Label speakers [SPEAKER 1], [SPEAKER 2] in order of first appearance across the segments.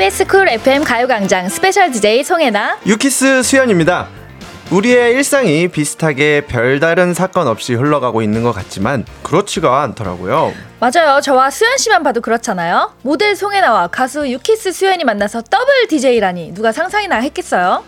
[SPEAKER 1] KBS 쿨 FM 가요광장 스페셜 DJ 송혜나
[SPEAKER 2] 유키스 수현입니다. 우리의 일상이 비슷하게 별다른 사건 없이 흘러가고 있는 것 같지만 그렇지가 않더라고요.
[SPEAKER 1] 맞아요. 저와 수현 씨만 봐도 그렇잖아요. 모델 송해나와 가수 유키스 수현이 만나서 더블 DJ라니 누가 상상이나 했겠어요?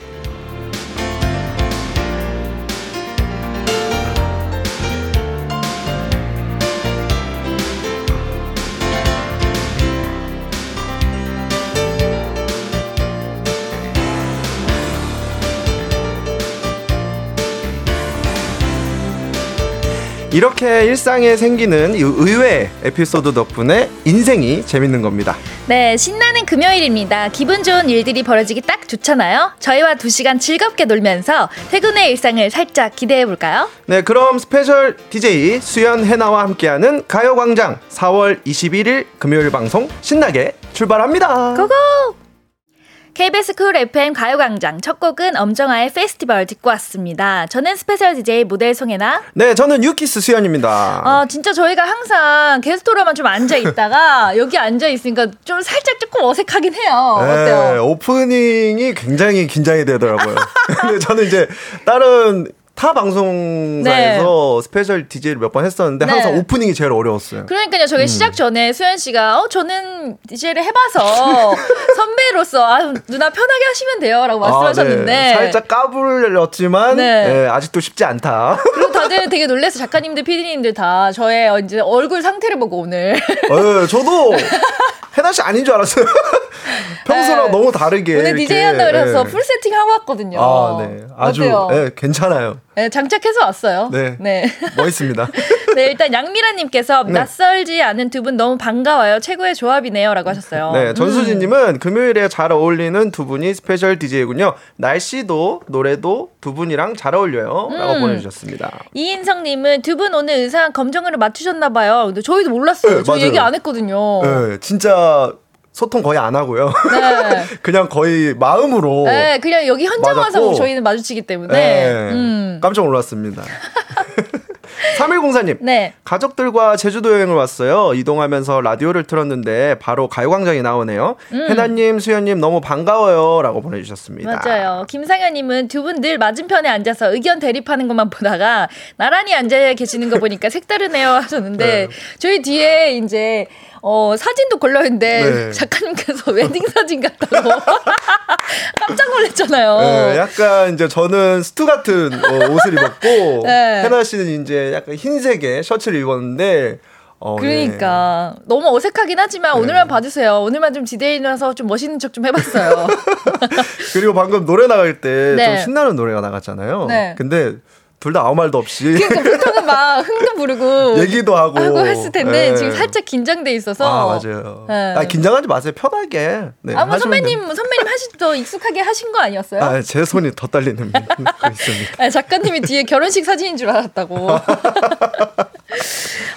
[SPEAKER 2] 이렇게 일상에 생기는 의외 에피소드 덕분에 인생이 재밌는 겁니다.
[SPEAKER 1] 네, 신나는 금요일입니다. 기분 좋은 일들이 벌어지기 딱 좋잖아요. 저희와 두 시간 즐겁게 놀면서 퇴근의 일상을 살짝 기대해 볼까요?
[SPEAKER 2] 네, 그럼 스페셜 DJ 수현 해나와 함께하는 가요 광장 4월 21일 금요일 방송 신나게 출발합니다.
[SPEAKER 1] go go! KBS 쿨 FM 가요광장 첫 곡은 엄정화의 페스티벌 듣고 왔습니다. 저는 스페셜 DJ 모델 송해나.
[SPEAKER 2] 네, 저는 유키스 수현입니다.
[SPEAKER 1] 아, 진짜 저희가 항상 게스트로만 좀 앉아 있다가 여기 앉아 있으니까 좀 살짝 조금 어색하긴 해요. 네, 어때요?
[SPEAKER 2] 오프닝이 굉장히 긴장이 되더라고요. 근데 저는 이제 다른 타 방송사에서 네. 스페셜 DJ를 몇 번 했었는데 네. 항상 오프닝이 제일 어려웠어요.
[SPEAKER 1] 그러니까요. 저희 음. 시작 전에 수현 씨가 어 저는 DJ를 해봐서 선배로서 아, 누나 편하게 하시면 돼요라고 아, 말씀하셨는데 아, 네.
[SPEAKER 2] 살짝 까불렸지만 네. 아직도 쉽지 않다.
[SPEAKER 1] 그리고 다들 되게 놀래서 작가님들, PD님들 다 저의 이제 얼굴 상태를 보고 오늘.
[SPEAKER 2] 네, 저도 해나 씨 아닌 줄 알았어요. 평소랑 네. 너무 다르게.
[SPEAKER 1] 오늘 DJ 한다 그래서 네. 풀 세팅 하고 왔거든요.
[SPEAKER 2] 아, 네. 아주 네, 괜찮아요.
[SPEAKER 1] 네, 장착해서 왔어요.
[SPEAKER 2] 네. 네. 멋있습니다.
[SPEAKER 1] 네, 일단 양미라님께서 네. 낯설지 않은 두 분 너무 반가워요. 최고의 조합이네요. 라고 하셨어요.
[SPEAKER 2] 네, 전수진님은 음. 금요일에 잘 어울리는 두 분이 스페셜 DJ군요. 날씨도 노래도 두 분이랑 잘 어울려요. 라고 음. 보내주셨습니다.
[SPEAKER 1] 이인성님은 두 분 오늘 의상 검정으로 맞추셨나봐요. 근데 저희도 몰랐어요. 네, 저희 맞아요. 얘기 안 했거든요.
[SPEAKER 2] 네, 진짜 소통 거의 안 하고요. 네. 그냥 거의 마음으로.
[SPEAKER 1] 네, 그냥 여기 현장 와서 저희는 마주치기 때문에. 네,
[SPEAKER 2] 음. 깜짝 놀랐습니다. 3104님. 네. 가족들과 제주도 여행을 왔어요. 이동하면서 라디오를 틀었는데 바로 가요광장이 나오네요. 음. 해나님, 수현님 너무 반가워요. 라고 보내주셨습니다.
[SPEAKER 1] 맞아요. 김상현님은 두 분 늘 맞은편에 앉아서 의견 대립하는 것만 보다가 나란히 앉아 계시는 거 보니까 색다르네요 하셨는데 네. 저희 뒤에 이제 어, 사진도 걸려있는데 네. 작가님께서 웨딩 사진 같다고 깜짝 놀랐잖아요.
[SPEAKER 2] 네, 약간 이제 저는 수트 같은 어, 옷을 입었고 네. 해나 씨는 이제 약간 흰색의 셔츠를 입었는데
[SPEAKER 1] 어, 그러니까 네. 너무 어색하긴 하지만 네. 오늘만 봐주세요. 오늘만 좀 디데이라서 좀 멋있는 척 좀 해봤어요.
[SPEAKER 2] 그리고 방금 노래 나갈 때좀 네. 신나는 노래가 나갔잖아요. 네. 근데 둘 다 아무 말도 없이.
[SPEAKER 1] 그러니까 보통은 막 흥도 부르고
[SPEAKER 2] 얘기도 하고
[SPEAKER 1] 하고 했을 텐데 네. 지금 살짝 긴장돼 있어서.
[SPEAKER 2] 아 맞아요. 네. 아 긴장하지 마세요. 편하게.
[SPEAKER 1] 네, 아뭐 선배님 돼. 선배님 하실 더 익숙하게 하신 거 아니었어요?
[SPEAKER 2] 아 제 손이 더 떨리는 있습니다.
[SPEAKER 1] 아, 작가님이 뒤에 결혼식 사진인 줄 알았다고.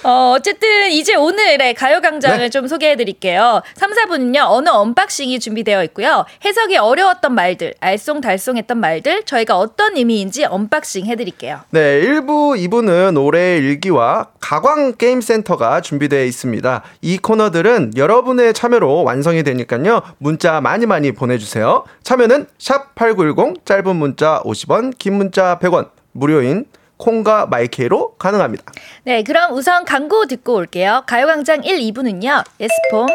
[SPEAKER 1] 어, 어쨌든 이제 오늘의 가요광장을 네. 좀 소개해 드릴게요. 3, 4부는요, 언어 언박싱이 준비되어 있고요. 해석이 어려웠던 말들, 알쏭달쏭했던 말들, 저희가 어떤 의미인지 언박싱 해 드릴게요.
[SPEAKER 2] 네, 1부, 2부는 올해의 일기와 가광 게임 센터가 준비되어 있습니다. 이 코너들은 여러분의 참여로 완성이 되니까요. 문자 많이 많이 보내 주세요. 참여는 샵 8910, 짧은 문자 50원, 긴 문자 100원, 무료인 콩과 마이케이로 가능합니다.
[SPEAKER 1] 네, 그럼 우선 광고 듣고 올게요. 가요광장 1, 2부는요. 에스폼,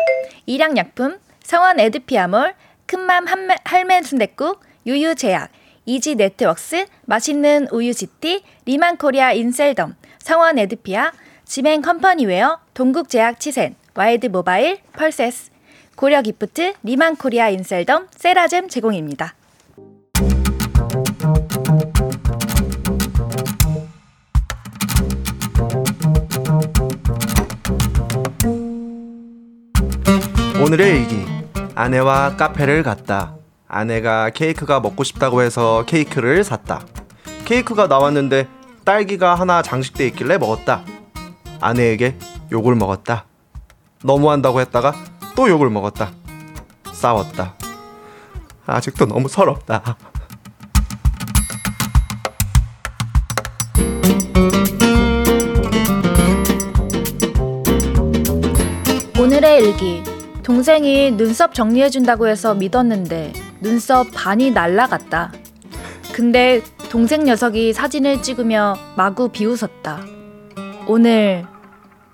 [SPEAKER 1] 일양약품, 성원 에드피아몰, 큰맘 할매 순댓국, 유유제약, 이지 네트웍스, 맛있는 우유 GT, 리만코리아 인셀덤, 성원 에드피아, 지멘 컴퍼니웨어, 동국제약 치센, 와이드 모바일, 펄세스, 고려 기프트, 리만코리아 인셀덤, 세라젬 제공입니다.
[SPEAKER 2] 오늘의 일기. 아내와 카페를 갔다. 아내가 케이크가 먹고 싶다고 해서 케이크를 샀다. 케이크가 나왔는데 딸기가 하나 장식돼 있길래 먹었다. 아내에게 욕을 먹었다. 너무한다고 했다가 또 욕을 먹었다. 싸웠다. 아직도 너무 서럽다.
[SPEAKER 1] 오늘의 일기. 동생이 눈썹 정리해준다고 해서 믿었는데 눈썹 반이 날라갔다. 근데 동생 녀석이 사진을 찍으며 마구 비웃었다. 오늘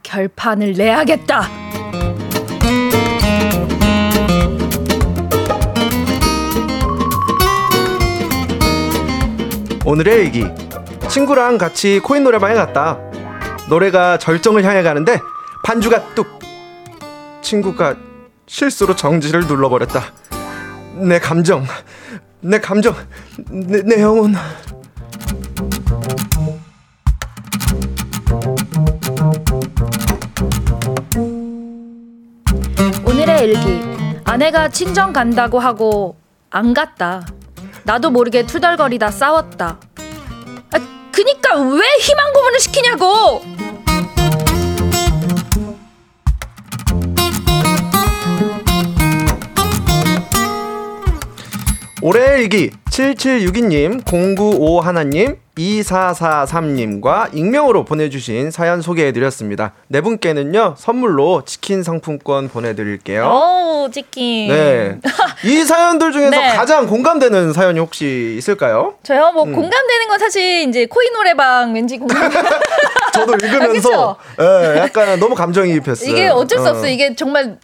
[SPEAKER 1] 결판을 내야겠다.
[SPEAKER 2] 오늘의 일기 친구랑 같이 코인 노래방에 갔다 노래가 절정을 향해 가는데 반주가 뚝 친구가 실수로 정지를 눌러버렸다 내 감정 내 감정 내, 내 영혼
[SPEAKER 1] 오늘의 일기 아내가 친정 간다고 하고 안 갔다. 나도 모르게 투덜거리다 싸웠다. 아, 그니까 왜 희망 고문을 시키냐고!
[SPEAKER 2] 올해의 일기 7762님 095 하나님 2443님과 익명으로 보내주신 사연 소개해드렸습니다. 네 분께는요, 선물로 치킨 상품권 보내드릴게요.
[SPEAKER 1] 오, 치킨.
[SPEAKER 2] 네. 이 사연들 중에서
[SPEAKER 1] 네.
[SPEAKER 2] 가장 공감되는 사연이 혹시 있을까요?
[SPEAKER 1] 저요, 뭐,
[SPEAKER 2] 음.
[SPEAKER 1] 공감되는 건 사실 이제 코인 노래방 왠지 공감.
[SPEAKER 2] 저도 읽으면서 예, 약간 너무 감정이입했어요.
[SPEAKER 1] 이게 어쩔 수
[SPEAKER 2] 어.
[SPEAKER 1] 없어. 이게 정말,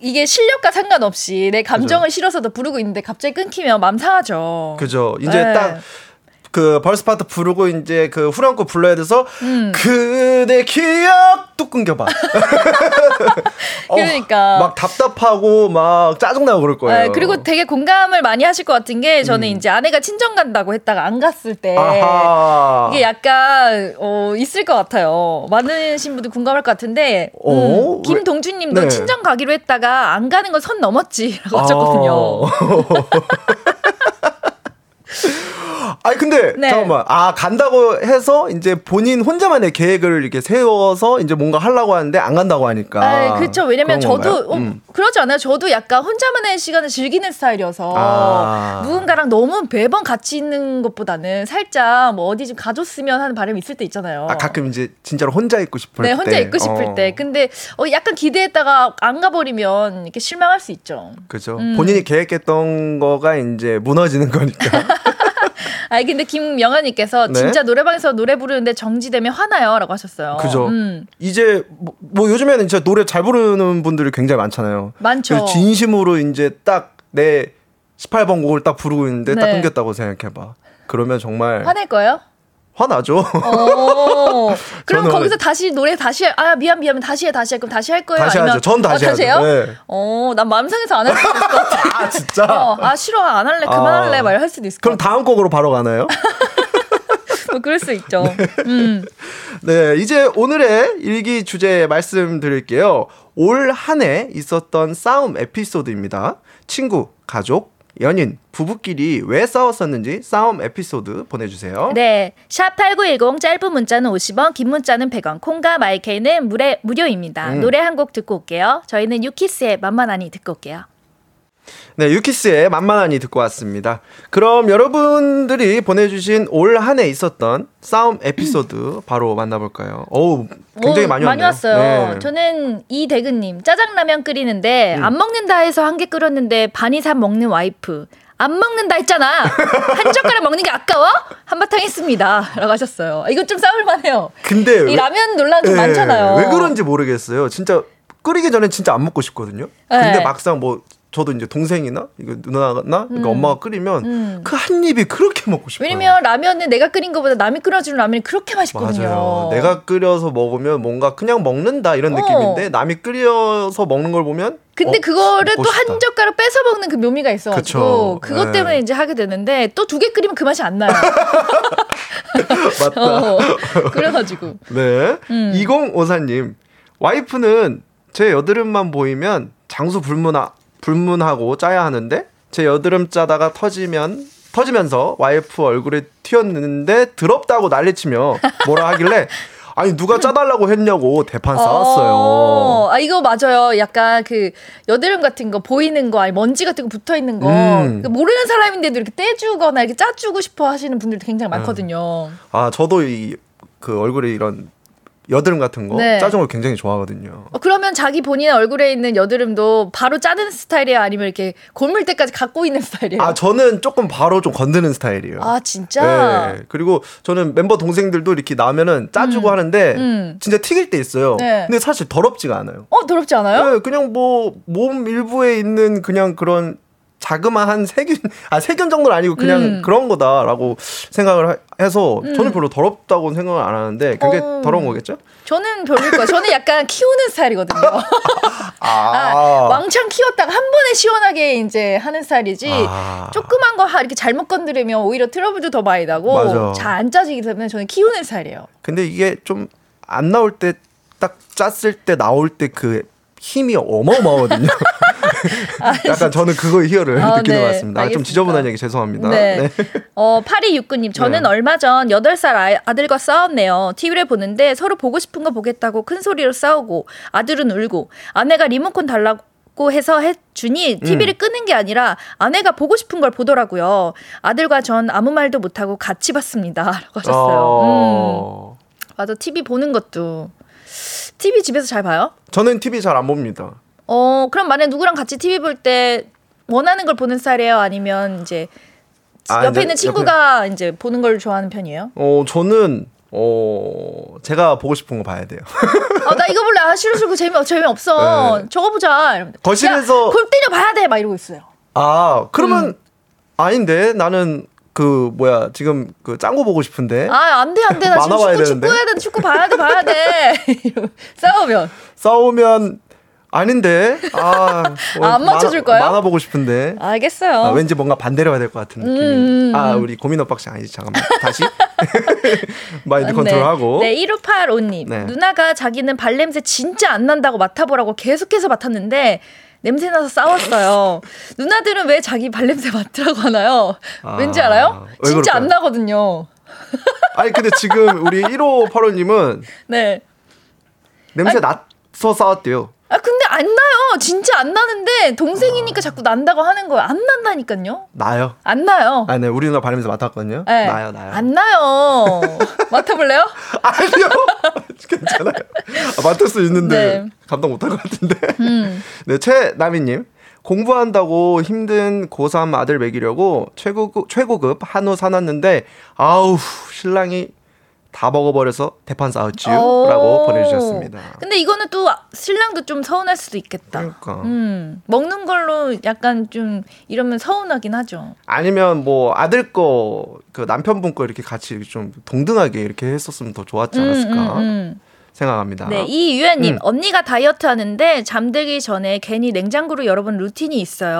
[SPEAKER 1] 이게 실력과 상관없이 내 감정을 실어서도 부르고 있는데 갑자기 끊기면 맘 상하죠.
[SPEAKER 2] 그죠. 이제
[SPEAKER 1] 네.
[SPEAKER 2] 딱 그 벌스 파트 부르고 이제 그 후렴구 불러야 돼서
[SPEAKER 1] 음.
[SPEAKER 2] 그대 기억 또 끊겨봐. 어,
[SPEAKER 1] 그러니까.
[SPEAKER 2] 막 답답하고 막 짜증나고 그럴 거예요.
[SPEAKER 1] 네, 그리고 되게 공감을 많이 하실 것 같은 게 저는 이제 아내가 친정 간다고 했다가 안 갔을 때
[SPEAKER 2] 음. 아하.
[SPEAKER 1] 이게 약간 어, 있을 것 같아요. 많으신 분들 공감할 것 같은데
[SPEAKER 2] 어?
[SPEAKER 1] 음,
[SPEAKER 2] 왜?
[SPEAKER 1] 김동준님도
[SPEAKER 2] 네.
[SPEAKER 1] 친정 가기로 했다가 안 가는 건 선 넘었지라고 하셨거든요.
[SPEAKER 2] 아니 근데
[SPEAKER 1] 네.
[SPEAKER 2] 잠깐만 아 간다고 해서 이제 본인 혼자만의 계획을 이렇게 세워서 이제 뭔가 하려고 하는데 안 간다고 하니까
[SPEAKER 1] 아, 그렇죠. 왜냐면 저도? 어,
[SPEAKER 2] 음.
[SPEAKER 1] 그러지 않아요. 저도 약간 혼자만의 시간을 즐기는 스타일이어서
[SPEAKER 2] 아.
[SPEAKER 1] 누군가랑 너무 매번 같이 있는 것보다는 살짝 뭐 어디 좀 가줬으면 하는 바람이 있을 때 있잖아요.
[SPEAKER 2] 아 가끔 이제 진짜로 혼자 있고 싶을
[SPEAKER 1] 네,
[SPEAKER 2] 때
[SPEAKER 1] 혼자 있고 싶을
[SPEAKER 2] 어.
[SPEAKER 1] 때. 근데 어, 약간 기대했다가 안 가버리면 이렇게 실망할 수 있죠.
[SPEAKER 2] 그죠.
[SPEAKER 1] 음.
[SPEAKER 2] 본인이 계획했던 거가 이제 무너지는 거니까.
[SPEAKER 1] 아니 근데 김영현님께서
[SPEAKER 2] 네.
[SPEAKER 1] 진짜 노래방에서 노래 부르는데 정지되면 화나요라고 하셨어요.
[SPEAKER 2] 그죠.
[SPEAKER 1] 음,
[SPEAKER 2] 이제 뭐, 뭐 요즘에는 진짜 노래 잘 부르는 분들이 굉장히 많잖아요.
[SPEAKER 1] 많죠.
[SPEAKER 2] 진심으로 이제 딱 내 18번 곡을 딱 부르고 있는데 딱
[SPEAKER 1] 네.
[SPEAKER 2] 끊겼다고 생각해봐. 그러면 정말
[SPEAKER 1] 화낼 거예요?
[SPEAKER 2] 화나죠.
[SPEAKER 1] 어. 그럼 거기서 다시 노래 다시 해. 아 미안 미안 다시 해 다시 해 그럼 다시 할 거예요?
[SPEAKER 2] 다시
[SPEAKER 1] 아니면
[SPEAKER 2] 하죠. 전 다시
[SPEAKER 1] 어,
[SPEAKER 2] 하죠.
[SPEAKER 1] 해요?
[SPEAKER 2] 네.
[SPEAKER 1] 어, 난 마음 상해서 안 할 수도 있을 것 같아.
[SPEAKER 2] 아 진짜.
[SPEAKER 1] 어, 아 싫어 안 할래 그만할래
[SPEAKER 2] 아.
[SPEAKER 1] 말할 수도 있을 것
[SPEAKER 2] 그럼
[SPEAKER 1] 같아.
[SPEAKER 2] 다음 곡으로 바로 가나요?
[SPEAKER 1] 뭐 그럴 수 있죠. 음.
[SPEAKER 2] 네, 이제 오늘의 일기 주제 말씀드릴게요. 올 한 해 있었던 싸움 에피소드입니다. 친구, 가족, 연인, 부부끼리 왜 싸웠었는지 싸움 에피소드 보내주세요.
[SPEAKER 1] 네. 샵8910 짧은 문자는 50원, 긴 문자는 100원, 콩과 마이케이는 무례, 무료입니다.
[SPEAKER 2] 음.
[SPEAKER 1] 노래 한 곡 듣고 올게요. 저희는 유키스의 만만하니 듣고 올게요.
[SPEAKER 2] 네, 유키스의 만만하니 듣고 왔습니다. 그럼 여러분들이 보내주신 올 한 해 있었던 싸움 에피소드 바로 만나볼까요? 어우, 굉장히
[SPEAKER 1] 오,
[SPEAKER 2] 많이
[SPEAKER 1] 많이. 왔어요.
[SPEAKER 2] 네.
[SPEAKER 1] 저는 이대근님 짜장라면 끓이는데
[SPEAKER 2] 음.
[SPEAKER 1] 안 먹는다 해서 한 개 끓였는데 반 이상 먹는 와이프. 안 먹는다 했잖아. 한 젓가락 먹는 게 아까워? 한바탕 했습니다. 라고 하셨어요. 이거 좀 싸울만 해요.
[SPEAKER 2] 근데
[SPEAKER 1] 이
[SPEAKER 2] 왜-
[SPEAKER 1] 라면 논란 좀
[SPEAKER 2] 예,
[SPEAKER 1] 많잖아요.
[SPEAKER 2] 왜 그런지 모르겠어요. 진짜 끓이기 전에 진짜 안 먹고 싶거든요. 근데
[SPEAKER 1] 네.
[SPEAKER 2] 막상 뭐 저도 이제 동생이나 이거 누나나 그러니까 엄마가 끓이면
[SPEAKER 1] 음.
[SPEAKER 2] 그한 입이 그렇게 먹고 싶어요.
[SPEAKER 1] 왜냐면 라면은 내가 끓인 것보다 남이 끓여주는 라면이 그렇게 맛있거든요.
[SPEAKER 2] 맞아요. 내가 끓여서 먹으면 뭔가 그냥 먹는다 이런
[SPEAKER 1] 어.
[SPEAKER 2] 느낌인데 남이 끓여서 먹는 걸 보면
[SPEAKER 1] 근데
[SPEAKER 2] 어,
[SPEAKER 1] 그거를 또 한. 젓가락 뺏어 먹는 그 묘미가 있어가지고
[SPEAKER 2] 그쵸.
[SPEAKER 1] 그것
[SPEAKER 2] 네.
[SPEAKER 1] 때문에 이제 하게 되는데 또 두 개 끓이면 그 맛이 안 나요.
[SPEAKER 2] 맞다.
[SPEAKER 1] 어, 그래가지고
[SPEAKER 2] 네.
[SPEAKER 1] 음.
[SPEAKER 2] 2054님 와이프는 제 여드름만 보이면 장수 불문하, 불문하고 짜야 하는데 제 여드름 짜다가 터지면 터지면서 와이프 얼굴에 튀었는데 더럽다고 난리치며 뭐라 하길래 아니 누가 짜달라고 했냐고 대판 싸웠어요.
[SPEAKER 1] 어, 아 이거 맞아요. 약간 그 여드름 같은 거 보이는 거 아니 먼지 같은 거 붙어 있는 거
[SPEAKER 2] 음.
[SPEAKER 1] 그 모르는 사람인데도 이렇게 떼주거나 이렇게 짜주고 싶어 하시는 분들도 굉장히 많거든요.
[SPEAKER 2] 아 저도 이 그 얼굴에 이런 여드름 같은 거
[SPEAKER 1] 네.
[SPEAKER 2] 걸 굉장히 좋아하거든요.
[SPEAKER 1] 어, 그러면 자기 본인 얼굴에 있는 여드름도 바로 짜는 스타일이에요? 아니면 이렇게 골물 때까지 갖고 있는 스타일이에요?
[SPEAKER 2] 아 저는 조금 바로 좀 건드는 스타일이에요.
[SPEAKER 1] 아, 진짜?
[SPEAKER 2] 네. 그리고 저는 멤버 동생들도 이렇게 나면은 짜주고 하는데
[SPEAKER 1] 음.
[SPEAKER 2] 진짜 튀길 때 있어요.
[SPEAKER 1] 네.
[SPEAKER 2] 근데 사실 더럽지가 않아요.
[SPEAKER 1] 어, 더럽지 않아요?
[SPEAKER 2] 네, 그냥 뭐 몸 일부에 있는 그냥 그런 자그마한 세균 아 세균 정도는 아니고 그냥
[SPEAKER 1] 음.
[SPEAKER 2] 그런 거다라고 생각을 하- 해서 저는 별로 더럽다고 생각을 안 하는데 그게
[SPEAKER 1] 어.
[SPEAKER 2] 더러운 거겠죠?
[SPEAKER 1] 저는 별로일 거예요. 저는 약간 키우는 스타일이거든요. 아, 왕창 키웠다가 한 번에 시원하게 이제 하는 스타일이지.
[SPEAKER 2] 아.
[SPEAKER 1] 조그만 거 하- 이렇게 잘못 건드리면 오히려 트러블도 더 많이 나고. 잘 안 짜지기 때문에 저는 키우는 스타일이에요.
[SPEAKER 2] 근데 이게 좀 안 나올 때 딱 짰을 때 나올 때 그 힘이 어마어마하거든요. 약간 저는 그거의 희열을
[SPEAKER 1] 아,
[SPEAKER 2] 느끼는
[SPEAKER 1] 네.
[SPEAKER 2] 것 같습니다. 아, 좀. 지저분한 얘기 죄송합니다.
[SPEAKER 1] 네. 어, 8269님, 저는
[SPEAKER 2] 네.
[SPEAKER 1] 얼마 전 8살 아, 아들과 싸웠네요. TV를 보는데 서로 보고 싶은 거 보겠다고 큰 소리로 싸우고 아들은 울고 아내가 리모컨 달라고 해서 해주니 TV를
[SPEAKER 2] 음.
[SPEAKER 1] 끄는 게 아니라 아내가 보고 싶은 걸 보더라고요. 아들과 전 아무 말도 못하고 같이 봤습니다. 라고 하셨어요. 음,
[SPEAKER 2] 어...
[SPEAKER 1] 맞아. TV 보는 것도. TV 집에서 잘 봐요?
[SPEAKER 2] 저는 TV 잘 안 봅니다.
[SPEAKER 1] 어, 그럼 만약에 누구랑 같이 TV 볼 때 원하는 걸 보는 스타일이에요? 아니면 이제
[SPEAKER 2] 아,
[SPEAKER 1] 옆에 있는 친구가 이제 보는 걸 좋아하는 편이에요?
[SPEAKER 2] 어 저는 어 제가 보고 싶은 거 봐야 돼요.
[SPEAKER 1] 어, 나 이거 볼래. 아, 싫어, 싫어. 재미, 재미 없어.
[SPEAKER 2] 네.
[SPEAKER 1] 저거 보자. 이러면,
[SPEAKER 2] 거실에서-
[SPEAKER 1] 야, 골 때려 봐야 돼. 막 이러고 있어요.
[SPEAKER 2] 아 그러면
[SPEAKER 1] 음.
[SPEAKER 2] 아닌데 나는 그 뭐야 지금 그 짱구 보고 싶은데
[SPEAKER 1] 아, 안 돼, 안 돼. 나 지금 축구. 축구 해야 돼. 축구 봐야 돼, 봐야 돼. 싸우면.
[SPEAKER 2] 싸우면 아닌데 아, 어,
[SPEAKER 1] 아, 안 맞춰줄 거예요?
[SPEAKER 2] 만화 보고 싶은데
[SPEAKER 1] 알겠어요.
[SPEAKER 2] 아, 왠지 뭔가 반대로 해야 될 것 같은 느낌이.
[SPEAKER 1] 음, 음,
[SPEAKER 2] 아
[SPEAKER 1] 음.
[SPEAKER 2] 우리 고민 오박씨 아니지 잠깐만 다시 마인드
[SPEAKER 1] 네.
[SPEAKER 2] 컨트롤하고
[SPEAKER 1] 네, 1585님.
[SPEAKER 2] 네.
[SPEAKER 1] 누나가 자기는 발냄새 진짜 안 난다고 맡아보라고 계속해서 맡았는데, 냄새 나서 싸웠어요. 누나들은 왜 자기 발냄새 맡으라고 하나요?
[SPEAKER 2] 아,
[SPEAKER 1] 왠지 알아요?
[SPEAKER 2] 왜
[SPEAKER 1] 진짜 안? 나거든요.
[SPEAKER 2] 아니 근데 지금 우리 1585님은
[SPEAKER 1] 네.
[SPEAKER 2] 냄새 나서 싸웠대요.
[SPEAKER 1] 아 근데 안 나요. 진짜 안 나는데 동생이니까 자꾸 난다고 하는 거예요. 안 난다니까요.
[SPEAKER 2] 나요.
[SPEAKER 1] 안 나요.
[SPEAKER 2] 아, 네, 우리 누나 발냄새 맡았거든요.
[SPEAKER 1] 네.
[SPEAKER 2] 나요, 나요.
[SPEAKER 1] 안 나요. 맡아볼래요?
[SPEAKER 2] 아니요. 괜찮아요. 아, 맡을 수 있는데
[SPEAKER 1] 네.
[SPEAKER 2] 감당 못할 것 같은데.
[SPEAKER 1] 음.
[SPEAKER 2] 네, 최나미님. 공부한다고 힘든 고3 아들 먹이려고 최고급, 최고급 한우 사놨는데, 아우, 신랑이 다 먹어버려서 대판 싸웠지요. 라고
[SPEAKER 1] 오.
[SPEAKER 2] 보내주셨습니다.
[SPEAKER 1] 근데 이거는 또 신랑도 좀 서운할 수도 있겠다.
[SPEAKER 2] 그러니까.
[SPEAKER 1] 음. 먹는 걸로 약간 좀 이러면 서운하긴 하죠.
[SPEAKER 2] 아니면 뭐 아들 거, 그 남편분 거 이렇게 같이 좀 동등하게 이렇게 했었으면 더 좋았지 않았을까
[SPEAKER 1] 음, 음, 음.
[SPEAKER 2] 생각합니다.
[SPEAKER 1] 네, 이유연님
[SPEAKER 2] 음.
[SPEAKER 1] 언니가 다이어트 하는데 잠들기 전에 괜히 냉장고를 열어본 루틴이 있어요.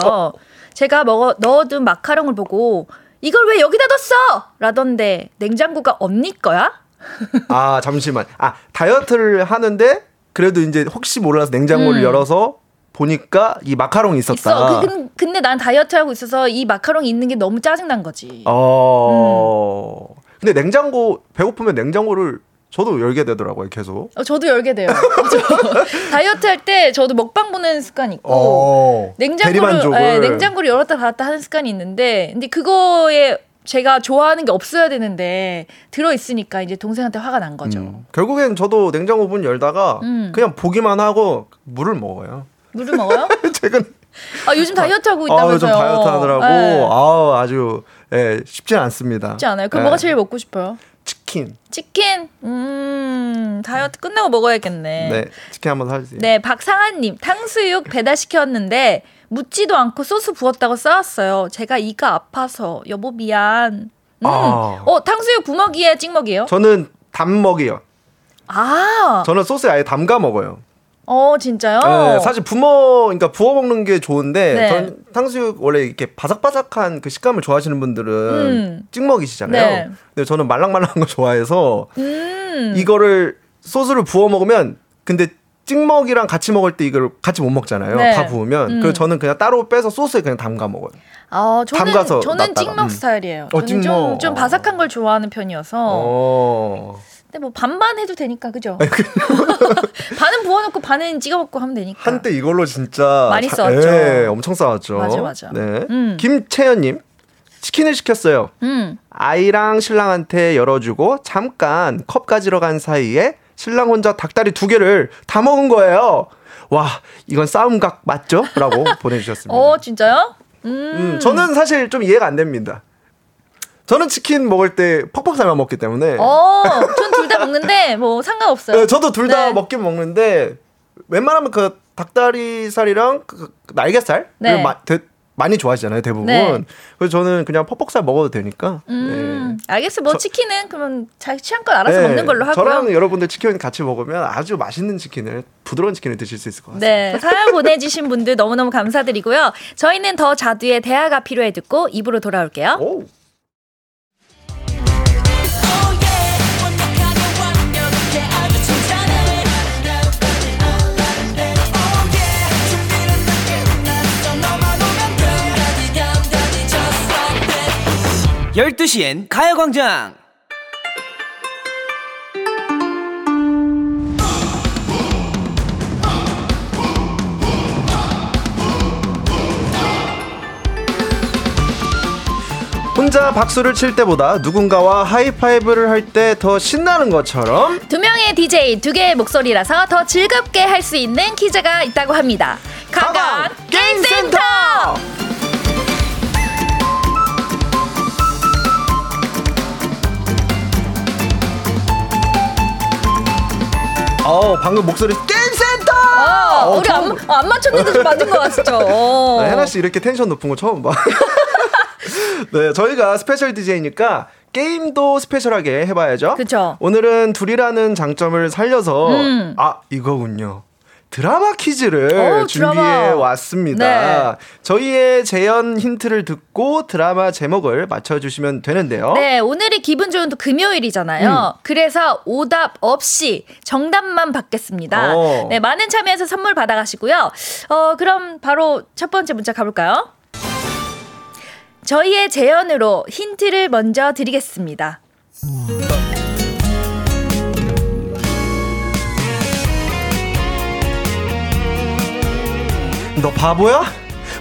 [SPEAKER 1] 제가 먹어 넣어둔 마카롱을 보고 이걸 왜 여기다 뒀어? 라던데 냉장고가 언니 거야?
[SPEAKER 2] 아 잠시만. 아 다이어트를 하는데 그래도 이제 혹시 몰라서 냉장고를
[SPEAKER 1] 음.
[SPEAKER 2] 열어서 보니까 이 마카롱이 있었다.
[SPEAKER 1] 있어. 그, 근- 근데 난 다이어트 하고 있어서 이 마카롱이 있는 게 너무 짜증 난 거지.
[SPEAKER 2] 어.
[SPEAKER 1] 음.
[SPEAKER 2] 근데 냉장고 배고프면 냉장고를 저도 열게 되더라고요 계속.
[SPEAKER 1] 어, 저도 열게 돼요. 저 다이어트 할 때 저도 먹방 보는 습관 있고
[SPEAKER 2] 어.
[SPEAKER 1] 냉장고를. 예, 냉장고를 열었다 닫았다 하는 습관이 있는데 근데 그거에 제가 좋아하는 게 없어야 되는데 들어 있으니까 이제 동생한테 화가 난 거죠.
[SPEAKER 2] 음. 결국엔 저도 냉장고 문 열다가
[SPEAKER 1] 음.
[SPEAKER 2] 그냥 보기만 하고 물을 먹어요.
[SPEAKER 1] 물을 먹어요?
[SPEAKER 2] 최근
[SPEAKER 1] 아 요즘 다이어트 하고
[SPEAKER 2] 아,
[SPEAKER 1] 있다면서요?
[SPEAKER 2] 요즘 다이어트 하느라고
[SPEAKER 1] 예.
[SPEAKER 2] 아우 아주 예, 쉽지 않습니다.
[SPEAKER 1] 쉽지 않아요. 그럼
[SPEAKER 2] 예.
[SPEAKER 1] 뭐가 제일 먹고 싶어요?
[SPEAKER 2] 치킨.
[SPEAKER 1] 치킨. 음 다이어트 끝나고 먹어야겠네.
[SPEAKER 2] 네. 치킨 한번 사주세요.
[SPEAKER 1] 네, 박상한님 탕수육 배달 시켰는데 묻지도 않고 소스 부었다고 싸웠어요. 제가 이가 아파서 여보 미안. 음.
[SPEAKER 2] 아.
[SPEAKER 1] 어 탕수육 부먹이에요, 찍먹이에요?
[SPEAKER 2] 저는 담먹이요.
[SPEAKER 1] 아,
[SPEAKER 2] 저는 소스에 아예 담가 먹어요.
[SPEAKER 1] 어 진짜요?
[SPEAKER 2] 네, 사실 부먹, 그러니까 부어 먹는 게 좋은데,
[SPEAKER 1] 네.
[SPEAKER 2] 전 탕수육 원래 이렇게 바삭바삭한 그 식감을 좋아하시는 분들은
[SPEAKER 1] 음.
[SPEAKER 2] 찍먹이시잖아요.
[SPEAKER 1] 네.
[SPEAKER 2] 근데 저는 말랑말랑한 거 좋아해서
[SPEAKER 1] 음.
[SPEAKER 2] 이거를 소스를 부어 먹으면, 근데 찍먹이랑 같이 먹을 때 이걸 같이 못 먹잖아요.
[SPEAKER 1] 네.
[SPEAKER 2] 다 부으면.
[SPEAKER 1] 음.
[SPEAKER 2] 그래서 저는 그냥 따로 빼서 소스에 그냥 담가 먹어요.
[SPEAKER 1] 아, 저는
[SPEAKER 2] 담가서
[SPEAKER 1] 저는
[SPEAKER 2] 놨다가,
[SPEAKER 1] 찍먹
[SPEAKER 2] 음.
[SPEAKER 1] 스타일이에요.
[SPEAKER 2] 어,
[SPEAKER 1] 저는
[SPEAKER 2] 찍먹.
[SPEAKER 1] 좀, 좀 바삭한 걸 좋아하는 편이어서.
[SPEAKER 2] 어.
[SPEAKER 1] 근데 뭐 반반 해도 되니까 그죠? 반은 부어놓고 반은 찍어 먹고 하면 되니까.
[SPEAKER 2] 한때 이걸로 진짜
[SPEAKER 1] 많이
[SPEAKER 2] 자-
[SPEAKER 1] 싸웠죠.
[SPEAKER 2] 예, 엄청 싸웠죠.
[SPEAKER 1] 맞아, 맞아.
[SPEAKER 2] 네.
[SPEAKER 1] 음.
[SPEAKER 2] 김채연님 치킨을 시켰어요.
[SPEAKER 1] 음.
[SPEAKER 2] 아이랑 신랑한테 열어주고 잠깐 컵 가지러 간 사이에 신랑 혼자 닭다리 두 개를 다 먹은 거예요. 와, 이건 싸움각 맞죠? 라고 보내주셨습니다.
[SPEAKER 1] 어, 진짜요? 음.
[SPEAKER 2] 음, 저는 사실 좀 이해가 안 됩니다. 저는 치킨 먹을 때 퍽퍽살만 먹기 때문에.
[SPEAKER 1] 어, 전 둘 다 먹는데 뭐 상관없어요.
[SPEAKER 2] 네, 저도 둘다
[SPEAKER 1] 네.
[SPEAKER 2] 먹긴 먹는데 웬만하면 그 닭다리살이랑 그 날개살
[SPEAKER 1] 네.
[SPEAKER 2] 마, 대, 많이 좋아하시잖아요 대부분.
[SPEAKER 1] 네.
[SPEAKER 2] 그래서 저는 그냥 퍽퍽살 먹어도 되니까.
[SPEAKER 1] 음, 알겠어. 뭐
[SPEAKER 2] 저-
[SPEAKER 1] 치킨은 그러면 자기 취향껏 알아서
[SPEAKER 2] 네.
[SPEAKER 1] 먹는 걸로 하고요.
[SPEAKER 2] 저랑 여러분들 치킨 같이 먹으면 아주 맛있는 치킨을 부드러운 치킨을 드실 수 있을 것 같습니다.
[SPEAKER 1] 네, 사연 보내주신 분들 너무너무 감사드리고요. 저희는 더 자두의 대화가 필요해 듣고 입으로 돌아올게요.
[SPEAKER 2] 오.
[SPEAKER 3] 12시엔 가요광장
[SPEAKER 2] 혼자 박수를 칠 때보다 누군가와 하이파이브를 할 때 더 신나는 것처럼
[SPEAKER 1] 두 명의 DJ 두 개의 목소리라서 더 즐겁게 할 수 있는 퀴즈가 있다고 합니다. 가간 게임센터!
[SPEAKER 2] 어 방금 목소리 게임센터.
[SPEAKER 1] 어,
[SPEAKER 2] 어,
[SPEAKER 1] 우리 안, 어, 안 맞췄는데 좀 맞은 것 같죠? 어.
[SPEAKER 2] 네, 해나 씨 이렇게 텐션 높은 거 처음 봐. 네, 저희가 스페셜 DJ니까 게임도 스페셜하게 해봐야죠.
[SPEAKER 1] 그쵸.
[SPEAKER 2] 오늘은 둘이라는 장점을 살려서
[SPEAKER 1] 음.
[SPEAKER 2] 아 이거군요. 드라마 퀴즈를
[SPEAKER 1] 오,
[SPEAKER 2] 준비해
[SPEAKER 1] 드라마.
[SPEAKER 2] 왔습니다.
[SPEAKER 1] 네.
[SPEAKER 2] 저희의 재연 힌트를 듣고 드라마 제목을 맞춰주시면 되는데요.
[SPEAKER 1] 네, 오늘이 기분 좋은 또 금요일이잖아요.
[SPEAKER 2] 음.
[SPEAKER 1] 그래서 오답 없이 정답만 받겠습니다.
[SPEAKER 2] 어.
[SPEAKER 1] 네, 많은 참여해서 선물 받아가시고요. 어, 그럼 바로 첫 번째 문자 가볼까요? 저희의 재연으로 힌트를 먼저 드리겠습니다.
[SPEAKER 2] 너 바보야?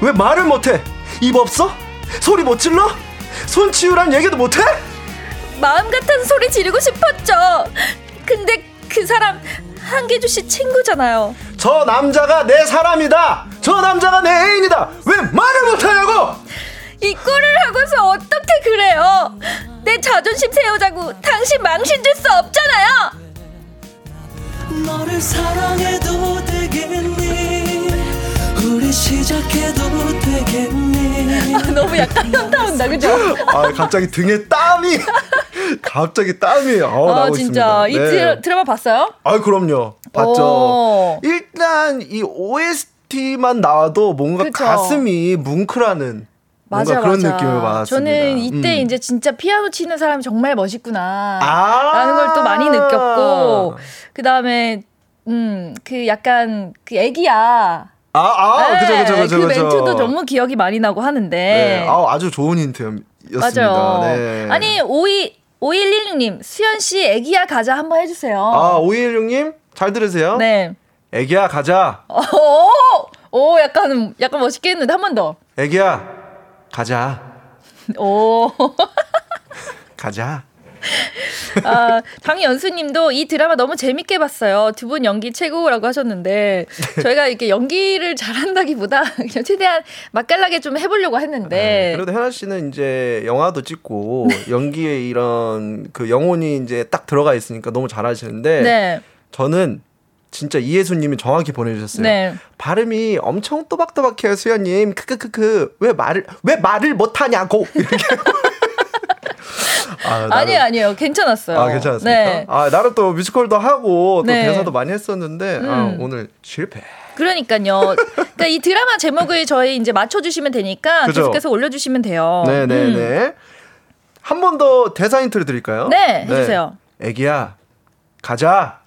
[SPEAKER 2] 왜 말을 못해? 입 없어? 소리 못 질러? 손 치우란 얘기도 못해?
[SPEAKER 1] 마음 같은 소리 지르고 싶었죠. 근데 그 사람 한계주 씨 친구잖아요.
[SPEAKER 2] 저 남자가 내 사람이다. 저 남자가 내 애인이다. 왜 말을 못하냐고?
[SPEAKER 1] 이 꼴을 하고서 어떻게 그래요? 내 자존심 세우자고 당신 망신 줄 수 없잖아요.
[SPEAKER 4] 우리 시작해도 되겠니
[SPEAKER 1] 너무 약간 현타 온다, 그죠?
[SPEAKER 2] 아 갑자기 등에 땀이 갑자기 땀이 어,
[SPEAKER 1] 아
[SPEAKER 2] 나고
[SPEAKER 1] 진짜
[SPEAKER 2] 있습니다.
[SPEAKER 1] 이
[SPEAKER 2] 네.
[SPEAKER 1] 드라, 드라마 봤어요?
[SPEAKER 2] 아 그럼요. 봤죠.
[SPEAKER 1] 오.
[SPEAKER 2] 일단 이 OST만 나와도 뭔가
[SPEAKER 1] 그쵸.
[SPEAKER 2] 가슴이 뭉클하는 뭔가
[SPEAKER 1] 맞아
[SPEAKER 2] 그런
[SPEAKER 1] 맞아.
[SPEAKER 2] 느낌을 받았습니다.
[SPEAKER 1] 저는 이때
[SPEAKER 2] 음.
[SPEAKER 1] 이제 진짜 피아노 치는 사람이 정말 멋있구나.
[SPEAKER 2] 아~
[SPEAKER 1] 라는 걸 또 많이 느꼈고 그 다음에 음 그 약간 그 애기야.
[SPEAKER 2] 아, 아,
[SPEAKER 1] 네,
[SPEAKER 2] 그죠, 그죠, 그죠,
[SPEAKER 1] 그. 멘트도 너무 기억이 많이 나고 하는데.
[SPEAKER 2] 네, 아, 아주 좋은 힌트였습니다.
[SPEAKER 1] 맞아요.
[SPEAKER 2] 네.
[SPEAKER 1] 아니 52 5116님 수현 씨 애기야 가자 한번 해주세요.
[SPEAKER 2] 아, 5216님, 잘 들으세요?
[SPEAKER 1] 네.
[SPEAKER 2] 애기야, 가자.
[SPEAKER 1] 오, 오 약간 약간 멋있게 했는데 한 번 더.
[SPEAKER 2] 애기야, 가자.
[SPEAKER 1] 오.
[SPEAKER 2] 가자.
[SPEAKER 1] 아, 장연수님도 이 드라마 너무 재밌게 봤어요. 두 분 연기 최고라고 하셨는데 저희가 이렇게 연기를 잘한다기보다 그냥 최대한 맛깔나게 좀 해보려고 했는데
[SPEAKER 2] 네, 그래도 현아 씨는 이제 영화도 찍고 연기에 이런 그 영혼이 이제 딱 들어가 있으니까 너무 잘하시는데
[SPEAKER 1] 네,
[SPEAKER 2] 저는 진짜 이혜수님이 정확히 보내주셨어요.
[SPEAKER 1] 네.
[SPEAKER 2] 발음이 엄청 또박또박해요, 수현님. 크크크크. 왜 말을 왜 말을 못하냐고 이렇게. 아, 나름-
[SPEAKER 1] 아니에요, 아니에요, 괜찮았어요.
[SPEAKER 2] 아 괜찮았습니까?
[SPEAKER 1] 네.
[SPEAKER 2] 아 나름 또 뮤지컬도 하고 또
[SPEAKER 1] 네.
[SPEAKER 2] 대사도 많이 했었는데 아,
[SPEAKER 1] 음.
[SPEAKER 2] 오늘 실패.
[SPEAKER 1] 그러니까요. 그러니까 이 드라마 제목을 저희 이제 맞춰 주시면 되니까
[SPEAKER 2] 그죠.
[SPEAKER 1] 계속해서 올려 주시면 돼요. 음.
[SPEAKER 2] 네네네. 한 번 더 대사 힌트를 드릴까요?
[SPEAKER 1] 네, 해 주세요.
[SPEAKER 2] 애기야, 가자.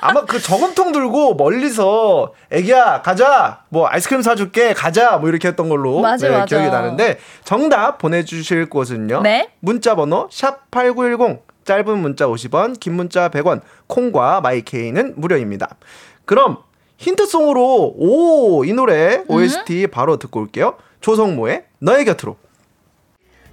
[SPEAKER 2] 아마 그 저금통 들고 멀리서 애기야, 가자. 뭐 아이스크림 사줄게, 가자. 뭐 이렇게 했던 걸로
[SPEAKER 1] 맞아,
[SPEAKER 2] 네,
[SPEAKER 1] 맞아.
[SPEAKER 2] 기억이 나는데 정답 보내주실 곳은요.
[SPEAKER 1] 네.
[SPEAKER 2] 문자번호 샵 #8910 짧은 문자 50원, 긴 문자 100원, 콩과 마이케이는 무료입니다. 그럼 힌트송으로 오 이 노래 OST 바로 듣고 올게요. 조성모의 너의 곁으로.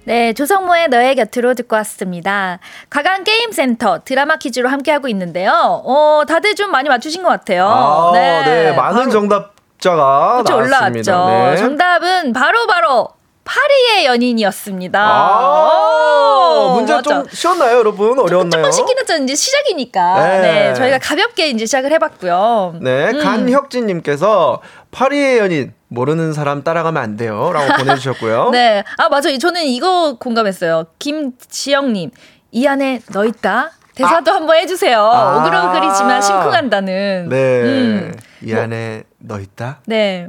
[SPEAKER 1] 네, 조성모의 너의 곁으로 듣고 왔습니다. 가강 게임센터 드라마 퀴즈로 함께하고 있는데요. 어, 다들 좀 많이 맞추신 것 같아요.
[SPEAKER 2] 아, 네. 많은
[SPEAKER 1] 바로
[SPEAKER 2] 정답자가
[SPEAKER 1] 그쵸,
[SPEAKER 2] 나왔습니다.
[SPEAKER 1] 올라왔죠.
[SPEAKER 2] 네.
[SPEAKER 1] 정답은 바로 바로 파리의 연인이었습니다.
[SPEAKER 2] 아,
[SPEAKER 1] 오,
[SPEAKER 2] 문제 좀? 쉬웠나요, 여러분? 어려웠나요?
[SPEAKER 1] 조금씩 기는전 이제 시작이니까.
[SPEAKER 2] 네.
[SPEAKER 1] 네. 저희가 가볍게 이제 시작을 해봤고요.
[SPEAKER 2] 네,
[SPEAKER 1] 음.
[SPEAKER 2] 간혁진님께서 파리의 연인 모르는 사람 따라가면 안 돼요라고 보내주셨고요.
[SPEAKER 1] 네. 아, 맞아요. 저는 이거 공감했어요. 김지영님, 이 안에 너 있다? 대사도 한번 해주세요.
[SPEAKER 2] 아.
[SPEAKER 1] 오글오글이지만 심쿵한다는.
[SPEAKER 2] 네,
[SPEAKER 1] 음.
[SPEAKER 2] 이 안에 너 있다.
[SPEAKER 1] 네.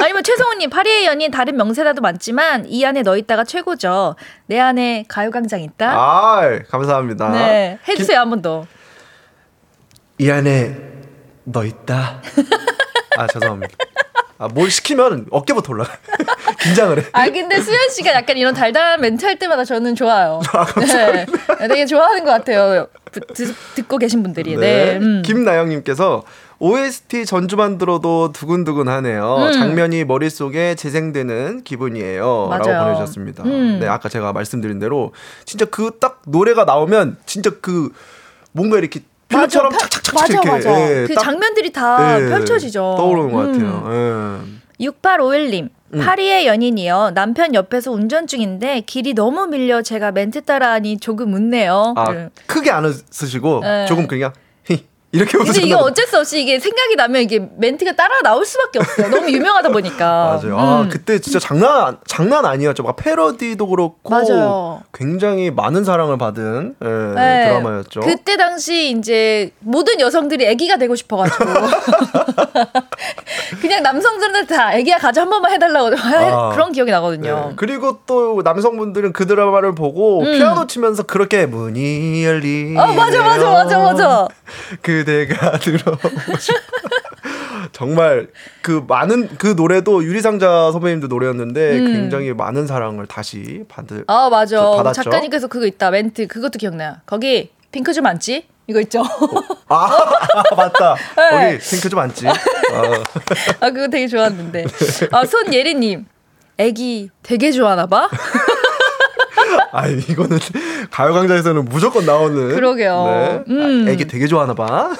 [SPEAKER 1] 아니면 최성우님, 파리의 연인 다른 명세라도 많지만 이 안에 너 있다가 최고죠. 내 안에 가요광장 있다?
[SPEAKER 2] 아, 감사합니다.
[SPEAKER 1] 네. 해주세요, 한 번 더.
[SPEAKER 2] 이 안에 너 있다. 아 죄송합니다. 아, 뭘 시키면 어깨부터 올라가. 긴장을 해.
[SPEAKER 1] 아 근데 수현 씨가 약간 이런 달달한 멘트 할 때마다 저는 좋아요.
[SPEAKER 2] 아,
[SPEAKER 1] 네. 되게 좋아하는 것 같아요. 듣, 듣고 계신 분들이. 네. 음.
[SPEAKER 2] 김나영님께서 OST 전주만 들어도 두근두근 하네요.
[SPEAKER 1] 음.
[SPEAKER 2] 장면이 머릿속에 재생되는 기분이에요. 라고
[SPEAKER 1] 맞아요.
[SPEAKER 2] 보내주셨습니다.
[SPEAKER 1] 음.
[SPEAKER 2] 네, 아까 제가 말씀드린 대로 진짜 그 딱 노래가 나오면 진짜 그 뭔가 이렇게 필름처럼
[SPEAKER 1] 맞아,
[SPEAKER 2] 착착착착
[SPEAKER 1] 맞아,
[SPEAKER 2] 이렇게
[SPEAKER 1] 맞아.
[SPEAKER 2] 예,
[SPEAKER 1] 그
[SPEAKER 2] 딱,
[SPEAKER 1] 장면들이 다
[SPEAKER 2] 예,
[SPEAKER 1] 펼쳐지죠.
[SPEAKER 2] 떠오르는 것
[SPEAKER 1] 음.
[SPEAKER 2] 같아요. 예.
[SPEAKER 1] 6851님.
[SPEAKER 2] 음.
[SPEAKER 1] 파리의 연인이요. 남편 옆에서 운전 중인데 길이 너무 밀려 제가 멘트 따라하니 조금 웃네요.
[SPEAKER 2] 아,
[SPEAKER 1] 그래.
[SPEAKER 2] 크게 안 웃으시고
[SPEAKER 1] 네.
[SPEAKER 2] 조금 그냥 히 이렇게
[SPEAKER 1] 근데 이게 어쩔 수 없이 이게 생각이 나면 이게 멘트가 따라 나올 수밖에 없어요. 너무 유명하다 보니까.
[SPEAKER 2] 맞아요. 아,
[SPEAKER 1] 음.
[SPEAKER 2] 그때 진짜 장난 장난 아니었죠. 막 패러디도 그렇고
[SPEAKER 1] 맞아요.
[SPEAKER 2] 굉장히 많은 사랑을 받은 예,
[SPEAKER 1] 네.
[SPEAKER 2] 드라마였죠.
[SPEAKER 1] 그때 당시 이제 모든 여성들이 아기가 되고 싶어 가지고 그냥 남성들은 다 아기야 가자 한 번만 해 달라고
[SPEAKER 2] 아.
[SPEAKER 1] 그런 기억이 나거든요.
[SPEAKER 2] 네. 그리고 또 남성분들은 그 드라마를 보고
[SPEAKER 1] 음.
[SPEAKER 2] 피아노 치면서 그렇게 문이 열리.
[SPEAKER 1] 아 맞아 맞아 맞아 맞아.
[SPEAKER 2] 그 대가 들어오고 싶어. 정말 그 많은 그 노래도 유리상자 선배님도 노래였는데
[SPEAKER 1] 음.
[SPEAKER 2] 굉장히 많은 사랑을 다시 받을.
[SPEAKER 1] 아 맞아.
[SPEAKER 2] 저 받았죠?
[SPEAKER 1] 작가님께서 그거 있다 멘트 그것도 기억나요. 거기 핑크 좀 앉지? 이거 있죠.
[SPEAKER 2] 아, 맞다.
[SPEAKER 1] 네.
[SPEAKER 2] 거기 핑크 좀 앉지. 아.
[SPEAKER 1] 아 그거 되게 좋았는데. 아 손예리님. 애기 되게 좋아하나 봐.
[SPEAKER 2] 아 이거는 가요광장에서는 무조건 나오는.
[SPEAKER 1] 그러게요.
[SPEAKER 2] 네.
[SPEAKER 1] 음.
[SPEAKER 2] 아, 애기 되게 좋아하나 봐.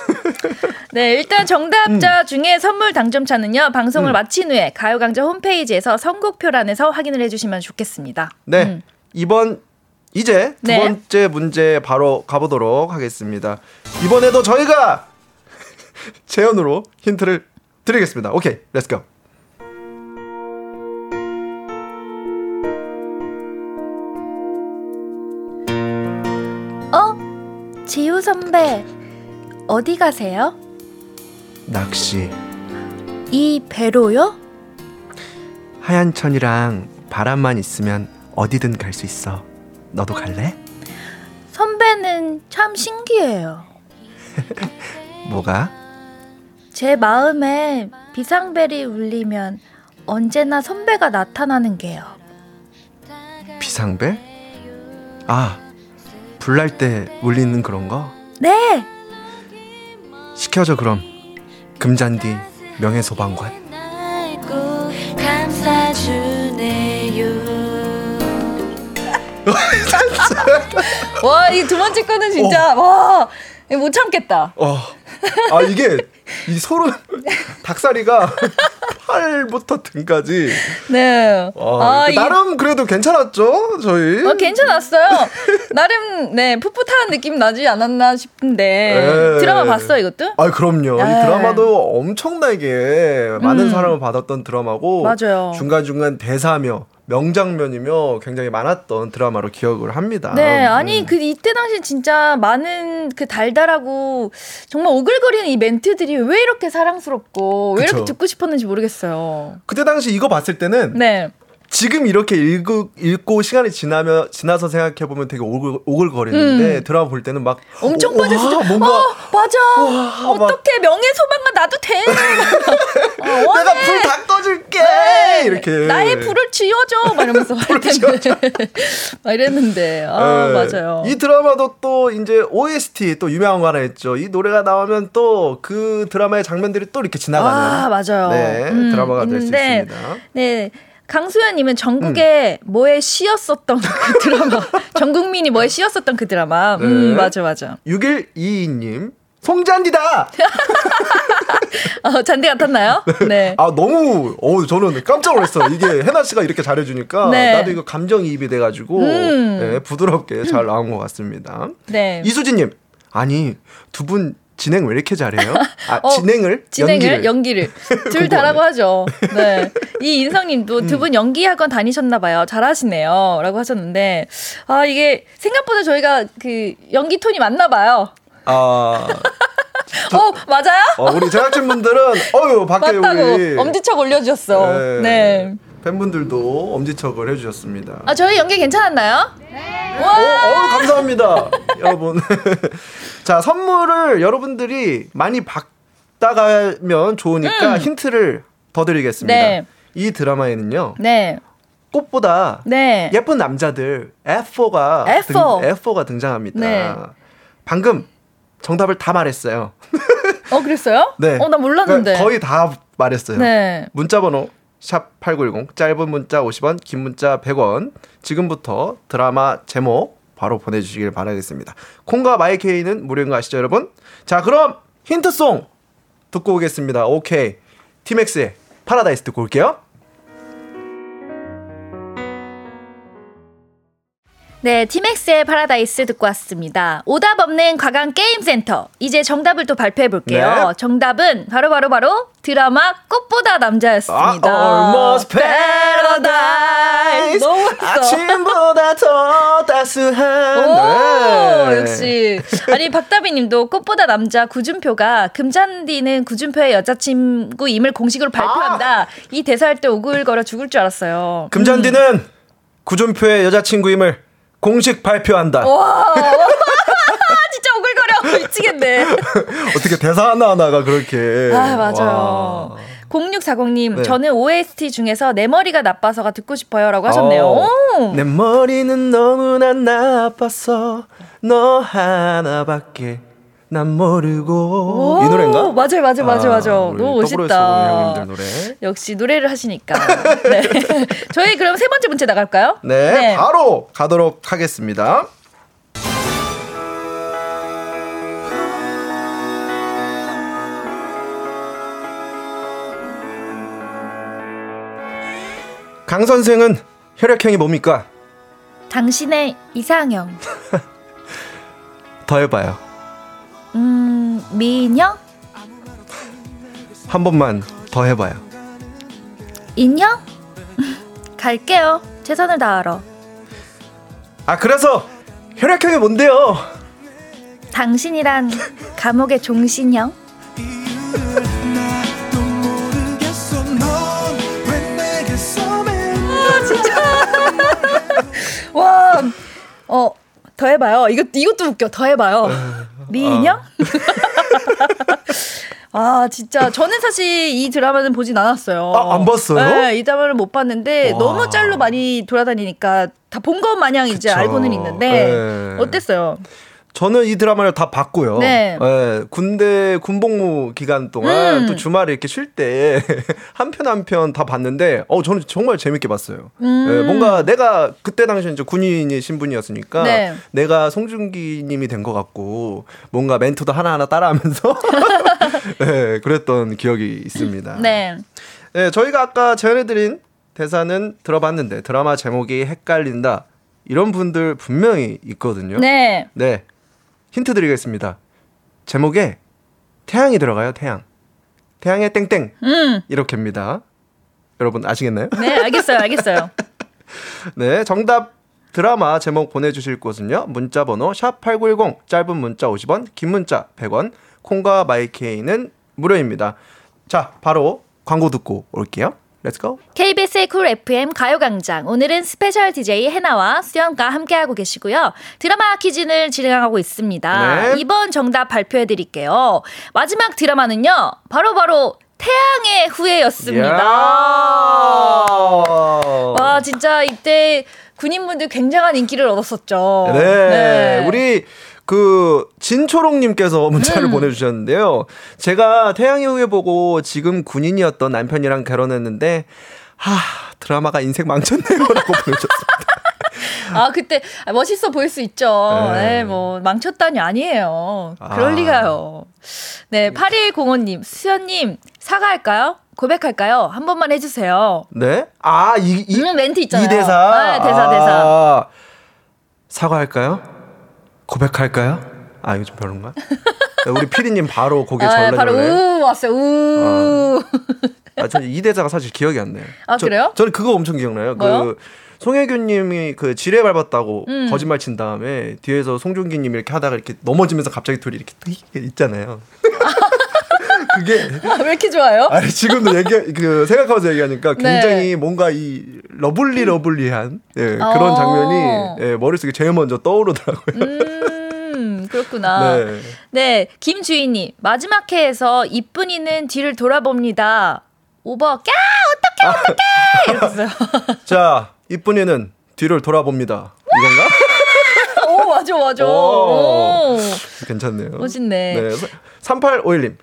[SPEAKER 1] 네, 일단 정답자
[SPEAKER 2] 음.
[SPEAKER 1] 중에 선물 당첨자는요, 방송을 마친 후에 가요광장 홈페이지에서 선곡표란에서 확인을 해주시면 좋겠습니다.
[SPEAKER 2] 네.
[SPEAKER 1] 음.
[SPEAKER 2] 이번 이제 두
[SPEAKER 1] 네.
[SPEAKER 2] 번째 문제 바로 가보도록 하겠습니다. 이번에도 저희가 재연으로 힌트를 드리겠습니다. 오케이, let's
[SPEAKER 1] go. 지우 선배, 어디 가세요?
[SPEAKER 2] 낚시.
[SPEAKER 1] 이 배로요?
[SPEAKER 2] 하얀 천이랑 바람만 있으면 어디든 갈 수 있어. 너도 갈래?
[SPEAKER 1] 선배는 참 신기해요.
[SPEAKER 2] 뭐가?
[SPEAKER 1] 제 마음에 비상벨이 울리면 언제나 선배가 나타나는 게요.
[SPEAKER 2] 비상벨? 아, 불날 때 울리는 그런 거?
[SPEAKER 1] 네!
[SPEAKER 2] 시켜줘 그럼. 금잔디 명예소방관.
[SPEAKER 1] 와, 이 두 번째 거는 진짜, 와, 이거 못 참겠다.
[SPEAKER 2] 어. 아 이게 이 소름 닭다리가 팔부터 등까지.
[SPEAKER 1] 네.
[SPEAKER 2] 와,
[SPEAKER 1] 아,
[SPEAKER 2] 그
[SPEAKER 1] 이-
[SPEAKER 2] 나름 그래도 괜찮았죠 저희.
[SPEAKER 1] 어, 괜찮았어요. 나름 네 풋풋한 느낌 나지 않았나 싶은데
[SPEAKER 2] 네.
[SPEAKER 1] 드라마 봤어 이것도?
[SPEAKER 2] 아 그럼요. 이
[SPEAKER 1] 네.
[SPEAKER 2] 드라마도 엄청나게 많은
[SPEAKER 1] 음.
[SPEAKER 2] 사랑을 받았던 드라마고
[SPEAKER 1] 맞아요.
[SPEAKER 2] 중간 중간 대사며 명장면이며 굉장히 많았던 드라마로 기억을 합니다.
[SPEAKER 1] 네, 아니
[SPEAKER 2] 음.
[SPEAKER 1] 그 이때 당시 진짜 많은 그 달달하고 정말 오글거리는 이 멘트들이 왜 이렇게 사랑스럽고 왜 이렇게
[SPEAKER 2] 그쵸.
[SPEAKER 1] 듣고 싶었는지 모르겠어요.
[SPEAKER 2] 그때 당시 이거 봤을 때는
[SPEAKER 1] 네,
[SPEAKER 2] 지금 이렇게 읽고, 읽고 시간이 지나면 지나서 생각해 보면 되게 오글 오글거리는데 드라마 볼 때는 막
[SPEAKER 1] 음. 엄청
[SPEAKER 2] 어, 와,
[SPEAKER 1] 빠졌어.
[SPEAKER 2] 뭔가
[SPEAKER 1] 어, 맞아.
[SPEAKER 2] 와, 막-
[SPEAKER 1] 어떻게 명예 소방관 나도 돼. 어.
[SPEAKER 2] 내가 불 다 꺼줄게
[SPEAKER 1] 네.
[SPEAKER 2] 이렇게
[SPEAKER 1] 나의 불을 지워줘 막 이러면서 할 텐데 막 이랬는데 아
[SPEAKER 2] 네.
[SPEAKER 1] 맞아요.
[SPEAKER 2] 이 드라마도 또 이제 OST 또 유명한 거 하나 있죠. 이 노래가 나오면 또 그 드라마의 장면들이 또 이렇게 지나가는
[SPEAKER 1] 아 맞아요.
[SPEAKER 2] 네,
[SPEAKER 1] 음,
[SPEAKER 2] 드라마가 될 수 있습니다.
[SPEAKER 1] 네. 강수현님은 전국에 뭐에 씌었었던 그 드라마. 전 국민이 뭐에 씌었었던 그 드라마. 음,
[SPEAKER 2] 네.
[SPEAKER 1] 맞아, 맞아.
[SPEAKER 2] 6122님. 송잔디다!
[SPEAKER 1] 어, 잔디 같았나요? 네.
[SPEAKER 2] 아, 너무, 어 저는 깜짝 놀랐어요. 이게 해나 씨가 이렇게 잘해주니까.
[SPEAKER 1] 네.
[SPEAKER 2] 나도 이거 감정이입이 돼가지고.
[SPEAKER 1] 음.
[SPEAKER 2] 네, 부드럽게 잘 나온 것 같습니다.
[SPEAKER 1] 네.
[SPEAKER 2] 이수진님. 아니, 두 분 진행 왜 이렇게 잘해요? 아,
[SPEAKER 1] 어,
[SPEAKER 2] 진행을?
[SPEAKER 1] 진행을 연기를, 둘 다라고 하죠. 네. 이 인성님도
[SPEAKER 2] 음.
[SPEAKER 1] 두분 연기 학원 다니셨나 봐요. 잘하시네요.라고 하셨는데 아 이게 생각보다 저희가 그 연기 톤이 맞나 봐요.
[SPEAKER 2] 아,
[SPEAKER 1] 어 맞아요?
[SPEAKER 2] 어, 우리 제작진분들은, 어유 밖에
[SPEAKER 1] 맞다고
[SPEAKER 2] 우리.
[SPEAKER 1] 엄지척 올려주셨어.
[SPEAKER 2] 네.
[SPEAKER 1] 네.
[SPEAKER 2] 팬분들도 엄지척을 해주셨습니다.
[SPEAKER 1] 아 저희 연기 괜찮았나요?
[SPEAKER 2] 어, 어, 감사합니다, 여러분. 자, 선물을 여러분들이 많이 받다가면 좋으니까 힌트를 더 드리겠습니다.
[SPEAKER 1] 음. 네.
[SPEAKER 2] 이 드라마에는요,
[SPEAKER 1] 네.
[SPEAKER 2] 꽃보다
[SPEAKER 1] 네.
[SPEAKER 2] 예쁜 남자들 F4가
[SPEAKER 1] F4.
[SPEAKER 2] 등, F4가 등장합니다.
[SPEAKER 1] 네.
[SPEAKER 2] 방금 정답을 다 말했어요.
[SPEAKER 1] 어 그랬어요?
[SPEAKER 2] 네.
[SPEAKER 1] 어 나 몰랐는데.
[SPEAKER 2] 그러니까 거의 다 말했어요.
[SPEAKER 1] 네.
[SPEAKER 2] 문자 번호 샵 8910 짧은 문자 50원 긴 문자 100원. 지금부터 드라마 제목 바로 보내주시길 바라겠습니다. 콩과 마이케이는 무료인 거 아시죠 여러분? 자 그럼 힌트송 듣고 오겠습니다. 오케이. 티맥스의 파라다이스 듣고 올게요
[SPEAKER 1] 네, 티맥스의 파라다이스 듣고 왔습니다. 오답 없는 가광 게임센터. 이제 정답을 또 발표해 볼게요.
[SPEAKER 2] 네.
[SPEAKER 1] 정답은 바로 바로 바로 드라마 꽃보다 남자였습니다.
[SPEAKER 2] 아, Almost Paradise
[SPEAKER 1] 너무 멋있어.
[SPEAKER 2] 아침보다 더 따스한
[SPEAKER 1] 오,
[SPEAKER 2] 네.
[SPEAKER 1] 역시. 아니, 박다비 님도 꽃보다 남자 구준표가 금잔디는 구준표의 여자친구임을 공식으로 발표한다. 이 대사할 때 오글거려 죽을 줄 알았어요.
[SPEAKER 2] 금잔디는 구준표의 여자친구임을 공식 발표한다
[SPEAKER 1] 와, 진짜 오글거려. 미치겠네.
[SPEAKER 2] 어떻게 대사 하나하나가 그렇게
[SPEAKER 1] 아, 맞아요.
[SPEAKER 2] 와.
[SPEAKER 1] 0640님,
[SPEAKER 2] 네.
[SPEAKER 1] 저는 OST 중에서 내 머리가 나빠서가 듣고 싶어요. 라고 하셨네요.
[SPEAKER 2] 어,
[SPEAKER 1] 오.
[SPEAKER 2] 내 머리는 너무나 나빠서 너 하나밖에 난 모르고
[SPEAKER 1] 오,
[SPEAKER 2] 이 노래인가?
[SPEAKER 1] 맞아요, 맞아요, 맞아요, 맞아요.
[SPEAKER 2] 우리
[SPEAKER 1] 너무 멋있다.
[SPEAKER 2] 노래.
[SPEAKER 1] 역시 노래를 하시니까. 네. 저희 그럼 세 번째 문제 나갈까요?
[SPEAKER 2] 네, 바로 가도록 하겠습니다. 강 선생은 혈액형이 뭡니까?
[SPEAKER 1] 당신의 이상형.
[SPEAKER 2] 더 해봐요.
[SPEAKER 1] 음, 미인형?
[SPEAKER 2] 한 번만 더 해봐요.
[SPEAKER 1] 인형? 갈게요. 최선을 다하러.
[SPEAKER 2] 아 그래서 혈액형이 뭔데요?
[SPEAKER 1] 당신이란 감옥의 종신형?
[SPEAKER 4] 내게서 맨날
[SPEAKER 1] 와, 어, 더 해봐요. 이것, 이것도 웃겨. 더 해봐요. 미인형? 아, 진짜. 저는 사실 이 드라마는 보진 않았어요.
[SPEAKER 2] 아, 안 봤어요?
[SPEAKER 1] 네, 이 드라마를 못 봤는데
[SPEAKER 2] 와.
[SPEAKER 1] 너무 짤로 많이 돌아다니니까 다 본 것 마냥 이제
[SPEAKER 2] 그쵸.
[SPEAKER 1] 알고는 있는데
[SPEAKER 2] 네.
[SPEAKER 1] 어땠어요?
[SPEAKER 2] 저는 이 드라마를 다 봤고요.
[SPEAKER 1] 네.
[SPEAKER 2] 예, 군대 군복무 기간 동안
[SPEAKER 1] 음.
[SPEAKER 2] 또 주말에 이렇게 쉴 때 한 편 한 편 다 봤는데 어 저는 정말 재밌게 봤어요.
[SPEAKER 1] 음.
[SPEAKER 2] 예, 뭔가 내가 그때 당시에 이제 군인이 신분이었으니까
[SPEAKER 1] 네.
[SPEAKER 2] 내가 송중기님이 된 것 같고 뭔가 멘트도 하나하나 따라하면서 예, 그랬던 기억이 있습니다.
[SPEAKER 1] 네.
[SPEAKER 2] 네, 저희가 아까 전해드린 대사는 들어봤는데 드라마 제목이 헷갈린다 이런 분들 분명히 있거든요.
[SPEAKER 1] 네.
[SPEAKER 2] 네. 힌트 드리겠습니다. 제목에 태양이 들어가요, 태양. 태양의 땡땡.
[SPEAKER 1] 음.
[SPEAKER 2] 이렇게입니다. 여러분 아시겠나요?
[SPEAKER 1] 네, 알겠어요. 알겠어요.
[SPEAKER 2] 네, 정답 드라마 제목 보내주실 곳은요. 문자번호 샵8910 짧은 문자 50원, 긴 문자 100원, 콩과 마이케이는 무료입니다. 자, 바로 광고 듣고 올게요. Let's go.
[SPEAKER 1] KBS의 쿨 FM 가요광장. 오늘은 special DJ 해나와 수현과 함께하고 계시고요. 드라마 퀴즈를 진행하고 있습니다.
[SPEAKER 2] 네.
[SPEAKER 1] 이번 정답 발표해 드릴게요. 마지막 드라마는요. 바로 바로 태양의 후예였습니다. 와, 진짜 이때 군인분들 굉장한 인기를 얻었었죠.
[SPEAKER 2] 네. 우리 그 진초롱님께서 문자를
[SPEAKER 1] 음.
[SPEAKER 2] 보내주셨는데요. 제가 태양의 후예 보고 지금 군인이었던 남편이랑 결혼했는데 하 드라마가 인생 망쳤네요라고 보내셨습니다.
[SPEAKER 1] 아, 그때 아, 멋있어 보일 수 있죠.
[SPEAKER 2] 네.
[SPEAKER 1] 네, 뭐 망쳤다니 아니에요. 그럴
[SPEAKER 2] 아.
[SPEAKER 1] 리가요. 네, 8105님, 수현님 사과할까요? 고백할까요? 한 번만 해주세요.
[SPEAKER 2] 네? 아, 이, 이,
[SPEAKER 1] 음, 멘트 있잖아요.
[SPEAKER 2] 이 대사.
[SPEAKER 1] 아, 대사,
[SPEAKER 2] 아,
[SPEAKER 1] 대사.
[SPEAKER 2] 사과할까요? 고백할까요? 아, 이거 좀 별론가? 네, 우리 피디님 바로 고개
[SPEAKER 1] 아,
[SPEAKER 2] 절레절레.
[SPEAKER 1] 바로 우 왔어요. 우.
[SPEAKER 2] 아, 저는 이 대사가 사실 기억이 안 나요.
[SPEAKER 1] 아,
[SPEAKER 2] 저,
[SPEAKER 1] 그래요?
[SPEAKER 2] 저는 그거 엄청 기억나요.
[SPEAKER 1] 뭐요?
[SPEAKER 2] 그 송혜교님이 그 지뢰 밟았다고
[SPEAKER 1] 음.
[SPEAKER 2] 거짓말 친 다음에 뒤에서 송중기님이 이렇게 하다가 이렇게 넘어지면서 갑자기 둘이 이렇게 뜩 있잖아요. 그게
[SPEAKER 1] 아, 왜 이렇게 좋아요?
[SPEAKER 2] 아니 지금도 얘기 그 생각하면서 얘기하니까
[SPEAKER 1] 네.
[SPEAKER 2] 굉장히 뭔가 이 lovely lovely한 예, 그런
[SPEAKER 1] 어.
[SPEAKER 2] 장면이 예, 머릿속에 제일 먼저 떠오르더라고요.
[SPEAKER 1] 음, 그렇구나.
[SPEAKER 2] 네.
[SPEAKER 1] 네, 김주인님 마지막 회에서 이쁜이는 뒤를 돌아봅니다. 오버, 까 어떡해 어떡해 이랬어요.
[SPEAKER 2] 자 이쁜이는 뒤를 돌아봅니다. 이건가?
[SPEAKER 1] 오 맞아 맞아.
[SPEAKER 2] 오.
[SPEAKER 1] 오.
[SPEAKER 2] 괜찮네요.
[SPEAKER 1] 멋있네.
[SPEAKER 2] 네. 3851님.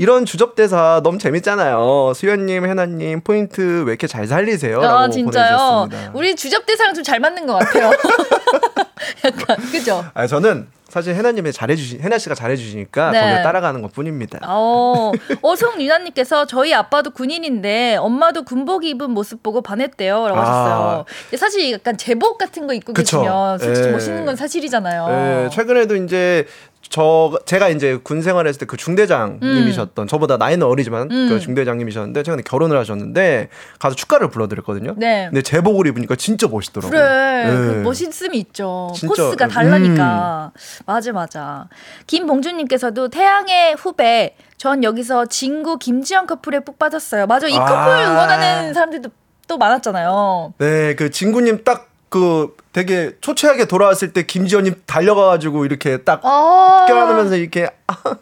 [SPEAKER 2] 이런 주접대사 너무 재밌잖아요. 수현님, 해나님 포인트 왜 이렇게 잘 살리세요?
[SPEAKER 1] 아 진짜요.
[SPEAKER 2] 보내주셨습니다.
[SPEAKER 1] 우리 주접대사랑 좀 잘 맞는 것 같아요. 약간 그죠?
[SPEAKER 2] 아, 저는 사실 해나님이 잘해주시, 해나 씨가 잘해주시니까
[SPEAKER 1] 네.
[SPEAKER 2] 거기에 따라가는 것 뿐입니다.
[SPEAKER 1] 어, 어송유나님께서 저희 아빠도 군인인데 엄마도 군복 입은 모습 보고 반했대요라고
[SPEAKER 2] 아.
[SPEAKER 1] 하셨어요. 사실 약간 제복 같은 거 입고
[SPEAKER 2] 그쵸.
[SPEAKER 1] 계시면 솔직히
[SPEAKER 2] 예.
[SPEAKER 1] 멋있는 건 사실이잖아요.
[SPEAKER 2] 네, 최근에도 이제 저 제가 이제 군 생활했을 때 그 중대장님이셨던 저보다 나이는 어리지만
[SPEAKER 1] 음.
[SPEAKER 2] 그 중대장님이셨는데 최근에 결혼을 하셨는데 가서 축가를 불러드렸거든요.
[SPEAKER 1] 네.
[SPEAKER 2] 근데 제복을 입으니까 진짜 멋있더라고요.
[SPEAKER 1] 그래
[SPEAKER 2] 네.
[SPEAKER 1] 그 멋있음이 있죠
[SPEAKER 2] 진짜,
[SPEAKER 1] 포스가
[SPEAKER 2] 음.
[SPEAKER 1] 달라니까 맞아 맞아 김봉준님께서도 태양의 후배 전 여기서 진구 김지영 커플에 푹 빠졌어요 맞아 이
[SPEAKER 2] 아.
[SPEAKER 1] 커플 응원하는 사람들도 또 많았잖아요
[SPEAKER 2] 네, 그 진구님 딱 그 되게 초췌하게 돌아왔을 때 김지현님 달려가가지고 이렇게 딱
[SPEAKER 1] 아,
[SPEAKER 2] 껴안으면서 이렇게 아,
[SPEAKER 1] 어,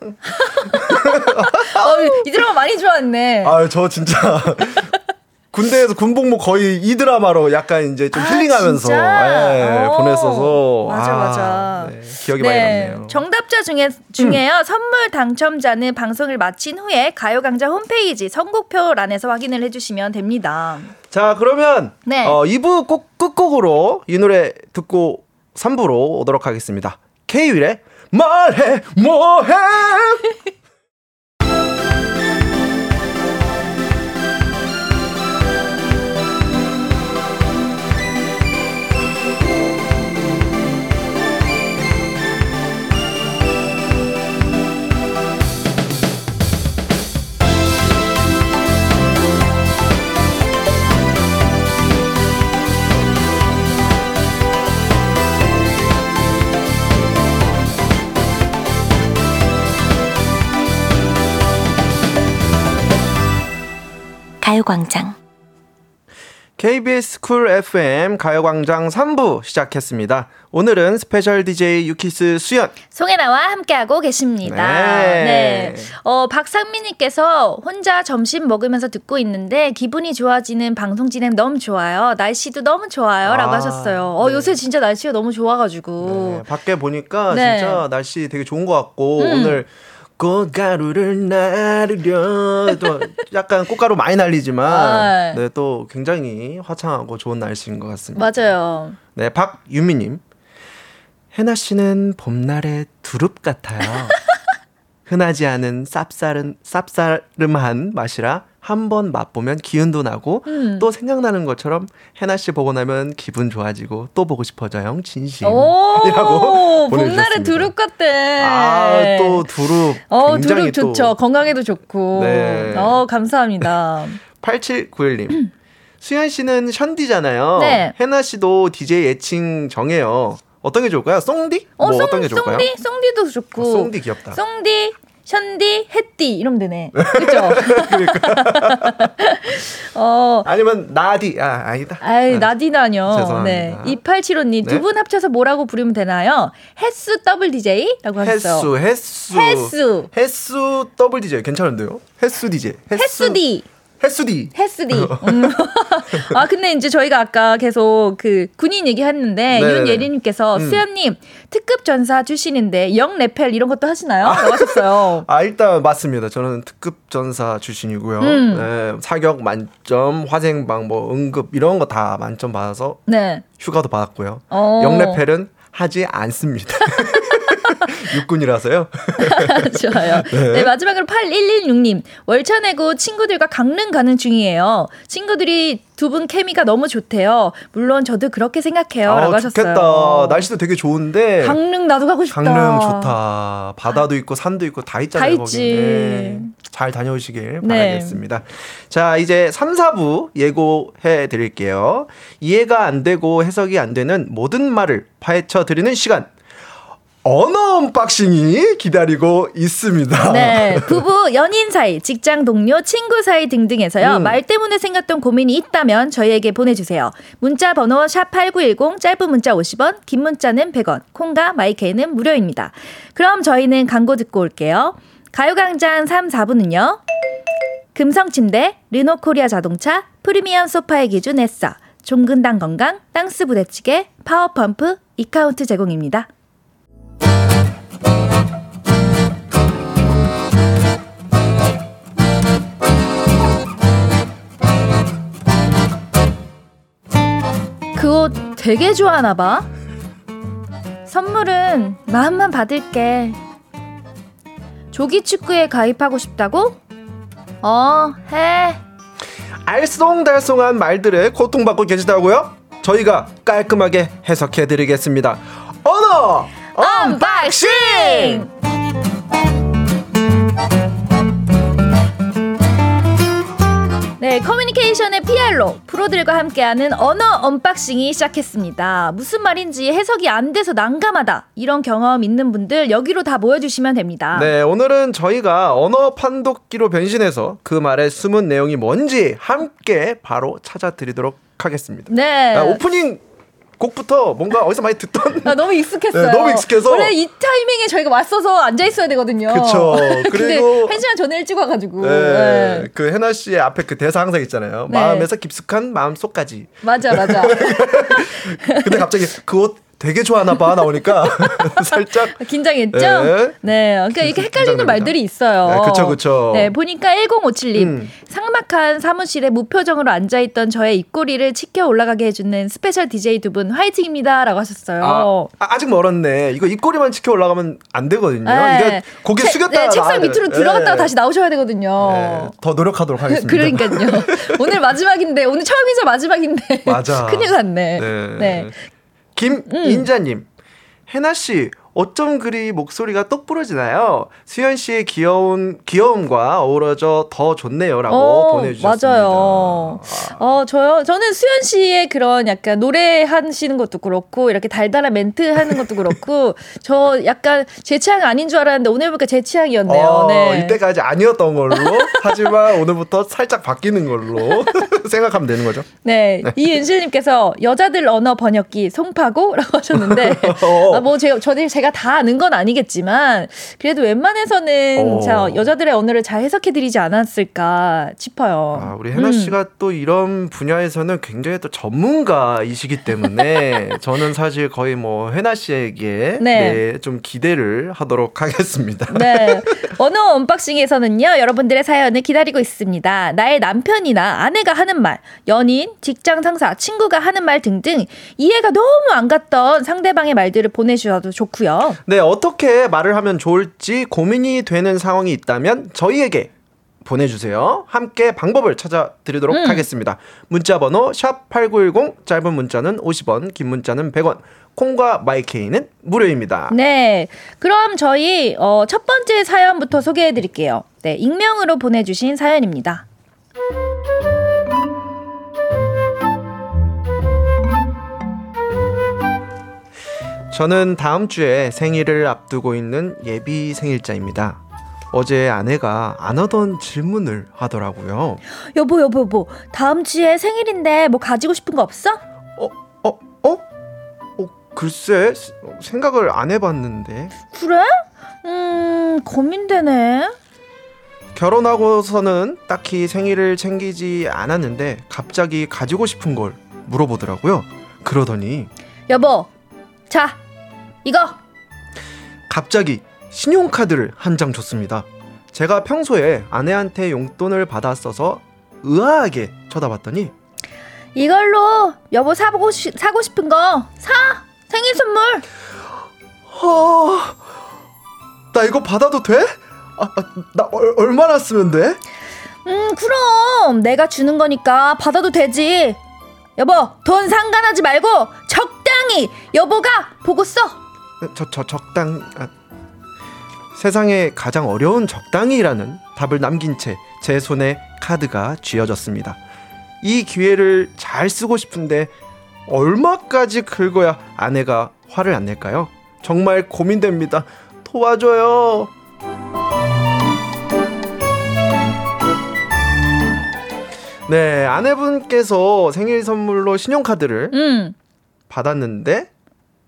[SPEAKER 1] 이 드라마 많이 좋아했네
[SPEAKER 2] 아, 저 진짜 군대에서 군복무 거의 이 드라마로 약간 이제 좀
[SPEAKER 1] 아,
[SPEAKER 2] 힐링하면서? 예,
[SPEAKER 1] 어.
[SPEAKER 2] 보냈어서
[SPEAKER 1] 맞아,
[SPEAKER 2] 아,
[SPEAKER 1] 맞아.
[SPEAKER 2] 네, 기억이 많이 남네요. 음.
[SPEAKER 1] 정답자 중에 중에요 선물 당첨자는 방송을 마친 후에 가요 강좌 홈페이지 선곡표란에서 확인을 해 주시면 됩니다.
[SPEAKER 2] 자, 그러면
[SPEAKER 1] 네.
[SPEAKER 2] 어, 2부 꼭 끝곡으로 이 노래 듣고 3부로 오도록 하겠습니다. K-윌의 말해 뭐해
[SPEAKER 3] 가요광장.
[SPEAKER 2] KBS 쿨 FM 가요광장 3부 시작했습니다. 오늘은 special DJ 유키스 수현.
[SPEAKER 1] 송혜나와 함께하고 계십니다.
[SPEAKER 2] 네.
[SPEAKER 1] 네. 어, 박상민님께서 혼자 점심 먹으면서 듣고 있는데 기분이 좋아지는 방송 진행 너무 좋아요. 날씨도 너무 좋아요. 라고
[SPEAKER 2] 아,
[SPEAKER 1] 하셨어요. 어,
[SPEAKER 2] 네.
[SPEAKER 1] 요새 진짜 날씨가 너무 좋아가지고.
[SPEAKER 2] 네, 밖에 보니까
[SPEAKER 1] 네.
[SPEAKER 2] 진짜 날씨 되게 좋은 것 같고
[SPEAKER 1] 음.
[SPEAKER 2] 오늘 꽃가루를 나르려 또 약간 꽃가루 많이 날리지만
[SPEAKER 1] 아.
[SPEAKER 2] 네, 또 굉장히 화창하고 좋은 날씨인 것 같습니다.
[SPEAKER 1] 맞아요.
[SPEAKER 2] 네, 박유미님. 해나 씨는 봄날의 두릅 같아요. 흔하지 않은 쌉싸름, 쌉싸름한 맛이라 한 번 맛보면 기운도 나고
[SPEAKER 1] 음.
[SPEAKER 2] 또 생각나는 것처럼 해나 씨 보고 나면 기분 좋아지고 또 보고 싶어져요. 진심.
[SPEAKER 1] 오,
[SPEAKER 2] 이라고
[SPEAKER 1] 봄날의
[SPEAKER 2] 보내주셨습니다.
[SPEAKER 1] 두릅 같대.
[SPEAKER 2] 아, 또 두릅.
[SPEAKER 1] 어, 두릅 좋죠.
[SPEAKER 2] 또
[SPEAKER 1] 건강에도 좋고.
[SPEAKER 2] 네.
[SPEAKER 1] 어, 감사합니다.
[SPEAKER 2] 8791님. 수현 씨는 션디잖아요.
[SPEAKER 1] 네.
[SPEAKER 2] 해나 씨도 DJ 애칭 정해요. 어떤 게 좋을까요? 송디?
[SPEAKER 1] 어,
[SPEAKER 2] 뭐
[SPEAKER 1] 송,
[SPEAKER 2] 어떤 게 좋을까요?
[SPEAKER 1] 송디? 송디도 좋고.
[SPEAKER 2] 어, 송디 귀엽다.
[SPEAKER 1] 송디, 션디, 햇띠 이러면 되네. 그죠? 어,
[SPEAKER 2] 아니면 나디. 아, 아니다.
[SPEAKER 1] 아이,
[SPEAKER 2] 아,
[SPEAKER 1] 나디나뇨.
[SPEAKER 2] 죄송합니다.
[SPEAKER 1] 네. 2875님,
[SPEAKER 2] 네.
[SPEAKER 1] 두분 합쳐서 뭐라고 부르면 되나요? 햇수 더블 DJ? 라고 하셨어요.
[SPEAKER 2] 햇수, 햇수.
[SPEAKER 1] 햇수.
[SPEAKER 2] 햇수 더블 DJ 괜찮은데요? 햇수 DJ.
[SPEAKER 1] 햇수디.
[SPEAKER 2] 햇수디.
[SPEAKER 1] 햇스디. 음. 아 근데 이제 저희가 아까 계속 그 군인 얘기했는데
[SPEAKER 2] 네네네.
[SPEAKER 1] 윤예리님께서
[SPEAKER 2] 음.
[SPEAKER 1] 수현님 특급 전사 출신인데 역레펠 이런 것도 하시나요? 라고 하셨어요.
[SPEAKER 2] 아 일단 맞습니다. 저는 특급 전사 출신이고요.
[SPEAKER 1] 음.
[SPEAKER 2] 네, 사격 만점, 화생방, 뭐 응급 이런 거 다 만점 받아서
[SPEAKER 1] 네.
[SPEAKER 2] 휴가도 받았고요.
[SPEAKER 1] 어.
[SPEAKER 2] 역레펠은 하지 않습니다. 육군이라서요.
[SPEAKER 1] 좋아요. 네. 마지막으로 8116님. 월차 내고 친구들과 강릉 가는 중이에요. 친구들이 두 분 케미가 너무 좋대요. 물론 저도 그렇게 생각해요. 라고 하셨어요.
[SPEAKER 2] 좋겠다. 날씨도 되게 좋은데
[SPEAKER 1] 강릉 나도 가고 싶다.
[SPEAKER 2] 강릉 좋다. 바다도 있고 산도 있고 다 있잖아요.
[SPEAKER 1] 다 있지.
[SPEAKER 2] 네. 잘 다녀오시길
[SPEAKER 1] 네.
[SPEAKER 2] 바라겠습니다. 자, 이제 3, 4부 예고해 드릴게요. 이해가 안 되고 해석이 안 되는 모든 말을 파헤쳐 드리는 시간. 언어 unboxing이 기다리고 있습니다.
[SPEAKER 1] 네, 부부, 연인 사이, 직장 동료, 친구 사이 등등에서요.
[SPEAKER 2] 음.
[SPEAKER 1] 말 때문에 생겼던 고민이 있다면 저희에게 보내주세요. 문자 번호 샵8910, 짧은 문자 50원, 긴 문자는 100원, 콩과 마이케이는 무료입니다. 그럼 저희는 광고 듣고 올게요. 가요광장 3, 4부는요. 금성침대, 르노코리아 자동차, 프리미엄 소파의 기준 에싸, 종근당 건강, 땅스 부대찌개, 파워펌프, 이카운트 제공입니다. 그 옷 되게 좋아하나 봐. 선물은 마음만 받을게. 조기 축구에 가입하고 싶다고? 어, 해.
[SPEAKER 2] 알쏭달쏭한 말들에 고통받고 계시다고요? 저희가 깔끔하게 해석해 드리겠습니다. 언어
[SPEAKER 1] unboxing! 네, 커뮤니케이션의 프로 프로들과 함께하는 언어 unboxing이 시작했습니다. 무슨 말인지 해석이 안 돼서 난감하다. 이런 경험 있는 분들 여기로 다 모여주시면 됩니다.
[SPEAKER 2] 네, 오늘은 저희가 언어 판독기로 변신해서 그 말의 숨은 내용이 뭔지 함께 바로 찾아드리도록 하겠습니다.
[SPEAKER 1] 네.
[SPEAKER 2] 아, 오프닝 곡부터 뭔가 어디서 많이 듣던
[SPEAKER 1] 아, 너무 익숙했어요.
[SPEAKER 2] 네, 너무 익숙해서.
[SPEAKER 1] 원래 이 타이밍에 저희가 왔어서 앉아 있어야 되거든요.
[SPEAKER 2] 그쵸.
[SPEAKER 1] 근데
[SPEAKER 2] 그리고-
[SPEAKER 1] 한 시간 전에 일찍 와가지고.
[SPEAKER 2] 네,
[SPEAKER 1] 네.
[SPEAKER 2] 그 해나 씨의 앞에 그 대사 항상 있잖아요.
[SPEAKER 1] 네.
[SPEAKER 2] 마음에서 깊숙한 마음 속까지.
[SPEAKER 1] 맞아, 맞아.
[SPEAKER 2] 근데 갑자기 그 옷 되게 좋아하나 봐 나오니까 살짝
[SPEAKER 1] 긴장했죠?
[SPEAKER 2] 네.
[SPEAKER 1] 네. 그러니까 이렇게 헷갈리는
[SPEAKER 2] 긴장됩니다.
[SPEAKER 1] 말들이 있어요.
[SPEAKER 2] 네, 그쵸, 그쵸.
[SPEAKER 1] 네, 보니까 1057님.
[SPEAKER 2] 음.
[SPEAKER 1] 상막한 사무실에 무표정으로 앉아 있던 저의 입꼬리를 치켜 올라가게 해 주는 special DJ 두 분 화이팅입니다. 라고 하셨어요.
[SPEAKER 2] 아, 아직 멀었네. 이거 입꼬리만 치켜 올라가면 안 되거든요.
[SPEAKER 1] 네.
[SPEAKER 2] 이게 고개
[SPEAKER 1] 책-
[SPEAKER 2] 숙였다
[SPEAKER 1] 네, 책상
[SPEAKER 2] 돼.
[SPEAKER 1] 밑으로 들어갔다가
[SPEAKER 2] 네.
[SPEAKER 1] 다시 나오셔야 되거든요.
[SPEAKER 2] 네, 더 노력하도록 하겠습니다.
[SPEAKER 1] 그러니까요. 오늘 마지막인데, 오늘 처음이자 마지막인데.
[SPEAKER 2] 맞아.
[SPEAKER 1] 큰일 났네.
[SPEAKER 2] 네.
[SPEAKER 1] 네. 음.
[SPEAKER 2] 김인자님, 해나 씨 어쩜 그리 목소리가 똑 부러지나요? 수현 씨의 귀여운 귀여움과 어우러져 더 좋네요라고
[SPEAKER 1] 어,
[SPEAKER 2] 보내주셨습니다.
[SPEAKER 1] 맞아요. 어, 저요. 저는 수현 씨의 그런 약간 노래 하시는 것도 그렇고, 이렇게 달달한 멘트 하는 것도 그렇고, 저 약간 제 취향 아닌 줄 알았는데, 오늘 보니까 제 취향이었네요.
[SPEAKER 2] 어,
[SPEAKER 1] 네.
[SPEAKER 2] 이때까지 아니었던 걸로 하지만 오늘부터 살짝 바뀌는 걸로 생각하면 되는 거죠.
[SPEAKER 1] 네. 이윤실님께서 여자들 언어 번역기 송파고라고 하셨는데,
[SPEAKER 2] 어.
[SPEAKER 1] 아, 뭐 제가, 저들 제가 다 아는 건 아니겠지만, 그래도 웬만해서는
[SPEAKER 2] 어.
[SPEAKER 1] 자, 여자들의 언어를 잘 해석해 드리지 않았을까 싶어요.
[SPEAKER 2] 아, 우리 해나
[SPEAKER 1] 음.
[SPEAKER 2] 씨가 또 이런 분야에서는 굉장히 또 전문가이시기 때문에 저는 사실 거의 뭐 해나 씨에게
[SPEAKER 1] 네.
[SPEAKER 2] 네, 좀 기대를 하도록 하겠습니다.
[SPEAKER 1] 네. 언어 언박싱에서는요, 여러분들의 사연을 기다리고 있습니다. 나의 남편이나 아내가 하는 말, 연인, 직장 상사, 친구가 하는 말 등등 이해가 너무 안 갔던 상대방의 말들을 보내 주셔도 좋고요.
[SPEAKER 2] 네, 어떻게 말을 하면 좋을지 고민이 되는 상황이 있다면 저희에게 보내주세요. 함께 방법을 찾아드리도록
[SPEAKER 1] 음.
[SPEAKER 2] 하겠습니다. 문자 번호 샵8910 짧은 문자는 50원, 긴 문자는 100원, 콩과 마이케이는 무료입니다.
[SPEAKER 1] 네. 그럼 저희 어, 첫 번째 사연부터 소개해 드릴게요. 네. 익명으로 보내주신 사연입니다.
[SPEAKER 2] 저는 다음 주에 생일을 앞두고 있는 예비 생일자입니다. 어제 아내가 안 하던 질문을 하더라고요.
[SPEAKER 1] 여보, 여보, 여보. 다음 주에 생일인데 뭐 가지고 싶은 거 없어?
[SPEAKER 2] 어, 어, 어? 어, 글쎄, 스- 생각을 안 해봤는데.
[SPEAKER 1] 그래? 음, 고민되네.
[SPEAKER 2] 결혼하고서는 딱히 생일을 챙기지 않았는데 갑자기 가지고 싶은 걸 물어보더라고요. 그러더니
[SPEAKER 1] 여보, 자, 이거.
[SPEAKER 2] 갑자기 신용카드를 한 장 줬습니다. 제가 평소에 아내한테 용돈을 받았어서 의아하게 쳐다봤더니
[SPEAKER 1] 이걸로 여보 사고, 시, 사고 싶은 거 사! 생일 선물!
[SPEAKER 2] 어... 나 이거 받아도 돼? 아, 아, 나 얼, 얼마나 쓰면 돼?
[SPEAKER 1] 음, 그럼. 내가 주는 거니까 받아도 되지. 여보, 돈 상관하지 말고 적당히 여보가 보고 써!
[SPEAKER 2] 저, 저 적당 아, 세상에 가장 어려운 적당히라는 답을 남긴 채 제 손에 카드가 쥐어졌습니다. 이 기회를 잘 쓰고 싶은데 얼마까지 긁어야 아내가 화를 안 낼까요? 정말 고민됩니다. 도와줘요. 네, 아내분께서 생일 선물로 신용카드를
[SPEAKER 1] 음,
[SPEAKER 2] 받았는데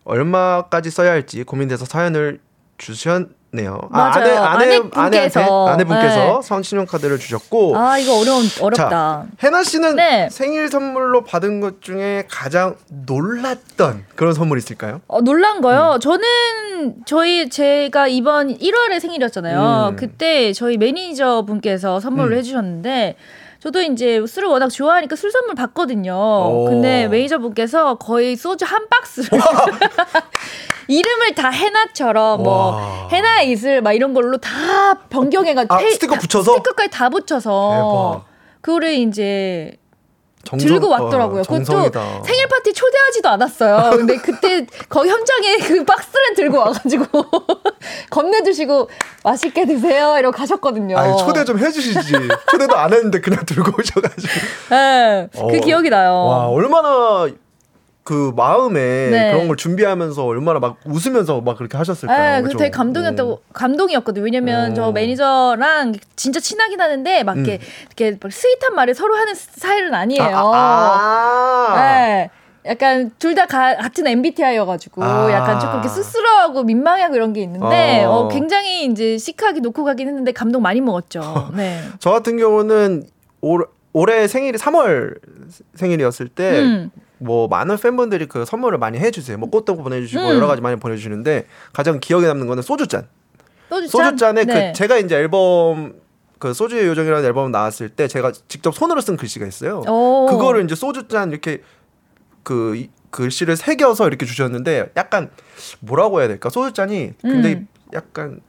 [SPEAKER 2] 얼마까지 써야 할지 고민돼서 사연을 주셨네요.
[SPEAKER 1] 맞아요. 아내분께서.
[SPEAKER 2] 아내한테 아내분께서
[SPEAKER 1] 네.
[SPEAKER 2] 선 신용카드를 주셨고
[SPEAKER 1] 아, 이거 어려운, 어렵다.
[SPEAKER 2] 자, 해나 씨는
[SPEAKER 1] 네.
[SPEAKER 2] 생일 선물로 받은 것 중에 가장 놀랐던 그런 선물 있을까요?
[SPEAKER 1] 어, 놀란 거요.
[SPEAKER 2] 음.
[SPEAKER 1] 저는 저희 제가 이번 1월에 생일이었잖아요.
[SPEAKER 2] 음.
[SPEAKER 1] 그때 저희 매니저 분께서 선물을
[SPEAKER 2] 음.
[SPEAKER 1] 해주셨는데 저도 이제 술을 워낙 좋아하니까 술 선물 받거든요.
[SPEAKER 2] 오.
[SPEAKER 1] 근데 매니저 분께서 거의 소주 한 박스를 이름을 다 해나처럼 뭐
[SPEAKER 2] 와.
[SPEAKER 1] 해나 이슬 막 이런 걸로 다 변경해가지고
[SPEAKER 2] 아,
[SPEAKER 1] 페이-
[SPEAKER 2] 스티커
[SPEAKER 1] 다-
[SPEAKER 2] 붙여서?
[SPEAKER 1] 스티커까지 다 붙여서
[SPEAKER 2] 대박.
[SPEAKER 1] 그거를 이제
[SPEAKER 2] 정성-
[SPEAKER 1] 들고 왔더라고요.
[SPEAKER 2] 어,
[SPEAKER 1] 그것도. 생일 파티 초대하지도 않았어요. 근데 그때 거기 현장에 그 박스를 들고 와가지고 건네주시고 맛있게 드세요 이러고 가셨거든요.
[SPEAKER 2] 아니 초대 좀 해주시지. 초대도 안 했는데 그냥 들고 오셔가지고.
[SPEAKER 1] 네, 그
[SPEAKER 2] 어.
[SPEAKER 1] 기억이 나요.
[SPEAKER 2] 와 얼마나 그 마음에
[SPEAKER 1] 네.
[SPEAKER 2] 그런 걸 준비하면서 얼마나 막 웃으면서 막 그렇게 하셨을까요?
[SPEAKER 1] 네, 그? 되게 감동이었다고 감동이었거든요. 왜냐면
[SPEAKER 2] 오.
[SPEAKER 1] 저 매니저랑 진짜 친하긴 하는데 막 이렇게
[SPEAKER 2] 음.
[SPEAKER 1] 이렇게 막 sweet한 말을 서로 하는 스타일은 아니에요.
[SPEAKER 2] 아, 아, 아.
[SPEAKER 1] 네. 약간 둘 다 같은 MBTI여가지고
[SPEAKER 2] 아.
[SPEAKER 1] 약간 조금 이렇게 쑥스러워하고 민망하고 이런 게 있는데
[SPEAKER 2] 어.
[SPEAKER 1] 어, 굉장히 이제 시크하게 놓고 가긴 했는데 감동 많이 먹었죠. 네.
[SPEAKER 2] 저 같은 경우는 올, 올해 생일이 3월 생일이었을 때
[SPEAKER 1] 음.
[SPEAKER 2] 뭐 많은 팬분들이 그 선물을 많이 해주세요. 뭐 꽃도 보내주시고
[SPEAKER 1] 음.
[SPEAKER 2] 여러 가지 많이 보내주시는데 가장 기억에 남는 거는 소주잔.
[SPEAKER 1] 소주잔.
[SPEAKER 2] 소주잔에
[SPEAKER 1] 네.
[SPEAKER 2] 그 제가 이제 앨범 그 소주의 요정이라는 앨범 나왔을 때 제가 직접 손으로 쓴 글씨가 있어요.
[SPEAKER 1] 오.
[SPEAKER 2] 그거를 이제 소주잔 이렇게 그 이- 글씨를 새겨서 이렇게 주셨는데 약간 뭐라고 해야 될까? 소주잔이 근데
[SPEAKER 1] 음.
[SPEAKER 2] 약간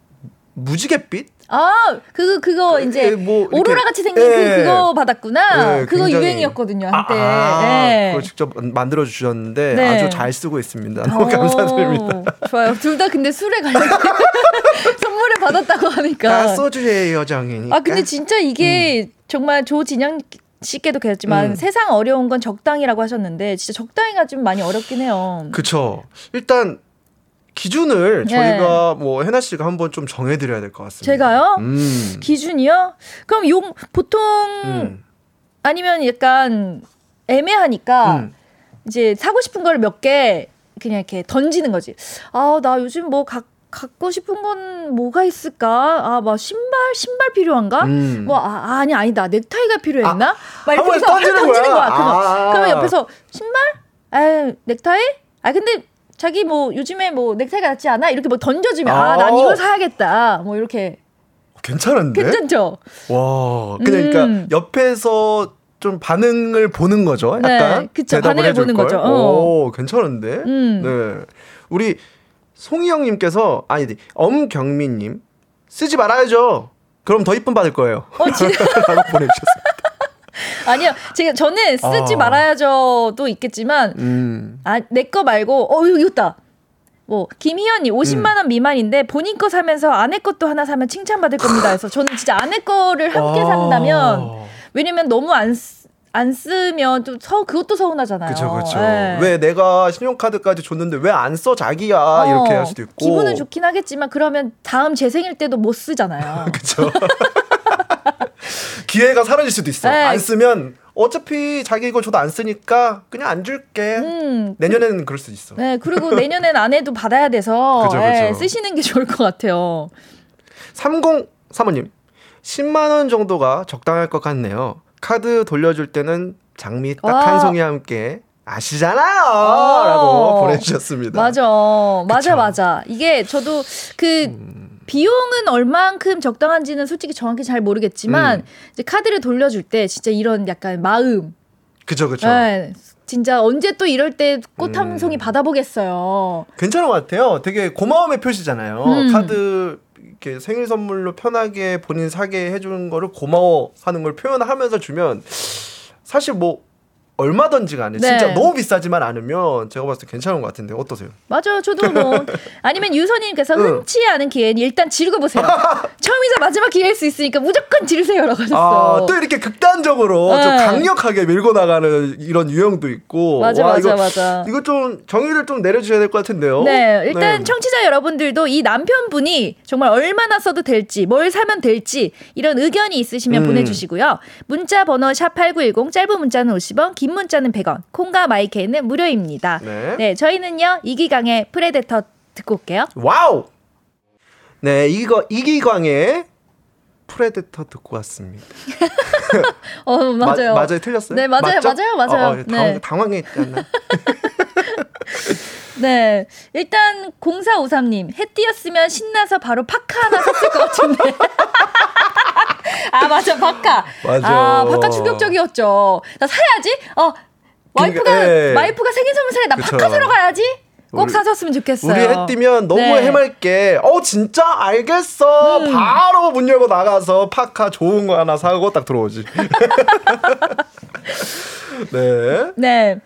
[SPEAKER 2] 무지갯빛?
[SPEAKER 1] 아, 그거 그거 이제
[SPEAKER 2] 뭐 이렇게-
[SPEAKER 1] 오로라 같이 생긴
[SPEAKER 2] 예.
[SPEAKER 1] 그 그거 받았구나.
[SPEAKER 2] 네,
[SPEAKER 1] 그거 유행이었거든요 한때.
[SPEAKER 2] 아,
[SPEAKER 1] 네.
[SPEAKER 2] 그걸 직접 만들어 주셨는데
[SPEAKER 1] 네.
[SPEAKER 2] 아주 잘 쓰고 있습니다. 너무
[SPEAKER 1] 오,
[SPEAKER 2] 감사드립니다.
[SPEAKER 1] 좋아요. 둘 다 근데 술에 관련 선물을 받았다고 하니까.
[SPEAKER 2] 다 소주의 여정이니까.
[SPEAKER 1] 아 근데 진짜 이게
[SPEAKER 2] 음.
[SPEAKER 1] 정말 조진영 씨께도 그랬지만
[SPEAKER 2] 음.
[SPEAKER 1] 세상 어려운 건 적당이라고 하셨는데 진짜 적당히가 좀 많이 어렵긴 해요.
[SPEAKER 2] 그쵸. 일단 기준을
[SPEAKER 1] 네.
[SPEAKER 2] 저희가 뭐 해나 씨가 한번 좀 정해드려야 될 것 같습니다.
[SPEAKER 1] 제가요?
[SPEAKER 2] 음.
[SPEAKER 1] 기준이요? 그럼 용 보통
[SPEAKER 2] 음.
[SPEAKER 1] 아니면 약간 애매하니까
[SPEAKER 2] 음.
[SPEAKER 1] 이제 사고 싶은 걸 몇 개 그냥 이렇게 던지는 거지. 아, 나 요즘 뭐 가, 갖고 싶은 건 뭐가 있을까? 아, 뭐 신발 신발 필요한가?
[SPEAKER 2] 음.
[SPEAKER 1] 뭐 아, 아니 아니다. 넥타이가 필요했나?
[SPEAKER 2] 막한
[SPEAKER 1] 이렇게 해서
[SPEAKER 2] 던지는
[SPEAKER 1] 던지는
[SPEAKER 2] 거야?
[SPEAKER 1] 거야. 그러면,
[SPEAKER 2] 아.
[SPEAKER 1] 그러면 옆에서 신발? 아, 넥타이? 아, 근데 자기 뭐 요즘에 뭐 넥타이가 낫지 않아? 이렇게 뭐 던져주면 아, 난
[SPEAKER 2] 아.
[SPEAKER 1] 이걸 사야겠다. 뭐 이렇게
[SPEAKER 2] 괜찮은데?
[SPEAKER 1] 괜찮죠?
[SPEAKER 2] 와. 그러니까
[SPEAKER 1] 음.
[SPEAKER 2] 옆에서 좀 반응을 보는 거죠.
[SPEAKER 1] 네,
[SPEAKER 2] 약간
[SPEAKER 1] 그쵸.
[SPEAKER 2] 대답을
[SPEAKER 1] 반응을 보는
[SPEAKER 2] 걸.
[SPEAKER 1] 거죠. 어.
[SPEAKER 2] 오, 괜찮은데?
[SPEAKER 1] 음.
[SPEAKER 2] 네. 우리 송희영님께서 아니 엄경민님 쓰지 말아야죠. 그럼 더 이쁨 받을 거예요.
[SPEAKER 1] 어, 진짜
[SPEAKER 2] 라고 보내주셨어요.
[SPEAKER 1] 아니요. 제가 저는 쓰지
[SPEAKER 2] 아.
[SPEAKER 1] 말아야죠도 있겠지만
[SPEAKER 2] 음.
[SPEAKER 1] 아, 내 거 말고, 어, 여기 있다. 뭐, 김희연님, 50만 원 미만인데, 본인 거 사면서 아내 것도 하나 사면 칭찬받을 겁니다. 그래서 저는 진짜 아내 거를 함께
[SPEAKER 2] 아.
[SPEAKER 1] 산다면, 왜냐면 너무 안, 쓰, 안 쓰면 좀 서, 그것도 서운하잖아요.
[SPEAKER 2] 그쵸 그쵸.
[SPEAKER 1] 예.
[SPEAKER 2] 왜 내가 신용카드까지 줬는데 왜 안 써 자기야
[SPEAKER 1] 어,
[SPEAKER 2] 이렇게 할 수도 있고.
[SPEAKER 1] 기분은 좋긴 하겠지만, 그러면 다음 제 생일 때도 못 쓰잖아요.
[SPEAKER 2] 그쵸. 기회가 사라질 수도 있어.
[SPEAKER 1] 네.
[SPEAKER 2] 안 쓰면 어차피 자기 이거 줘도 안 쓰니까 그냥 안 줄게.
[SPEAKER 1] 음,
[SPEAKER 2] 내년에는 그럴 수 있어.
[SPEAKER 1] 네, 그리고 내년엔 아내도 받아야 돼서
[SPEAKER 2] 그죠,
[SPEAKER 1] 예,
[SPEAKER 2] 그죠.
[SPEAKER 1] 쓰시는 게 좋을 것 같아요.
[SPEAKER 2] 3035님. 10만 원 정도가 적당할 것 같네요. 카드 돌려줄 때는 장미 딱
[SPEAKER 1] 와.
[SPEAKER 2] 한 송이 함께 아시잖아요.
[SPEAKER 1] 어.
[SPEAKER 2] 라고 보내주셨습니다.
[SPEAKER 1] 맞아. 맞아,
[SPEAKER 2] 그쵸.
[SPEAKER 1] 맞아. 이게 저도 그
[SPEAKER 2] 음.
[SPEAKER 1] 비용은 얼만큼 적당한지는 솔직히 정확히 잘 모르겠지만
[SPEAKER 2] 음.
[SPEAKER 1] 이제 카드를 돌려줄 때 진짜 이런 약간 마음.
[SPEAKER 2] 그쵸, 그쵸.
[SPEAKER 1] 네, 진짜 언제 또 이럴 때 꽃한
[SPEAKER 2] 음.
[SPEAKER 1] 송이 받아보겠어요.
[SPEAKER 2] 괜찮은 것 같아요. 되게 고마움의 표시잖아요.
[SPEAKER 1] 음.
[SPEAKER 2] 카드 이렇게 생일 선물로 편하게 본인 사게 해주는 거를 고마워하는 걸 표현하면서 주면 사실 뭐 얼마든지 간에
[SPEAKER 1] 네.
[SPEAKER 2] 진짜 너무 비싸지만 않으면 제가 봤을 때 괜찮은 것 같은데 어떠세요?
[SPEAKER 1] 맞아요. 저도 뭐 아니면 유선님께서
[SPEAKER 2] 응.
[SPEAKER 1] 흔치 않은 기회는 일단 지르고 보세요. 처음이자 마지막 기회일 수 있으니까 무조건 지르세요라고 하셨어.
[SPEAKER 2] 아, 또 이렇게 극단적으로 좀
[SPEAKER 1] 네.
[SPEAKER 2] 강력하게 밀고 나가는 이런 유형도 있고.
[SPEAKER 1] 맞아,
[SPEAKER 2] 와,
[SPEAKER 1] 맞아,
[SPEAKER 2] 이거,
[SPEAKER 1] 맞아.
[SPEAKER 2] 이거 좀 정의를 좀 내려주셔야 될 것 같은데요.
[SPEAKER 1] 네, 일단
[SPEAKER 2] 네.
[SPEAKER 1] 청취자 여러분들도 이 남편분이 정말 얼마나 써도 될지, 뭘 사면 될지 이런 의견이 있으시면
[SPEAKER 2] 음.
[SPEAKER 1] 보내주시고요. 문자 번호 샵 #8910 짧은 문자는 50원, 긴 문자는 100원, 콩과 마이케이는 무료입니다.
[SPEAKER 2] 네.
[SPEAKER 1] 저희는요 이기광의 Predator 듣고 올게요.
[SPEAKER 2] Wow! 네, 이거, 이기광의 Predator 듣고 왔습니다.
[SPEAKER 1] 어 맞아요.
[SPEAKER 2] 마- 맞아요, 틀렸어요?
[SPEAKER 1] 네, 맞아요,
[SPEAKER 2] 맞죠?
[SPEAKER 1] 맞아요, 맞아요.
[SPEAKER 2] 어, 어, 당황,
[SPEAKER 1] 네.
[SPEAKER 2] 당황했지 않나?
[SPEAKER 1] 네, 일단 0453님 해 띄었으면 신나서 바로 파카 하나 샀을 것 같은데. 아 맞아 파카.
[SPEAKER 2] 맞아.
[SPEAKER 1] 아 파카 충격적이었죠. 나 사야지. 어 와이프가
[SPEAKER 2] 그러니까, 예.
[SPEAKER 1] 와이프가 생일 선물 사래 나
[SPEAKER 2] 그쵸.
[SPEAKER 1] 파카 사러 가야지. 꼭
[SPEAKER 2] 우리-
[SPEAKER 1] 사줬으면 좋겠어요.
[SPEAKER 2] 우리 해 띄면 너무
[SPEAKER 1] 네.
[SPEAKER 2] 해맑게, 어, 진짜 알겠어.
[SPEAKER 1] 음.
[SPEAKER 2] 바로 문 열고 나가서 파카 좋은 거 하나 사고 딱 들어오지. 네.
[SPEAKER 1] 네.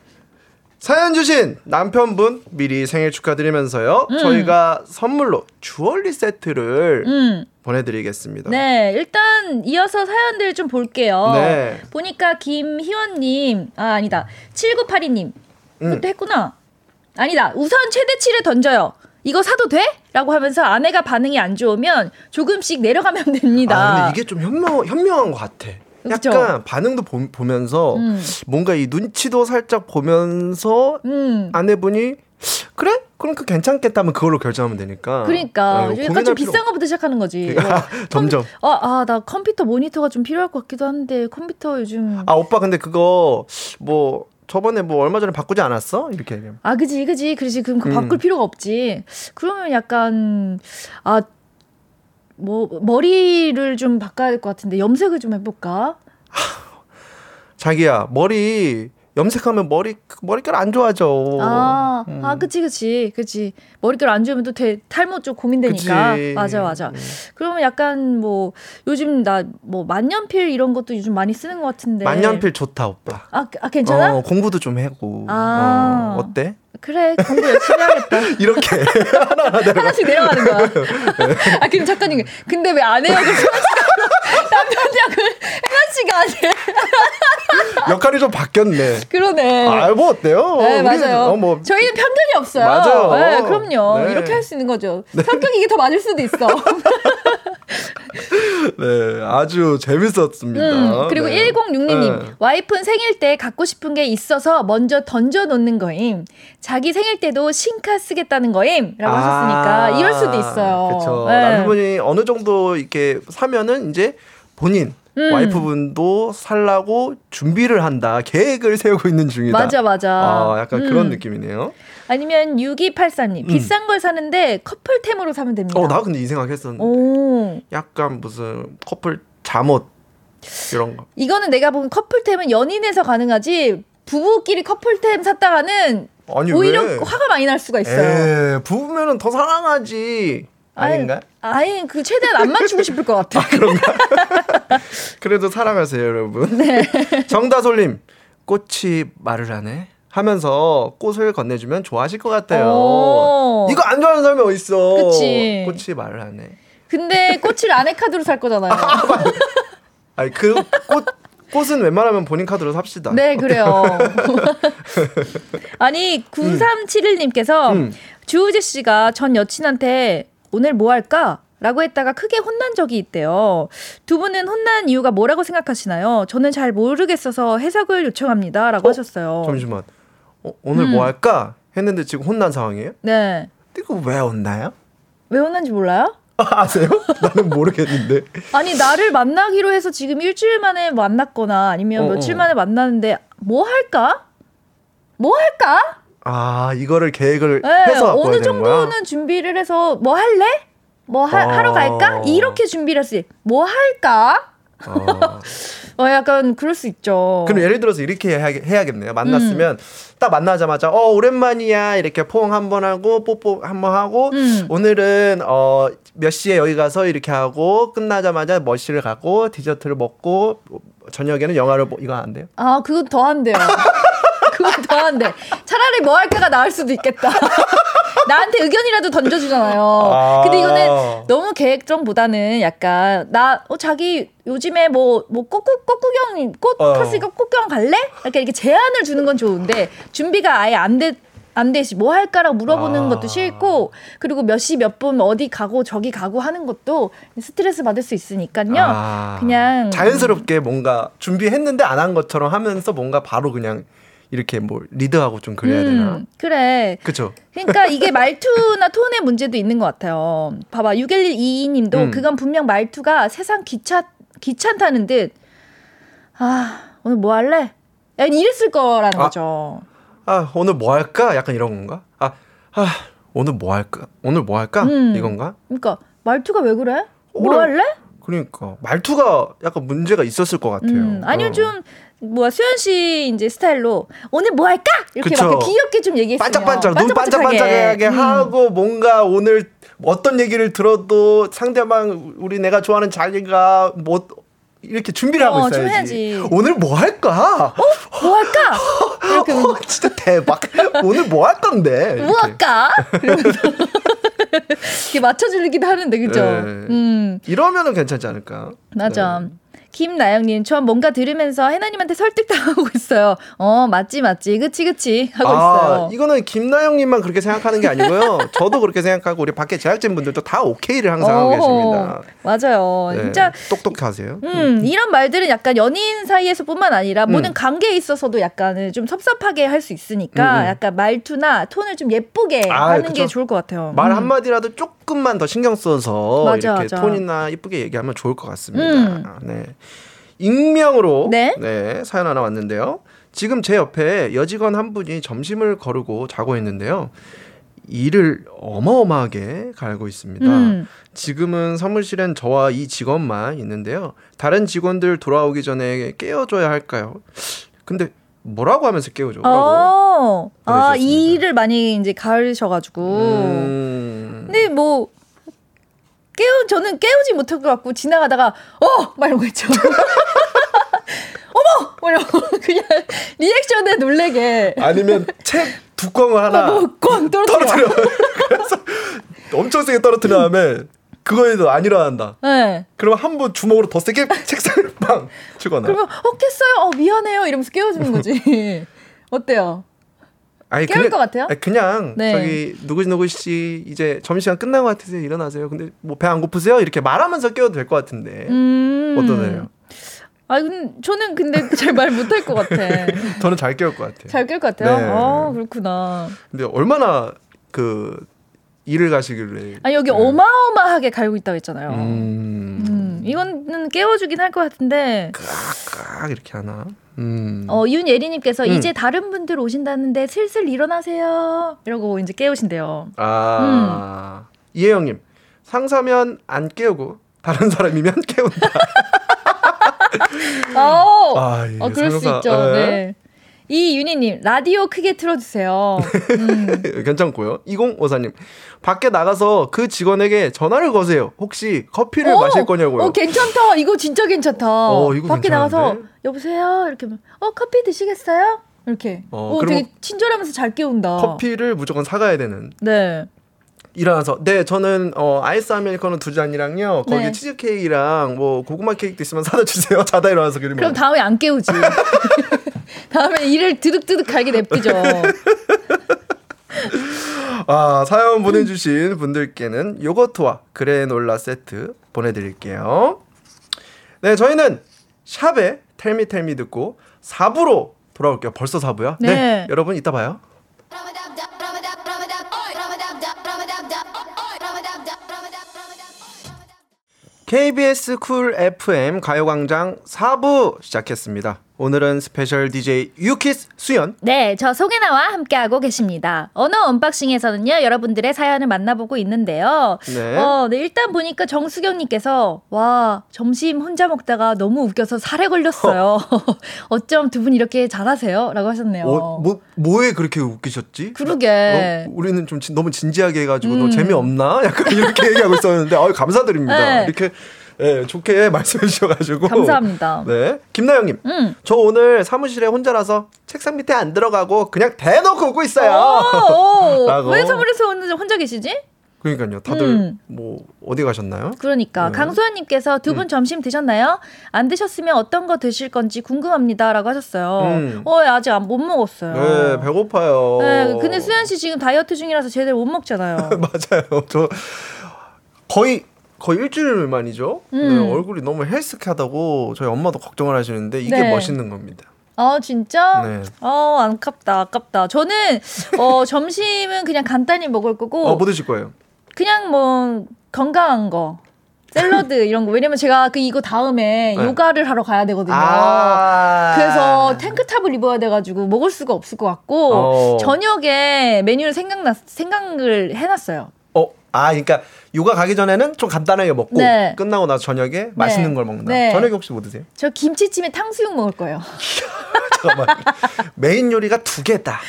[SPEAKER 2] 사연 주신 남편분 미리 생일 축하드리면서요. 저희가 선물로 주얼리 세트를
[SPEAKER 1] 음.
[SPEAKER 2] 보내드리겠습니다.
[SPEAKER 1] 네, 일단 이어서 사연들 좀 볼게요.
[SPEAKER 2] 네.
[SPEAKER 1] 보니까 김희원님, 아 아니다, 7982님,
[SPEAKER 2] 음.
[SPEAKER 1] 그때 했구나. 아니다, 우선 최대치를 던져요. 이거 사도 돼? 라고 하면서 아내가 반응이 안 좋으면 조금씩 내려가면 됩니다.
[SPEAKER 2] 아, 근데 이게 좀 현명, 현명한 것 같아.
[SPEAKER 1] 그쵸?
[SPEAKER 2] 약간 반응도 보, 보면서
[SPEAKER 1] 음.
[SPEAKER 2] 뭔가 이 눈치도 살짝 보면서
[SPEAKER 1] 음.
[SPEAKER 2] 아내분이 그래? 그럼 그 괜찮겠다면 그걸로 결정하면 되니까.
[SPEAKER 1] 그러니까
[SPEAKER 2] 네,
[SPEAKER 1] 약간
[SPEAKER 2] 고민할
[SPEAKER 1] 좀
[SPEAKER 2] 필요
[SPEAKER 1] 비싼 거부터 시작하는 거지.
[SPEAKER 2] 점점.
[SPEAKER 1] 어, 아, 나 컴퓨터 모니터가 좀 필요할 것 같기도 한데 컴퓨터 요즘
[SPEAKER 2] 아 오빠 근데 그거 뭐 저번에 뭐 얼마 전에 바꾸지 않았어? 이렇게 얘기하면.
[SPEAKER 1] 아, 그지, 그지. 그렇지. 그럼 그
[SPEAKER 2] 음.
[SPEAKER 1] 바꿀 필요가 없지. 그러면 약간, 아, 뭐, 머리를 좀 바꿔야 될 것 같은데, 염색을 좀 해볼까?
[SPEAKER 2] 자기야 머리 염색하면 머리 머릿결 안 좋아져.
[SPEAKER 1] 아,
[SPEAKER 2] 음.
[SPEAKER 1] 아, 그치, 그치. 그치. 머릿결 안 좋으면 또 대, 탈모 좀 고민되니까.
[SPEAKER 2] 그치.
[SPEAKER 1] 맞아, 맞아.
[SPEAKER 2] 음.
[SPEAKER 1] 그러면 약간 뭐, 요즘 나 뭐, 만년필 이런 것도 요즘 많이 쓰는 것 같은데.
[SPEAKER 2] 만년필 좋다 오빠.
[SPEAKER 1] 아, 아 괜찮아?
[SPEAKER 2] 어, 공부도 좀 하고.
[SPEAKER 1] 아.
[SPEAKER 2] 어, 어때?
[SPEAKER 1] 그래, 공부 열심히 해야겠다.
[SPEAKER 2] 이렇게
[SPEAKER 1] 하나씩 내려가는 거야. 아, 그럼 작가님, 근데 왜 안 해요? 남편 역을 혜나 씨가 하지?
[SPEAKER 2] 역할이 좀 바뀌었네.
[SPEAKER 1] 그러네.
[SPEAKER 2] 아, 뭐 어때요?
[SPEAKER 1] 네,
[SPEAKER 2] 우리,
[SPEAKER 1] 맞아요.
[SPEAKER 2] 어, 뭐
[SPEAKER 1] 저희는 편견이 없어요.
[SPEAKER 2] 맞아요.
[SPEAKER 1] 네, 그럼요.
[SPEAKER 2] 네.
[SPEAKER 1] 이렇게 할 수 있는 거죠. 성격 이게 더 맞을 수도 있어.
[SPEAKER 2] 네, 아주 재밌었습니다.
[SPEAKER 1] 음, 그리고
[SPEAKER 2] 네.
[SPEAKER 1] 1066님,
[SPEAKER 2] 네.
[SPEAKER 1] 와이프는 생일 때 갖고 싶은 게 있어서 먼저 던져 놓는 거임. 자기 생일 때도 신카 쓰겠다는 거임. 라고 하셨으니까 이럴 수도 있어요.
[SPEAKER 2] 그렇죠.
[SPEAKER 1] 네.
[SPEAKER 2] 남편분이 어느 정도 이렇게 사면은 이제 본인
[SPEAKER 1] 음.
[SPEAKER 2] 와이프분도 살라고 준비를 한다. 계획을 세우고 있는 중이다.
[SPEAKER 1] 맞아, 맞아.
[SPEAKER 2] 아, 약간 그런
[SPEAKER 1] 음.
[SPEAKER 2] 느낌이네요.
[SPEAKER 1] 아니면 6283님, 비싼 걸 사는데 커플템으로 사면 됩니다.
[SPEAKER 2] 어, 나 근데 이 생각했었는데.
[SPEAKER 1] 오.
[SPEAKER 2] 약간 무슨 커플 잠옷 이런 거.
[SPEAKER 1] 이거는 내가 본 커플템은 연인에서 가능하지 부부끼리 커플템 샀다가는
[SPEAKER 2] 아니,
[SPEAKER 1] 오히려
[SPEAKER 2] 왜?
[SPEAKER 1] 화가 많이 날 수가 있어요.
[SPEAKER 2] 에 부부면은 더 사랑하지. 아닌가?
[SPEAKER 1] 아니, 그 최대한 안 맞추고 싶을 것 같아.
[SPEAKER 2] 그래도 사랑하세요, 여러분.
[SPEAKER 1] 네.
[SPEAKER 2] 정다솔님, 꽃이 말을 하네. 하면서 꽃을 건네주면 좋아하실 것 같아요.
[SPEAKER 1] 오.
[SPEAKER 2] 이거 안 좋아하는 사람이 어딨어.
[SPEAKER 1] 그치.
[SPEAKER 2] 꽃이 말을 하네.
[SPEAKER 1] 근데 꽃을 아내 카드로 살 거잖아요.
[SPEAKER 2] 아니 그 꽃 꽃은 웬만하면 본인 카드로 삽시다.
[SPEAKER 1] 네, 그래요. 아니, 9371님께서
[SPEAKER 2] 음.
[SPEAKER 1] 주우재 씨가 전 여친한테 오늘 뭐 할까? 라고 했다가 크게 혼난 적이 있대요. 두 분은 혼난 이유가 뭐라고 생각하시나요? 저는 잘 모르겠어서 해석을 요청합니다. 라고
[SPEAKER 2] 어?
[SPEAKER 1] 하셨어요.
[SPEAKER 2] 잠시만. 어, 오늘
[SPEAKER 1] 음.
[SPEAKER 2] 뭐 할까? 했는데 지금 혼난 상황이에요?
[SPEAKER 1] 네.
[SPEAKER 2] 이거 왜 혼나요?
[SPEAKER 1] 왜 혼난지 몰라요?
[SPEAKER 2] 아세요? 나는 모르겠는데.
[SPEAKER 1] 아니 나를 만나기로 해서 지금 일주일 만에 만났거나 아니면
[SPEAKER 2] 어,
[SPEAKER 1] 며칠
[SPEAKER 2] 어.
[SPEAKER 1] 만에 만났는데 뭐 할까? 뭐 할까?
[SPEAKER 2] 아 이거를 계획을
[SPEAKER 1] 네,
[SPEAKER 2] 해서
[SPEAKER 1] 어느
[SPEAKER 2] 되는 거야.
[SPEAKER 1] 정도는 준비를 해서 뭐 할래? 뭐 하,
[SPEAKER 2] 어.
[SPEAKER 1] 하러 갈까? 이렇게 준비를 했지. 뭐 할까?
[SPEAKER 2] 어.
[SPEAKER 1] 어 약간 그럴 수 있죠.
[SPEAKER 2] 그럼 예를 들어서 이렇게 해야, 해야겠네요. 만났으면 딱 만나자마자 어 오랜만이야 이렇게 포옹 한 번 하고 뽀뽀 한 번 하고
[SPEAKER 1] 음.
[SPEAKER 2] 오늘은 어 몇 시에 여기 가서 이렇게 하고 끝나자마자 머시를 가고 디저트를 먹고 저녁에는 영화를 보 이거 안 돼요?
[SPEAKER 1] 아 그건 더 안 돼요. 그건 더 안 돼. 차라리 뭐 할까가 나을 수도 있겠다. 나한테 의견이라도 던져주잖아요.
[SPEAKER 2] 아.
[SPEAKER 1] 근데 이거는 너무 계획정보다는 약간 나 어, 자기 요즘에 뭐 뭐 꽃국 꽃구경 꽃
[SPEAKER 2] 어.
[SPEAKER 1] 탔으니까 꽃구경 갈래? 이렇게 이렇게 제안을 주는 건 좋은데 준비가 아예 안 돼. 안 되시 뭐 할까라고 물어보는
[SPEAKER 2] 아.
[SPEAKER 1] 것도 싫고 그리고 몇 시 몇 분 어디 가고 저기 가고 하는 것도 스트레스 받을 수 있으니까요.
[SPEAKER 2] 아,
[SPEAKER 1] 그냥
[SPEAKER 2] 자연스럽게 뭔가 준비했는데 안 한 것처럼 하면서 뭔가 바로 그냥 이렇게 뭐 리드하고 좀 그래야 되나?
[SPEAKER 1] 음, 그래.
[SPEAKER 2] 그쵸?
[SPEAKER 1] 그러니까 이게 말투나 톤의 문제도 있는 것 같아요. 봐봐, 6112님도
[SPEAKER 2] 음.
[SPEAKER 1] 그건 분명 말투가 세상 귀찮 귀찮다는 듯. 아 오늘 뭐 할래? 약간 이랬을 거라는
[SPEAKER 2] 아.
[SPEAKER 1] 거죠.
[SPEAKER 2] 아 오늘 뭐 할까? 약간 이런 건가? 아, 아 오늘 뭐 할까? 오늘 뭐 할까?
[SPEAKER 1] 음.
[SPEAKER 2] 이건가?
[SPEAKER 1] 그러니까 말투가 왜 그래? 뭐
[SPEAKER 2] 오늘-
[SPEAKER 1] 할래?
[SPEAKER 2] 그러니까 말투가 약간 문제가 있었을 것 같아요.
[SPEAKER 1] 음, 아니면
[SPEAKER 2] 어.
[SPEAKER 1] 좀 뭐야 수현 씨 이제 스타일로 오늘 뭐 할까? 이렇게
[SPEAKER 2] 그쵸.
[SPEAKER 1] 막 귀엽게 좀 얘기했으면
[SPEAKER 2] 반짝반짝 눈 반짝반짝하게
[SPEAKER 1] 음.
[SPEAKER 2] 하고 뭔가 오늘 어떤 얘기를 들어도 상대방 우리 내가 좋아하는 자기가 뭐 이렇게 준비를 하고
[SPEAKER 1] 어, 좀
[SPEAKER 2] 있어야지.
[SPEAKER 1] 해야지.
[SPEAKER 2] 오늘 뭐 할까?
[SPEAKER 1] 뭐 할까? 이렇게
[SPEAKER 2] 어, 진짜 대박. 오늘 뭐 할 건데?
[SPEAKER 1] 뭐. 할까? 이렇게 맞춰주기도 하는데 그죠?
[SPEAKER 2] 네.
[SPEAKER 1] 음
[SPEAKER 2] 이러면은 괜찮지 않을까?
[SPEAKER 1] 맞아.
[SPEAKER 2] 네.
[SPEAKER 1] 김나영님, 전 뭔가 들으면서 해나님한테 설득당하고 있어요. 어, 맞지, 맞지. 그치, 그치. 하고
[SPEAKER 2] 아,
[SPEAKER 1] 있어요.
[SPEAKER 2] 이거는 김나영님만 그렇게 생각하는 게 아니고요. 저도 그렇게 생각하고 우리 밖에 제작진 분들도 다 오케이를 항상 하고 계십니다.
[SPEAKER 1] 맞아요.
[SPEAKER 2] 네,
[SPEAKER 1] 진짜,
[SPEAKER 2] 똑똑하세요.
[SPEAKER 1] 음, 이런 말들은 약간 연인 사이에서 뿐만 아니라 모든
[SPEAKER 2] 음.
[SPEAKER 1] 관계에 있어서도 약간은 좀 섭섭하게 할 수 있으니까
[SPEAKER 2] 음, 음.
[SPEAKER 1] 약간 말투나 톤을 좀 예쁘게
[SPEAKER 2] 아,
[SPEAKER 1] 하는
[SPEAKER 2] 그쵸.
[SPEAKER 1] 게 좋을 것 같아요.
[SPEAKER 2] 말
[SPEAKER 1] 음.
[SPEAKER 2] 한마디라도 조금만 더 신경 써서
[SPEAKER 1] 맞아,
[SPEAKER 2] 이렇게
[SPEAKER 1] 맞아.
[SPEAKER 2] 톤이나 이쁘게 얘기하면 좋을 것 같습니다.
[SPEAKER 1] 음.
[SPEAKER 2] 네. 익명으로
[SPEAKER 1] 네.
[SPEAKER 2] 사연 하나 왔는데요. 지금 제 옆에 여직원 한 분이 점심을 거르고 자고 있는데요. 일을 어마어마하게 갈고 있습니다.
[SPEAKER 1] 음.
[SPEAKER 2] 지금은 사무실엔 저와 이 직원만 있는데요. 다른 직원들 돌아오기 전에 깨워줘야 할까요? 근데 뭐라고 하면서 깨워줘라고?
[SPEAKER 1] 어, 아. 이 일을 많이 이제 가르셔가지고.
[SPEAKER 2] 음.
[SPEAKER 1] 근데 뭐 깨우 저는 깨우지 못할 것 같고 지나가다가 어! 막 이런 거 있죠. 어머! 뭐 이러고 그냥 리액션에 놀래게
[SPEAKER 2] 아니면 책 두꺼운 하나
[SPEAKER 1] 뭐꽝 떨어뜨려.
[SPEAKER 2] 떨어뜨려. 그래서 엄청 세게 떨어뜨린 다음에 그거에도 안 일어난다.
[SPEAKER 1] 네.
[SPEAKER 2] 그러면 한 번 주먹으로 더 세게 책상을 빵 치거나.
[SPEAKER 1] 그러면 어 깼어요. 어 미안해요. 이러면서 깨워주는 거지. 어때요?
[SPEAKER 2] 아니,
[SPEAKER 1] 깨울 것 같아요?
[SPEAKER 2] 그냥
[SPEAKER 1] 네.
[SPEAKER 2] 저기 누구 누구 씨 이제 점심시간 끝난 것 같으세요. 일어나세요. 근데 뭐 배 안 고프세요? 이렇게 말하면서 깨워도 될 것 같은데
[SPEAKER 1] 음.
[SPEAKER 2] 어떠세요?
[SPEAKER 1] 아, 근 저는 근데 잘 말 못할 것 같아.
[SPEAKER 2] 저는 잘 깨울 것 같아요.
[SPEAKER 1] 잘깰것 같아요.
[SPEAKER 2] 네.
[SPEAKER 1] 아, 그렇구나.
[SPEAKER 2] 근데 얼마나 그 일을 가시길래?
[SPEAKER 1] 아니 여기
[SPEAKER 2] 네.
[SPEAKER 1] 어마어마하게 갈고 있다고 했잖아요.
[SPEAKER 2] 음,
[SPEAKER 1] 음, 이거는 깨워주긴 할 것 같은데.
[SPEAKER 2] 깍깍 이렇게 하나. 음.
[SPEAKER 1] 어, 윤예리님께서
[SPEAKER 2] 음.
[SPEAKER 1] 이제 다른 분들 오신다는데 슬슬 일어나세요. 이러고 이제 깨우신대요.
[SPEAKER 2] 아 이혜영님 상사면 안 깨우고 다른 사람이면 깨운다.
[SPEAKER 1] 어,
[SPEAKER 2] 아,
[SPEAKER 1] 이어 그럴 수
[SPEAKER 2] 상사,
[SPEAKER 1] 있죠.
[SPEAKER 2] 네.
[SPEAKER 1] 네. 이윤희님 라디오 크게 틀어주세요. 음.
[SPEAKER 2] 괜찮고요. 2054님 밖에 나가서 그 직원에게 전화를 거세요. 혹시 커피를
[SPEAKER 1] 어,
[SPEAKER 2] 마실 거냐고요.
[SPEAKER 1] 어 괜찮다. 이거 진짜 괜찮다.
[SPEAKER 2] 어, 이거
[SPEAKER 1] 밖에
[SPEAKER 2] 괜찮은데?
[SPEAKER 1] 나가서 여보세요. 이렇게 어 커피 드시겠어요? 이렇게.
[SPEAKER 2] 어,
[SPEAKER 1] 어,
[SPEAKER 2] 그럼
[SPEAKER 1] 되게 친절하면서 잘 깨운다.
[SPEAKER 2] 커피를 무조건 사가야 되는.
[SPEAKER 1] 네.
[SPEAKER 2] 일어나서 네 저는 어 아이스 아메리카노 두 잔이랑요 거기에
[SPEAKER 1] 네.
[SPEAKER 2] 치즈 케이크랑 뭐 고구마 케이크도 있으면 사다 주세요 자다 일어나서 그러면
[SPEAKER 1] 그럼 다음에 안 깨우지. 다음에 일을 드득드득 갈게 냅두죠.
[SPEAKER 2] 아 사연 보내주신 분들께는 요거트와 그래놀라 세트 보내드릴게요 네 저희는 샵에 텔미 텔미 듣고 4부로 돌아올게요 벌써 4부요
[SPEAKER 1] 네.
[SPEAKER 2] 여러분 이따 봐요. KBS Cool FM 가요광장 4부 시작했습니다. 오늘은 special DJ 유키스 수현.
[SPEAKER 1] 네, 저 송해나와 함께하고 계십니다. 언어 unboxing에서는요, 여러분들의 사연을 만나보고 있는데요.
[SPEAKER 2] 네.
[SPEAKER 1] 어, 네, 일단 보니까 정수경님께서, 와, 점심 혼자 먹다가 너무 웃겨서 사레 걸렸어요. 어쩜 두 분 이렇게 잘하세요? 라고 하셨네요.
[SPEAKER 2] 어, 뭐 뭐에 그렇게 웃기셨지?
[SPEAKER 1] 그러게.
[SPEAKER 2] 어, 우리는 좀 진- 너무 진지하게 해가지고 너
[SPEAKER 1] 음.
[SPEAKER 2] 재미없나? 약간 이렇게 얘기하고 있었는데 아 감사드립니다.
[SPEAKER 1] 네.
[SPEAKER 2] 이렇게 예, 좋게 말씀해 주셔가지고
[SPEAKER 1] 감사합니다.
[SPEAKER 2] 네, 김나영님,
[SPEAKER 1] 음.
[SPEAKER 2] 저 오늘 사무실에 혼자라서 책상 밑에 안 들어가고 그냥 대놓고 웃고 있어요.
[SPEAKER 1] 오,
[SPEAKER 2] 라고.
[SPEAKER 1] 왜 오늘 혼자 계시지?
[SPEAKER 2] 그러니까요, 다들
[SPEAKER 1] 음.
[SPEAKER 2] 뭐 어디 가셨나요?
[SPEAKER 1] 그러니까
[SPEAKER 2] 네.
[SPEAKER 1] 강소연님께서 두분 점심 드셨나요? 안 드셨으면 어떤 거 드실 건지 궁금합니다라고 하셨어요.
[SPEAKER 2] 음.
[SPEAKER 1] 어 아직 안- 못 먹었어요.
[SPEAKER 2] 네, 배고파요.
[SPEAKER 1] 네, 근데 수현 씨 지금 다이어트 중이라서 제대로 못 먹잖아요.
[SPEAKER 2] 맞아요. 저 거의 거의 일주일 만이죠. 네,
[SPEAKER 1] 음.
[SPEAKER 2] 얼굴이 너무 헬스케하다고 저희 엄마도 걱정을 하시는데 이게
[SPEAKER 1] 네.
[SPEAKER 2] 멋있는 겁니다.
[SPEAKER 1] 아 진짜?
[SPEAKER 2] 네.
[SPEAKER 1] 어 아깝다 아깝다. 저는 어 점심은 그냥 간단히 먹을 거고
[SPEAKER 2] 어, 뭐 드실 거예요?
[SPEAKER 1] 그냥 뭐 건강한 거. 샐러드 이런 거 왜냐면 제가 그 이거 다음에
[SPEAKER 2] 네.
[SPEAKER 1] 요가를 하러 가야 되거든요.
[SPEAKER 2] 아.
[SPEAKER 1] 그래서 탱크탑을 입어야 돼가지고 먹을 수가 없을 것 같고
[SPEAKER 2] 어.
[SPEAKER 1] 저녁에 메뉴를 생각났 생각을 해놨어요.
[SPEAKER 2] 어, 아, 그러니까 요가 가기 전에는 좀 간단하게 먹고
[SPEAKER 1] 네.
[SPEAKER 2] 끝나고 나서 저녁에 맛있는 걸 먹는다.
[SPEAKER 1] 네.
[SPEAKER 2] 저녁에 혹시 뭐 드세요?
[SPEAKER 1] 저 김치찜에 탕수육 먹을 거예요.
[SPEAKER 2] 잠깐만. 메인 요리가 두 개다.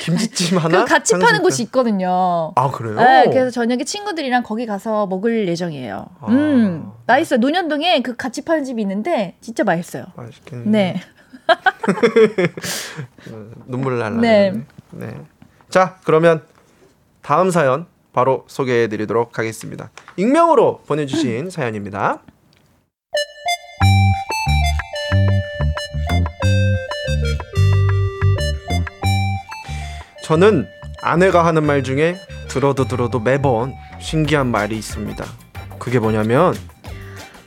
[SPEAKER 2] 김치찜 하나.
[SPEAKER 1] 그 같이 파는
[SPEAKER 2] 탕수육
[SPEAKER 1] 곳이 있거든요.
[SPEAKER 2] 아, 그래요?
[SPEAKER 1] 네, 그래서 저녁에 친구들이랑 거기 가서 먹을 예정이에요.
[SPEAKER 2] 아.
[SPEAKER 1] 음, 맛있어요. 논현동에 그 같이 파는 집이 있는데 진짜 맛있어요.
[SPEAKER 2] 맛있겠네.
[SPEAKER 1] 네.
[SPEAKER 2] 눈물 날라.
[SPEAKER 1] 네.
[SPEAKER 2] 네. 자, 그러면 다음 사연 바로 소개해 드리도록 하겠습니다. 익명으로 보내 주신 사연입니다. 저는 아내가 하는 말 중에 들어도 들어도 매번 신기한 말이 있습니다. 그게 뭐냐면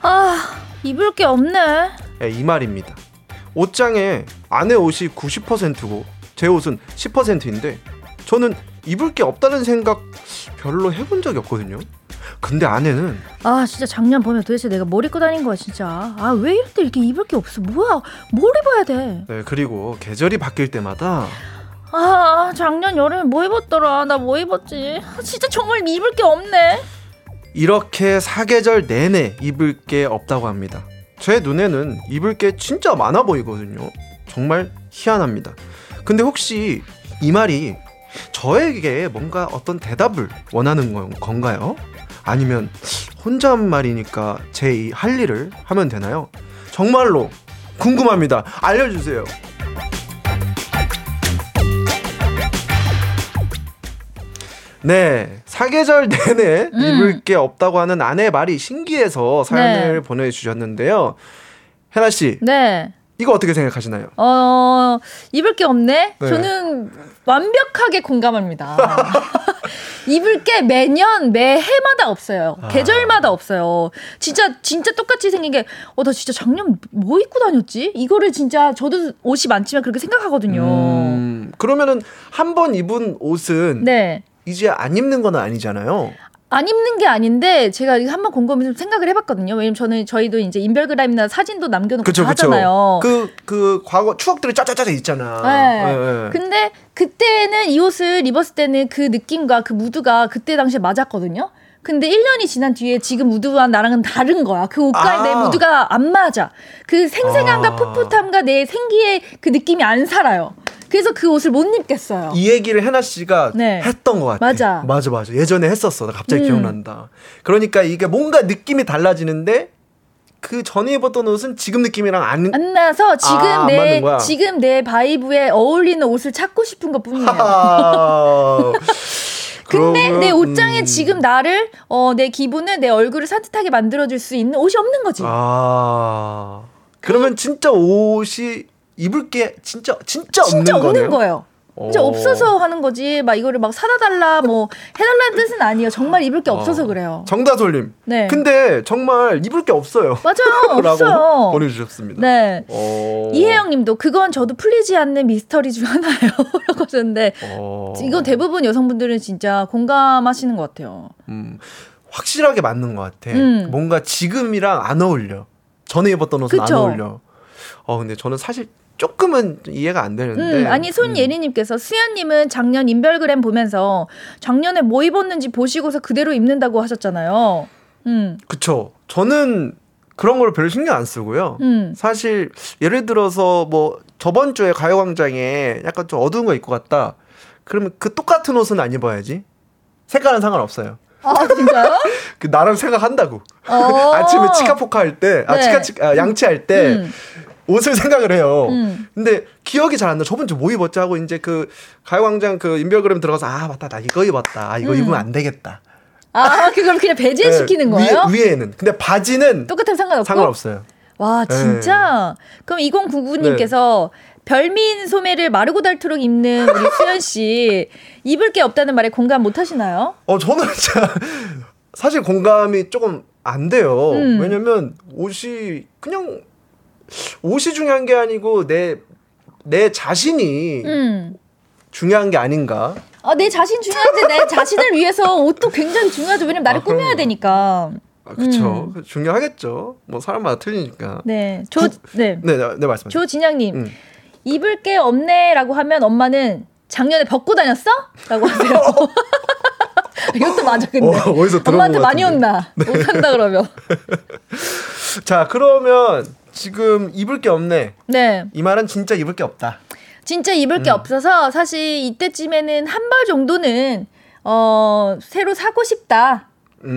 [SPEAKER 1] 아, 입을 게 없네.
[SPEAKER 2] 예, 이 말입니다. 옷장에 아내 옷이 90%고 제 옷은 10%인데 저는 입을 게 없다는 생각 별로 해본 적이 없거든요. 근데 아내는
[SPEAKER 1] 아, 진짜 작년 봄에 도대체 내가 뭘 입고 다닌 거야, 진짜. 아, 왜 이럴 때 이렇게 입을 게 없어? 뭐야? 뭘 입어야 돼?
[SPEAKER 2] 네, 그리고 계절이 바뀔 때마다
[SPEAKER 1] 아, 작년 여름에 뭐 입었더라? 나 뭐 입었지? 아, 진짜 정말 입을 게 없네.
[SPEAKER 2] 이렇게 사계절 내내 입을 게 없다고 합니다. 제 눈에는 입을 게 진짜 많아 보이거든요. 정말 희한합니다. 근데 혹시 이 말이 저에게 뭔가 어떤 대답을 원하는 건- 건가요? 아니면 혼잣말이니까 제 할 일을 하면 되나요? 정말로 궁금합니다. 알려주세요. 네, 사계절 내내
[SPEAKER 1] 음.
[SPEAKER 2] 입을 게 없다고 하는 아내의 말이 신기해서 사연을
[SPEAKER 1] 네.
[SPEAKER 2] 보내주셨는데요. 해나 씨,
[SPEAKER 1] 네.
[SPEAKER 2] 이거 어떻게 생각하시나요?
[SPEAKER 1] 어, 입을 게 없네?
[SPEAKER 2] 네.
[SPEAKER 1] 저는 완벽하게 공감합니다. 입을 게 매년, 매해마다 없어요.
[SPEAKER 2] 아.
[SPEAKER 1] 계절마다 없어요. 진짜, 진짜 똑같이 생긴 게, 어, 나 진짜 작년 뭐 입고 다녔지? 이거를 진짜, 저도 옷이 많지만 그렇게 생각하거든요.
[SPEAKER 2] 음, 그러면은 한 번 입은 옷은
[SPEAKER 1] 네.
[SPEAKER 2] 이제 안 입는 건 아니잖아요.
[SPEAKER 1] 안 입는 게 아닌데 제가 한번 곰곰이 좀 생각을 해봤거든요. 왜냐면 저는 저희도 이제 인별그램이나 사진도 남겨놓고
[SPEAKER 2] 그쵸.
[SPEAKER 1] 하잖아요.
[SPEAKER 2] 그, 그 과거 추억들이 짜짜짜짜 있잖아.
[SPEAKER 1] 네.
[SPEAKER 2] 예, 예.
[SPEAKER 1] 근데 그때는 이 옷을 입었을 때는 그 느낌과 그 무드가 그때 당시에 맞았거든요. 근데 1년이 지난 뒤에 지금 무드와 나랑은 다른 거야. 그 옷과
[SPEAKER 2] 아.
[SPEAKER 1] 내 무드가 안 맞아. 그 생생함과
[SPEAKER 2] 아.
[SPEAKER 1] 풋풋함과 내 생기의 그 느낌이 안 살아요. 그래서 그 옷을 못 입겠어요.
[SPEAKER 2] 이 얘기를 해나 씨가
[SPEAKER 1] 네.
[SPEAKER 2] 했던 것 같아.
[SPEAKER 1] 맞아.
[SPEAKER 2] 맞아, 맞아. 예전에 했었어. 나 갑자기
[SPEAKER 1] 음.
[SPEAKER 2] 기억난다. 그러니까 이게 뭔가 느낌이 달라지는데 그 전에 입었던 옷은 지금 느낌이랑 안.
[SPEAKER 1] 안 나서 지금
[SPEAKER 2] 아, 안
[SPEAKER 1] 내? 지금 내 바이브에 어울리는 옷을 찾고 싶은 것 뿐이에요.
[SPEAKER 2] 하하.
[SPEAKER 1] 근데
[SPEAKER 2] 그러면,
[SPEAKER 1] 내 옷장에
[SPEAKER 2] 음.
[SPEAKER 1] 지금 나를 어, 내 기분을 내 얼굴을 산뜻하게 만들어줄 수 있는 옷이 없는 거지.
[SPEAKER 2] 아. 그러면 진짜 옷이 입을 게 진짜 진짜,
[SPEAKER 1] 진짜
[SPEAKER 2] 없는
[SPEAKER 1] 없는
[SPEAKER 2] 거네요.
[SPEAKER 1] 거예요. 이제
[SPEAKER 2] 어.
[SPEAKER 1] 없어서 하는 거지. 막 이거를 막 사다 달라 뭐 해달라는 뜻은 아니에요. 정말 입을 게 없어서
[SPEAKER 2] 어.
[SPEAKER 1] 그래요.
[SPEAKER 2] 정다솔님.
[SPEAKER 1] 네.
[SPEAKER 2] 근데 정말 입을 게 없어요.
[SPEAKER 1] 맞아요. 없어요.
[SPEAKER 2] 보내주셨습니다.
[SPEAKER 1] 네.
[SPEAKER 2] 어.
[SPEAKER 1] 이혜영님도 그건 저도 풀리지 않는 미스터리 중 하나예요. 라고 하셨는데
[SPEAKER 2] 어.
[SPEAKER 1] 이건 대부분 여성분들은 진짜 공감하시는 것 같아요.
[SPEAKER 2] 음. 확실하게 맞는 것 같아.
[SPEAKER 1] 음.
[SPEAKER 2] 뭔가 지금이랑 안 어울려. 전에 입었던 옷은
[SPEAKER 1] 그쵸.
[SPEAKER 2] 안 어울려. 어 근데 저는 사실 조금은 이해가 안 되는데.
[SPEAKER 1] 음, 아니 손예리님께서 수연님은 작년 인별그램 보면서 작년에 뭐 입었는지 보시고서 그대로 입는다고 하셨잖아요. 음,
[SPEAKER 2] 그쵸. 저는 그런 걸 별로 신경 안 쓰고요.
[SPEAKER 1] 음,
[SPEAKER 2] 사실 예를 들어서 뭐 저번 주에 가요광장에 약간 좀 어두운 거 입고 갔다. 그러면 그 똑같은 옷은 안 입어야지. 색깔은 상관없어요.
[SPEAKER 1] 아 진짜요?
[SPEAKER 2] 그 나름 생각한다고.
[SPEAKER 1] 어.
[SPEAKER 2] 아침에 치카포카 할 때, 아
[SPEAKER 1] 네.
[SPEAKER 2] 치카 치, 아, 양치 할때
[SPEAKER 1] 음.
[SPEAKER 2] 옷을 생각을 해요.
[SPEAKER 1] 음.
[SPEAKER 2] 근데 기억이 잘 안 나. 저번 주 뭐 입었지 하고 이제 그 가요광장 그 인별그램 들어가서 아 맞다 나 이거 입었다. 아 이거
[SPEAKER 1] 음.
[SPEAKER 2] 입으면 안 되겠다.
[SPEAKER 1] 아 그걸 그냥 배제시키는
[SPEAKER 2] 네,
[SPEAKER 1] 거예요?
[SPEAKER 2] 위에, 위에는. 근데 바지는
[SPEAKER 1] 똑같은 상관없고?
[SPEAKER 2] 상관없어요.
[SPEAKER 1] 와 진짜? 그럼 2099님께서 별민 소매를 마르고 닳도록 입는 우리 수연 씨 입을 게 없다는 말에 공감 못 하시나요?
[SPEAKER 2] 어 저는 진짜 사실 공감이 조금 안 돼요.
[SPEAKER 1] 음.
[SPEAKER 2] 왜냐면 옷이 그냥 옷이 중요한 게 아니고 내 내 자신이
[SPEAKER 1] 음.
[SPEAKER 2] 중요한 게 아닌가.
[SPEAKER 1] 아, 내 자신 중요한데 내 자신을 위해서 옷도 굉장히 중요하죠. 왜냐면 나를
[SPEAKER 2] 아, 그럼요.
[SPEAKER 1] 꾸며야 되니까.
[SPEAKER 2] 아, 그쵸. 중요하겠죠. 뭐 사람마다 틀리니까.
[SPEAKER 1] 음. 네. 조,
[SPEAKER 2] 구-
[SPEAKER 1] 네.
[SPEAKER 2] 네, 네, 네 말씀하세요.
[SPEAKER 1] 조진양님.
[SPEAKER 2] 음.
[SPEAKER 1] 입을 게 없네라고 하면 엄마는 작년에 벗고 다녔어? 라고 하세요. 이것도 맞아, 근데.
[SPEAKER 2] 어, 들어본
[SPEAKER 1] 엄마한테
[SPEAKER 2] 것
[SPEAKER 1] 많이. 혼나. 못 산다 그러면.
[SPEAKER 2] 자, 그러면 지금 입을 게 없네.
[SPEAKER 1] 네.
[SPEAKER 2] 이 말은 진짜 입을 게 없다.
[SPEAKER 1] 진짜 입을
[SPEAKER 2] 음.
[SPEAKER 1] 게 없어서 사실 이때쯤에는 한 벌 정도는 어, 새로 사고 싶다.
[SPEAKER 2] 음.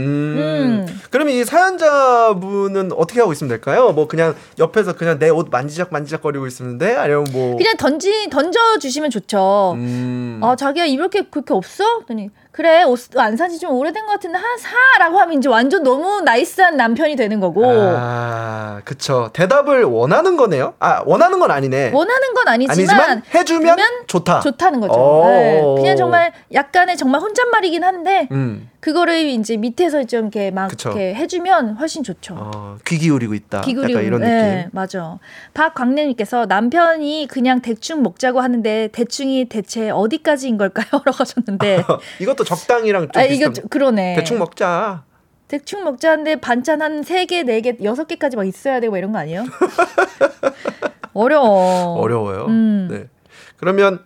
[SPEAKER 1] 음.
[SPEAKER 2] 그러면 이 사연자분은 어떻게 하고 있으면 될까요? 뭐 그냥 옆에서 그냥 내 옷 만지작 만지작 거리고 있는데 아니면 뭐
[SPEAKER 1] 그냥 던지 던져 주시면 좋죠.
[SPEAKER 2] 음.
[SPEAKER 1] 아 자기야 입을 게 그렇게 없어? 그랬더니 그래 옷안 산지 좀 오래된 것 같은데 하나 사라고 하면 이제 완전 너무 나이스한 남편이 되는 거고
[SPEAKER 2] 아, 그쵸. 대답을 원하는 거네요. 아, 원하는 건 아니네.
[SPEAKER 1] 원하는 건 아니지만,
[SPEAKER 2] 아니지만 해주면
[SPEAKER 1] 주면
[SPEAKER 2] 좋다.
[SPEAKER 1] 좋다는 거죠.
[SPEAKER 2] 오.
[SPEAKER 1] 네. 그냥 정말 약간의 정말 혼잣말이긴 한데
[SPEAKER 2] 음.
[SPEAKER 1] 그거를 이제 밑에서 좀 이렇게 막
[SPEAKER 2] 그쵸.
[SPEAKER 1] 이렇게 해주면 훨씬 좋죠.
[SPEAKER 2] 어, 귀 기울이고 있다.
[SPEAKER 1] 기구리
[SPEAKER 2] 약간 이런
[SPEAKER 1] 네,
[SPEAKER 2] 느낌.
[SPEAKER 1] 맞아. 박광래님께서 남편이 그냥 대충 먹자고 하는데 대충이 대체 어디까지인 걸까요? 라고 하셨는데
[SPEAKER 2] 이것도 적당이랑
[SPEAKER 1] 좀아
[SPEAKER 2] 비슷한.
[SPEAKER 1] 이거 좀 그러네.
[SPEAKER 2] 대충 먹자.
[SPEAKER 1] 대충 먹자 하는데 반찬 한세 개, 네 개, 여섯 개까지 막 있어야 되고 이런 거 아니에요? 어려워.
[SPEAKER 2] 어려워요.
[SPEAKER 1] 음.
[SPEAKER 2] 네. 그러면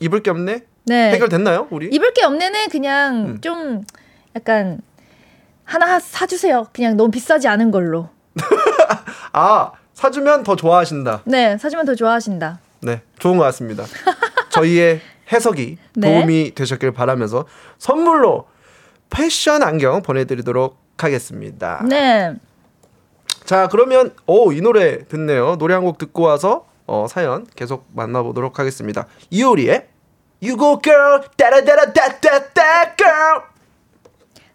[SPEAKER 2] 입을 게 없네.
[SPEAKER 1] 네.
[SPEAKER 2] 해결됐나요, 우리?
[SPEAKER 1] 입을 게 없네는 그냥
[SPEAKER 2] 음.
[SPEAKER 1] 좀 약간 하나 사주세요. 그냥 너무 비싸지 않은 걸로.
[SPEAKER 2] 아, 사주면 더 좋아하신다.
[SPEAKER 1] 네, 사주면 더 좋아하신다.
[SPEAKER 2] 네, 좋은 것 같습니다. 저희의 해석이
[SPEAKER 1] 네.
[SPEAKER 2] 도움이 되셨길 바라면서 선물로 패션 안경 보내드리도록 하겠습니다.
[SPEAKER 1] 네.
[SPEAKER 2] 자, 그러면 오, 이 노래 듣네요. 노래 한 곡 듣고 와서 어, 사연 계속 만나보도록 하겠습니다. 이효리의 You Go Girl, 따라따라따따따 Girl.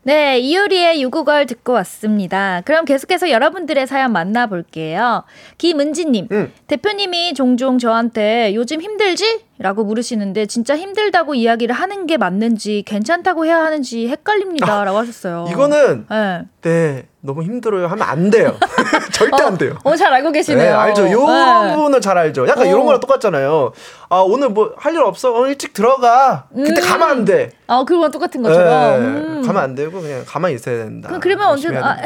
[SPEAKER 1] 네, 이효리의 유구걸 듣고 왔습니다. 그럼 계속해서 여러분들의 사연 만나볼게요. 김은지님,
[SPEAKER 2] 음.
[SPEAKER 1] 대표님이 종종 저한테 요즘 힘들지? 라고 물으시는데 진짜 힘들다고 이야기를 하는 게 맞는지 괜찮다고 해야 하는지 헷갈립니다. 라고 하셨어요.
[SPEAKER 2] 이거는
[SPEAKER 1] 네.
[SPEAKER 2] 네 너무 힘들어요 하면 안 돼요. 절대 안 돼요.
[SPEAKER 1] 어, 잘 알고 계시네요.
[SPEAKER 2] 네, 알죠. 요런
[SPEAKER 1] 네.
[SPEAKER 2] 부분을 잘 알죠. 약간
[SPEAKER 1] 어.
[SPEAKER 2] 이런 거랑 똑같잖아요. 아, 오늘 뭐 할 일 없어? 어, 일찍 들어가. 그때
[SPEAKER 1] 음.
[SPEAKER 2] 가면 안 돼.
[SPEAKER 1] 아, 그거랑 똑같은
[SPEAKER 2] 네,
[SPEAKER 1] 것처럼. 음.
[SPEAKER 2] 가면 안 되고 그냥 가만히 있어야 된다.
[SPEAKER 1] 그럼 그러면
[SPEAKER 2] 해야
[SPEAKER 1] 아,
[SPEAKER 2] 된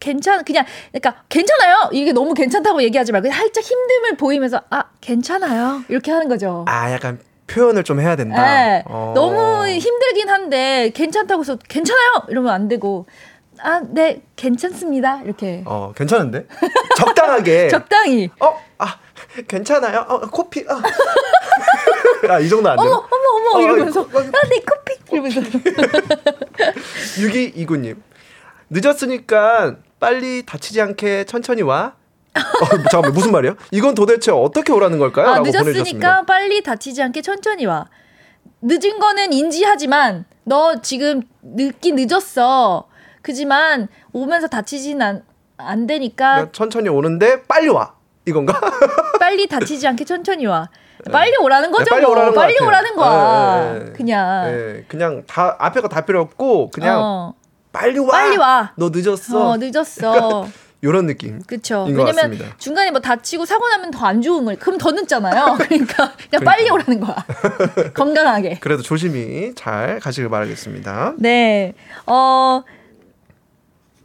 [SPEAKER 1] 괜찮 그냥 그러니까 괜찮아요. 이게 너무 괜찮다고 얘기하지 말고 살짝 힘듦을 보이면서 아 괜찮아요 이렇게 하는 거죠.
[SPEAKER 2] 아, 약간 표현을 좀 해야 된다.
[SPEAKER 1] 네.
[SPEAKER 2] 어.
[SPEAKER 1] 너무 힘들긴 한데 괜찮다고 해서 괜찮아요 이러면 안 되고 아 네 괜찮습니다 이렇게
[SPEAKER 2] 어, 괜찮은데? 적당하게.
[SPEAKER 1] 적당히
[SPEAKER 2] 어, 아, 괜찮아요. 어, 코피. 아. 아, 이 정도 안
[SPEAKER 1] 어머
[SPEAKER 2] 되나?
[SPEAKER 1] 어머 어머
[SPEAKER 2] 어,
[SPEAKER 1] 이러면서
[SPEAKER 2] 이거-
[SPEAKER 1] 아내 커피 이러면서
[SPEAKER 2] 6229님. 늦었으니까 빨리 다치지 않게 천천히 와. 어, 잠깐만, 무슨 말이에요? 이건 도대체 어떻게 오라는 걸까요?
[SPEAKER 1] 아 늦었으니까
[SPEAKER 2] 보내주셨습니다.
[SPEAKER 1] 빨리 다치지 않게 천천히 와 늦은 거는 인지하지만 너 지금 늦긴 늦었어 그지만 오면서 다치진 않, 안 되니까
[SPEAKER 2] 천천히 오는데 빨리 와. 이건가?
[SPEAKER 1] 빨리 다치지 않게 천천히 와. 빨리 오라는 거죠.
[SPEAKER 2] 네, 빨리
[SPEAKER 1] 뭐.
[SPEAKER 2] 오라는 것
[SPEAKER 1] 빨리. 오라는 거야.
[SPEAKER 2] 네, 네, 네.
[SPEAKER 1] 그냥
[SPEAKER 2] 네, 그냥 다 앞에 거 다 필요 없고 그냥
[SPEAKER 1] 어,
[SPEAKER 2] 빨리 와.
[SPEAKER 1] 빨리 와.
[SPEAKER 2] 너 늦었어.
[SPEAKER 1] 어, 늦었어.
[SPEAKER 2] 이런 느낌. 인것
[SPEAKER 1] 왜냐면
[SPEAKER 2] 같습니다.
[SPEAKER 1] 중간에 뭐 다치고 사고 나면 더 안 좋음을 그럼 더 늦잖아요. 그러니까 그냥 빨리 오라는 거야. 건강하게.
[SPEAKER 2] 그래도 조심히 잘 가시길 바라겠습니다.
[SPEAKER 1] 네. 어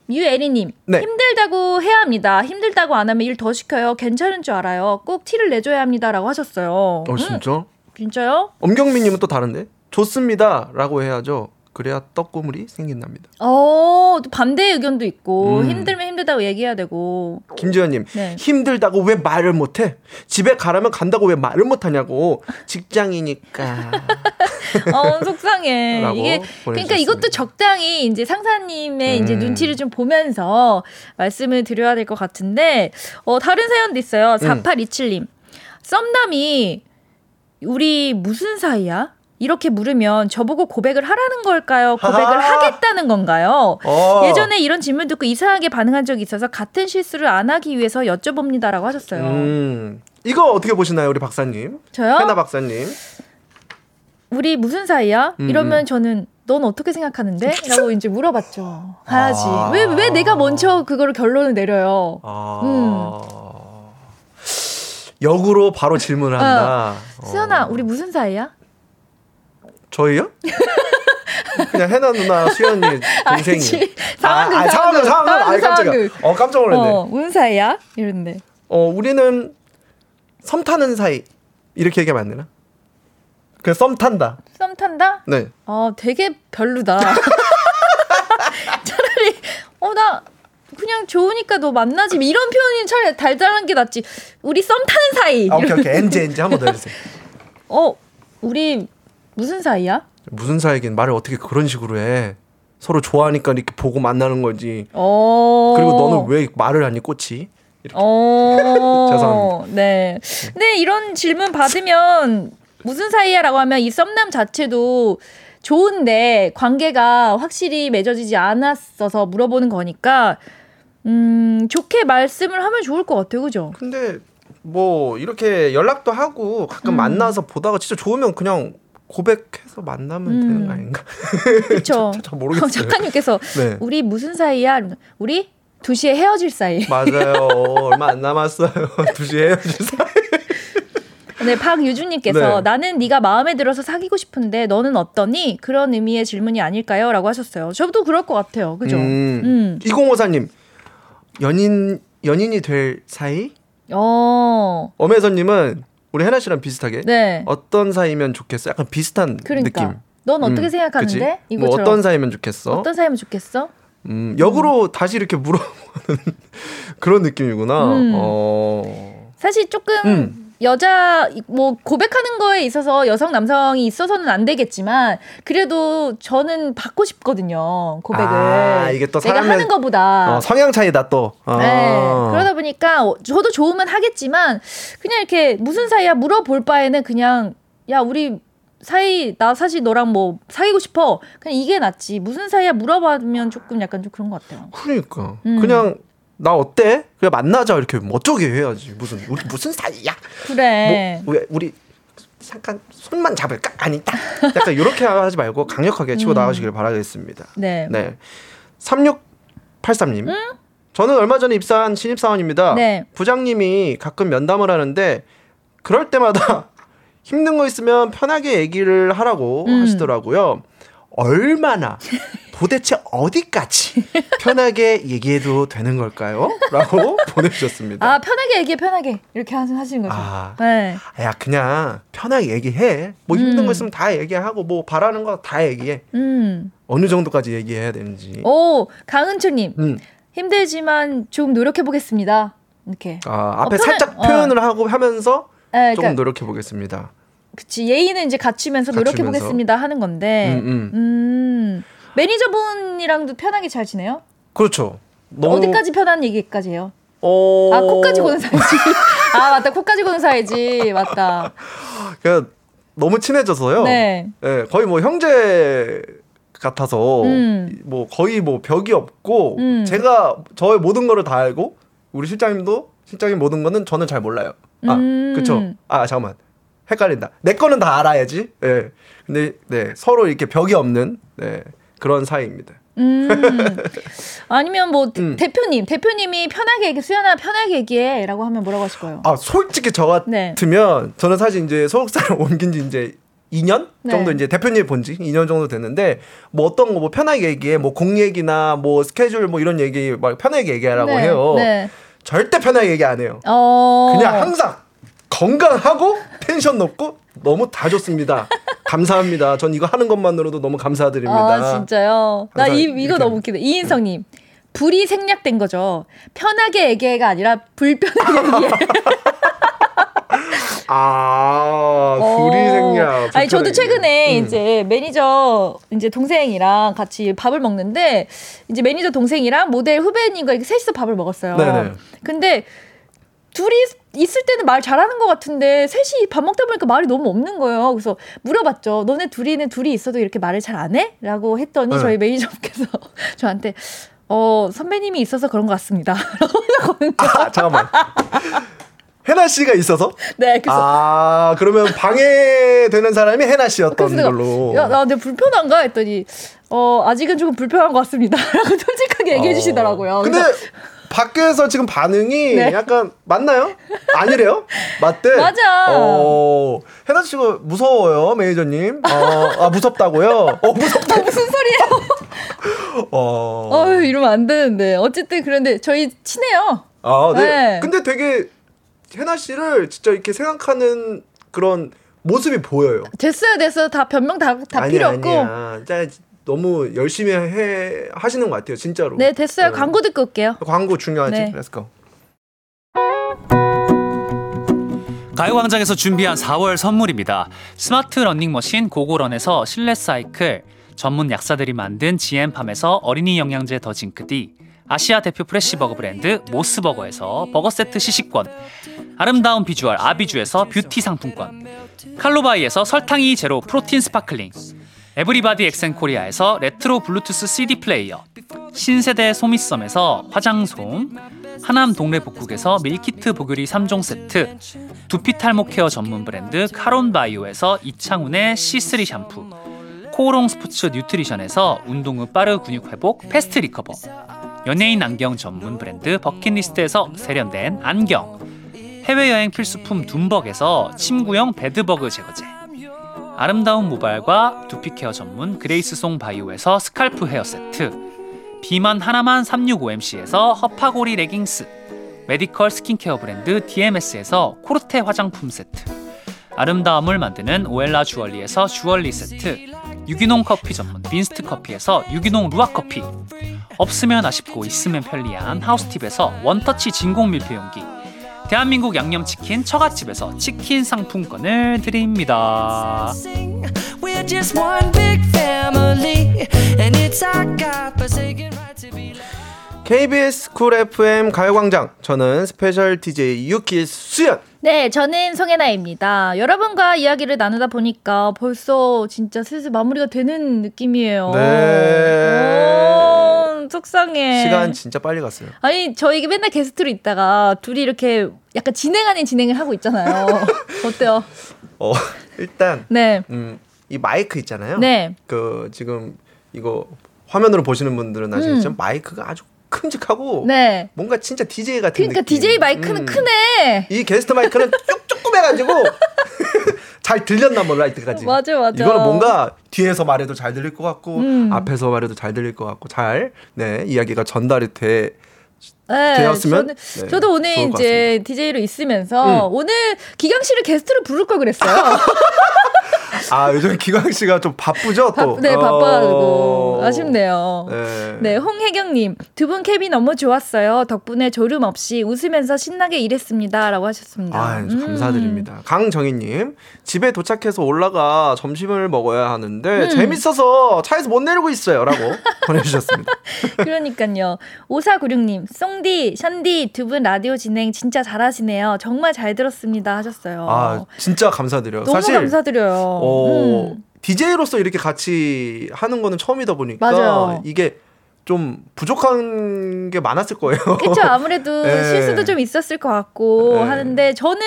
[SPEAKER 1] 유애리님
[SPEAKER 2] 네.
[SPEAKER 1] 힘들다고 해야 합니다. 힘들다고 안 하면 일 더 시켜요. 괜찮은 줄 알아요. 꼭 티를 내줘야 합니다라고 하셨어요.
[SPEAKER 2] 어 진짜?
[SPEAKER 1] 진짜요?
[SPEAKER 2] 엄경민님은 또 다른데 좋습니다라고 해야죠. 그래야 떡고물이 생긴답니다.
[SPEAKER 1] 어, 또 반대 의견도 있고
[SPEAKER 2] 음.
[SPEAKER 1] 힘들면 힘들다고 얘기해야 되고.
[SPEAKER 2] 김지현님
[SPEAKER 1] 네.
[SPEAKER 2] 힘들다고 왜 말을 못해? 집에 가라면 간다고 왜 말을 못하냐고 직장이니까.
[SPEAKER 1] 어, 속상해. 이게 그러니까. 이것도 적당히 이제 상사님의 이제
[SPEAKER 2] 음.
[SPEAKER 1] 눈치를 좀 보면서 말씀을 드려야 될 것 같은데 어, 다른 사연도
[SPEAKER 2] 음.
[SPEAKER 1] 있어요. 4827님. 썸남이 우리 무슨 사이야? 이렇게 물으면 저보고 고백을 하라는 걸까요? 고백을
[SPEAKER 2] 하하.
[SPEAKER 1] 하겠다는 건가요?
[SPEAKER 2] 어.
[SPEAKER 1] 예전에 이런 질문 듣고 이상하게 반응한 적이 있어서 같은 실수를 안 하기 위해서 여쭤봅니다라고 하셨어요.
[SPEAKER 2] 음, 이거 어떻게 보시나요, 우리 박사님?
[SPEAKER 1] 저요?
[SPEAKER 2] 해나 박사님.
[SPEAKER 1] 우리 무슨 사이야?
[SPEAKER 2] 음,
[SPEAKER 1] 이러면
[SPEAKER 2] 음.
[SPEAKER 1] 저는 넌 어떻게 생각하는데? 라고 이제 물어봤죠. 하야지.
[SPEAKER 2] 아.
[SPEAKER 1] 왜, 왜 내가 먼저 그거를 결론을 내려요?
[SPEAKER 2] 아.
[SPEAKER 1] 음.
[SPEAKER 2] 역으로 바로 질문을 한다. 어.
[SPEAKER 1] 수연아, 우리 무슨 사이야?
[SPEAKER 2] 저희요? 그냥 해나 누나 수연이 동생이.
[SPEAKER 1] 상황극,
[SPEAKER 2] 아, 아, 상황극,
[SPEAKER 1] 상황극,
[SPEAKER 2] 상황극. 아, 깜짝이야. 어, 깜짝 놀랐네.
[SPEAKER 1] 어,
[SPEAKER 2] 어.
[SPEAKER 1] 무슨 사이야? 이러는데.
[SPEAKER 2] 우리는 섬 타는 사이. 이렇게 얘기하면 안 되나? 그냥 썸 탄다.
[SPEAKER 1] 썸 탄다?
[SPEAKER 2] 네.
[SPEAKER 1] 어, 되게 별로다. 차라리, 어, 나 그냥 좋으니까 너 만나지. 이런 표현이 차라리 달달한 게 낫지. 우리 썸 타는 사이.
[SPEAKER 2] 아, 오케이, 오케이. 엔지, 엔지. 한 번 더 해주세요.
[SPEAKER 1] 어, 우리 무슨 사이야?
[SPEAKER 2] 무슨 사이긴 말을 어떻게 그런 식으로 해. 서로 좋아하니까 이렇게 보고 만나는 거지.
[SPEAKER 1] 어.
[SPEAKER 2] 그리고 너는 왜 말을 하니 꽃이? 이렇게.
[SPEAKER 1] 어.
[SPEAKER 2] 죄송합니다.
[SPEAKER 1] 네. 근데 이런 질문 받으면 무슨 사이야라고 하면 이 썸남 자체도 좋은데 관계가 확실히 맺어지지 않았어서 물어보는 거니까 음, 좋게 말씀을 하면 좋을 것 같아요. 그죠?
[SPEAKER 2] 근데 뭐 이렇게 연락도 하고 가끔
[SPEAKER 1] 음.
[SPEAKER 2] 만나서 보다가 진짜 좋으면 그냥 고백해서 만나면
[SPEAKER 1] 음.
[SPEAKER 2] 되는 거 아닌가?
[SPEAKER 1] 그렇죠.
[SPEAKER 2] 잘 모르겠어요.
[SPEAKER 1] 작가님께서
[SPEAKER 2] 네.
[SPEAKER 1] 우리 무슨 사이야? 우리 2시에 헤어질 사이.
[SPEAKER 2] 맞아요. 얼마 안 남았어요. 2시에 헤어질 사이.
[SPEAKER 1] 네, 박유준님께서
[SPEAKER 2] 네.
[SPEAKER 1] 나는 네가 마음에 들어서 사귀고 싶은데 너는 어떠니? 그런 의미의 질문이 아닐까요? 라고 하셨어요. 저도 그럴 것 같아요. 그죠?
[SPEAKER 2] 음.
[SPEAKER 1] 음.
[SPEAKER 2] 2054님. 연인 연인이 될 사이?
[SPEAKER 1] 어,
[SPEAKER 2] 엄혜선님은 우리 해나 씨랑 비슷하게
[SPEAKER 1] 네.
[SPEAKER 2] 어떤 사이면 좋겠어? 약간 비슷한
[SPEAKER 1] 그러니까.
[SPEAKER 2] 느낌.
[SPEAKER 1] 넌 어떻게
[SPEAKER 2] 음,
[SPEAKER 1] 생각하는데?
[SPEAKER 2] 그치? 뭐
[SPEAKER 1] 이거처럼.
[SPEAKER 2] 어떤 사이면 좋겠어?
[SPEAKER 1] 어떤 사이면 좋겠어?
[SPEAKER 2] 음, 역으로 다시 이렇게 물어보는 그런 느낌이구나.
[SPEAKER 1] 음.
[SPEAKER 2] 어.
[SPEAKER 1] 사실 조금
[SPEAKER 2] 음.
[SPEAKER 1] 여자 뭐 고백하는 거에 있어서 여성 남성이 있어서는 안 되겠지만 그래도 저는 받고 싶거든요 고백을
[SPEAKER 2] 아, 이게 또
[SPEAKER 1] 내가 하는 거보다
[SPEAKER 2] 어, 성향 차이다 또. 어.
[SPEAKER 1] 네. 그러다 보니까 어, 저도 좋으면 하겠지만 그냥 이렇게 무슨 사이야 물어볼 바에는 그냥 야 우리 사이 나 사실 너랑 뭐 사귀고 싶어 그냥 이게 낫지 무슨 사이야 물어봐면 조금 약간 좀 그런 것 같아요.
[SPEAKER 2] 그러니까
[SPEAKER 1] 음.
[SPEAKER 2] 그냥 나 어때? 그냥 만나자 이렇게 멋쩍게 해야지. 무슨 우리 무슨 사이야?
[SPEAKER 1] 그래.
[SPEAKER 2] 뭐, 왜 우리 잠깐 손만 잡을까? 아니다. 약간 이렇게 하지 말고 강력하게 치고
[SPEAKER 1] 음.
[SPEAKER 2] 나가시길 바라겠습니다.
[SPEAKER 1] 네.
[SPEAKER 2] 네. 3683님. 저는 얼마 전에 입사한 신입사원입니다.
[SPEAKER 1] 네.
[SPEAKER 2] 부장님이 가끔 면담을 하는데 그럴 때마다 힘든 거 있으면 편하게 얘기를 하라고
[SPEAKER 1] 음.
[SPEAKER 2] 하시더라고요. 얼마나 도대체 어디까지 편하게 얘기해도 되는 걸까요? 라고 보내주셨습니다.
[SPEAKER 1] 아 편하게 얘기해 편하게 이렇게 하- 하시는 거죠.
[SPEAKER 2] 아.
[SPEAKER 1] 네.
[SPEAKER 2] 야 그냥 편하게 얘기해. 뭐 힘든
[SPEAKER 1] 음.
[SPEAKER 2] 거 있으면 다 얘기하고 뭐 바라는 거 다 얘기해.
[SPEAKER 1] 음.
[SPEAKER 2] 어느 정도까지 얘기해야 되는지.
[SPEAKER 1] 오 강은초님
[SPEAKER 2] 음.
[SPEAKER 1] 힘들지만 좀 노력해 보겠습니다. 이렇게.
[SPEAKER 2] 아, 앞에
[SPEAKER 1] 어, 표현-
[SPEAKER 2] 살짝
[SPEAKER 1] 어.
[SPEAKER 2] 표현을 하고 하면서
[SPEAKER 1] 네,
[SPEAKER 2] 조금
[SPEAKER 1] 그러니까
[SPEAKER 2] 노력해 보겠습니다.
[SPEAKER 1] 그치 예의는 이제 갖추면서 노력해. 보겠습니다 하는 건데.
[SPEAKER 2] 음, 음.
[SPEAKER 1] 음. 매니저분이랑도 편하게 잘 지내요?
[SPEAKER 2] 그렇죠. 너무
[SPEAKER 1] 어디까지 편한 얘기까지 해요?
[SPEAKER 2] 어...
[SPEAKER 1] 아 코까지 고는 사이지. 아 맞다 코까지 고는 사이지 맞다.
[SPEAKER 2] 그냥 너무 친해져서요.
[SPEAKER 1] 네.
[SPEAKER 2] 예, 거의 뭐 형제 같아서
[SPEAKER 1] 음.
[SPEAKER 2] 뭐 거의 뭐 벽이 없고
[SPEAKER 1] 음.
[SPEAKER 2] 제가 저의 모든 거를 다 알고 우리 실장님도 실장님 모든 거는 저는 잘 몰라요. 아,
[SPEAKER 1] 음.
[SPEAKER 2] 그쵸? 아, 잠깐만. 헷갈린다. 내 거는 다 알아야지. 예. 근데 네, 서로 이렇게 벽이 없는 네, 그런 사이입니다.
[SPEAKER 1] 음. 아니면 뭐 대-
[SPEAKER 2] 음.
[SPEAKER 1] 대표님 대표님이 편하게 얘기 수연아 편하게 얘기해라고 하면 뭐라고 하실 거예요?
[SPEAKER 2] 아, 솔직히 저
[SPEAKER 1] 네.
[SPEAKER 2] 같으면 저는 사실 이제 소속사를 옮긴 지 이제 2년
[SPEAKER 1] 네.
[SPEAKER 2] 정도 이제 대표님 본지 2년 정도 됐는데 뭐 어떤 거 뭐 편하게 얘기해 뭐 공 얘기나 뭐 스케줄 뭐 이런 얘기 막 편하게 얘기하라고
[SPEAKER 1] 네,
[SPEAKER 2] 해요.
[SPEAKER 1] 네.
[SPEAKER 2] 절대 편하게 얘기 안 해요.
[SPEAKER 1] 어.
[SPEAKER 2] 그냥 항상 건강하고 텐션 높고 너무 다 좋습니다. 감사합니다. 전 이거 하는 것만으로도 너무 감사드립니다.
[SPEAKER 1] 아 진짜요? 나 이 이거 너무 웃기네. 이인성님. 불이 생략된 거죠. 편하게 얘기해가 아니라 불편하게 얘기해.
[SPEAKER 2] 아, 둘이 생략.
[SPEAKER 1] 어. 아니 저도. 최근에
[SPEAKER 2] 음.
[SPEAKER 1] 이제 매니저 이제 동생이랑 같이 밥을 먹는데 이제 매니저 동생이랑 모델 후배님과 이렇게 셋이서 밥을 먹었어요.
[SPEAKER 2] 네네.
[SPEAKER 1] 근데 둘이 있을 때는 말 잘하는 것 같은데 셋이 밥 먹다 보니까 말이 너무 없는 거예요. 그래서 물어봤죠. 너네 둘이는 둘이 있어도 이렇게 말을 잘 안 해? 라고 했더니
[SPEAKER 2] 네.
[SPEAKER 1] 저희 매니저께서 저한테 어 선배님이 있어서 그런 것 같습니다.
[SPEAKER 2] 아, 잠깐만. 해나 씨가 있어서?
[SPEAKER 1] 네, 그래서
[SPEAKER 2] 아, 그러면 방해되는 사람이 해나 씨였던 걸로.
[SPEAKER 1] 야, 나 근데 불편한가 했더니 어 아직은 조금 불편한 것 같습니다. 라고 솔직하게 얘기해 주시더라고요.
[SPEAKER 2] 어. 근데
[SPEAKER 1] 그래서
[SPEAKER 2] 밖에서 지금 반응이
[SPEAKER 1] 네.
[SPEAKER 2] 약간 맞나요? 아니래요? 맞대?
[SPEAKER 1] 맞아.
[SPEAKER 2] 어, 해나 씨가 무서워요, 매니저님. 어, 아, 무섭다고요? 어, 무섭다.
[SPEAKER 1] 무슨 소리예요?
[SPEAKER 2] 어.
[SPEAKER 1] 어 이러면 안 되는데 어쨌든 그런데 저희 친해요.
[SPEAKER 2] 아, 네.
[SPEAKER 1] 네.
[SPEAKER 2] 근데 되게 해나 씨를 진짜 이렇게 생각하는 그런 모습이 보여요.
[SPEAKER 1] 됐어요, 됐어요. 다 변명 다, 다 필요 없고.
[SPEAKER 2] 아니야. 진짜 너무 열심히 해 하시는 것 같아요, 진짜로.
[SPEAKER 1] 네, 됐어요.
[SPEAKER 2] 네.
[SPEAKER 1] 광고 듣고 올게요.
[SPEAKER 2] 광고 중요하지.
[SPEAKER 1] 네.
[SPEAKER 2] Let's go.
[SPEAKER 5] 가요광장에서 준비한 4월 선물입니다. 스마트 러닝머신 고고런에서 실내 사이클, 전문 약사들이 만든 GM팜에서 어린이 영양제 더 징크디, 아시아 대표 프레시버거 브랜드 모스버거에서 버거 세트 시식권, 아름다운 비주얼 아비주에서 뷰티 상품권, 칼로바이에서 설탕이 제로 protein sparkling, 에브리바디 엑센코리아에서 레트로 블루투스 CD 플레이어, 신세대 소미썸에서 화장솜, 하남 동래 복국에서 밀키트 보교리 3종 세트, 두피 탈모 케어 전문 브랜드 카론바이오에서 이창훈의 C3 샴푸, 코오롱 스포츠 뉴트리션에서 운동 후 빠른 근육 회복 Fast Recover, 연예인 안경 전문 브랜드 버킷리스트에서 세련된 안경, 해외여행 필수품 둠벅에서 침구용 bedbug 제거제, 아름다운 모발과 두피 케어 전문 그레이스송 바이오에서 scalp 헤어 세트, 비만 하나만 365MC에서 허파고리 레깅스, medical 스킨케어 브랜드 DMS에서 코르테 화장품 세트, 아름다움을 만드는 오엘라 주얼리에서 주얼리 세트, 유기농 커피 전문 빈스트 커피에서 유기농 루아 커피, 없으면 아쉽고 있으면 편리한 하우스팁에서 원터치 진공 밀폐용기, 대한민국 양념치킨 처갓집에서 치킨 상품권을 드립니다.
[SPEAKER 2] KBS Cool FM 가요광장. 저는 special DJ 유키스 수현.
[SPEAKER 1] 네, 저는 송해나입니다. 여러분과 이야기를 나누다 보니까 벌써 진짜 슬슬 마무리가 되는 느낌이에요.
[SPEAKER 2] 네.
[SPEAKER 1] 오, 속상해.
[SPEAKER 2] 시간 진짜 빨리 갔어요.
[SPEAKER 1] 아니, 저희 맨날 게스트로 있다가 둘이 이렇게 약간 진행 아닌 진행을 하고 있잖아요. 어때요?
[SPEAKER 2] 어, 일단
[SPEAKER 1] 네.
[SPEAKER 2] 음, 이 마이크 있잖아요.
[SPEAKER 1] 네.
[SPEAKER 2] 그 지금 이거 화면으로 보시는 분들은 아시겠지만
[SPEAKER 1] 음.
[SPEAKER 2] 마이크가 아주 큼직하고
[SPEAKER 1] 네.
[SPEAKER 2] 뭔가 진짜 DJ 같은
[SPEAKER 1] 그러니까
[SPEAKER 2] 느낌.
[SPEAKER 1] DJ 마이크는
[SPEAKER 2] 음.
[SPEAKER 1] 크네.
[SPEAKER 2] 이 게스트 마이크는 쭉 조그매가지고 잘 들렸나 몰라 이때까지.
[SPEAKER 1] 맞아, 맞아.
[SPEAKER 2] 이거는 뭔가 뒤에서 말해도 잘 들릴 것 같고
[SPEAKER 1] 음.
[SPEAKER 2] 앞에서 말해도 잘 들릴 것 같고 잘 네 이야기가 전달이 돼.
[SPEAKER 1] 네,
[SPEAKER 2] 되었으면
[SPEAKER 1] 저는,
[SPEAKER 2] 네,
[SPEAKER 1] 저도 오늘 이제 DJ로 있으면서
[SPEAKER 2] 음.
[SPEAKER 1] 오늘 기강 씨를 게스트로 부를 걸 그랬어요.
[SPEAKER 2] 아 요즘 기광 씨가 좀 바쁘죠 또.
[SPEAKER 1] 바, 네, 바빠가지고
[SPEAKER 2] 어.
[SPEAKER 1] 아쉽네요.
[SPEAKER 2] 네.
[SPEAKER 1] 네, 홍혜경님 두분 캡이 너무 좋았어요. 덕분에 졸음 없이 웃으면서 신나게 일했습니다라고 하셨습니다.
[SPEAKER 2] 아,
[SPEAKER 1] 음.
[SPEAKER 2] 감사드립니다. 강정희님 집에 도착해서 올라가 점심을 먹어야 하는데
[SPEAKER 1] 음.
[SPEAKER 2] 재밌어서 차에서 못 내리고 있어요라고 보내주셨습니다.
[SPEAKER 1] 그러니까요. 5496님, 송 디, 션디 두 분 라디오 진행 진짜 잘하시네요. 정말 잘 들었습니다 하셨어요.
[SPEAKER 2] 아 진짜 감사드려요.
[SPEAKER 1] 너무
[SPEAKER 2] 사실
[SPEAKER 1] 감사드려요.
[SPEAKER 2] 어,
[SPEAKER 1] 음.
[SPEAKER 2] DJ로서 이렇게 같이 하는 거는 처음이다 보니까
[SPEAKER 1] 맞아요.
[SPEAKER 2] 이게 좀 부족한 게 많았을 거예요.
[SPEAKER 1] 그쵸 아무래도
[SPEAKER 2] 네.
[SPEAKER 1] 실수도 좀 있었을 것 같고
[SPEAKER 2] 네.
[SPEAKER 1] 하는데 저는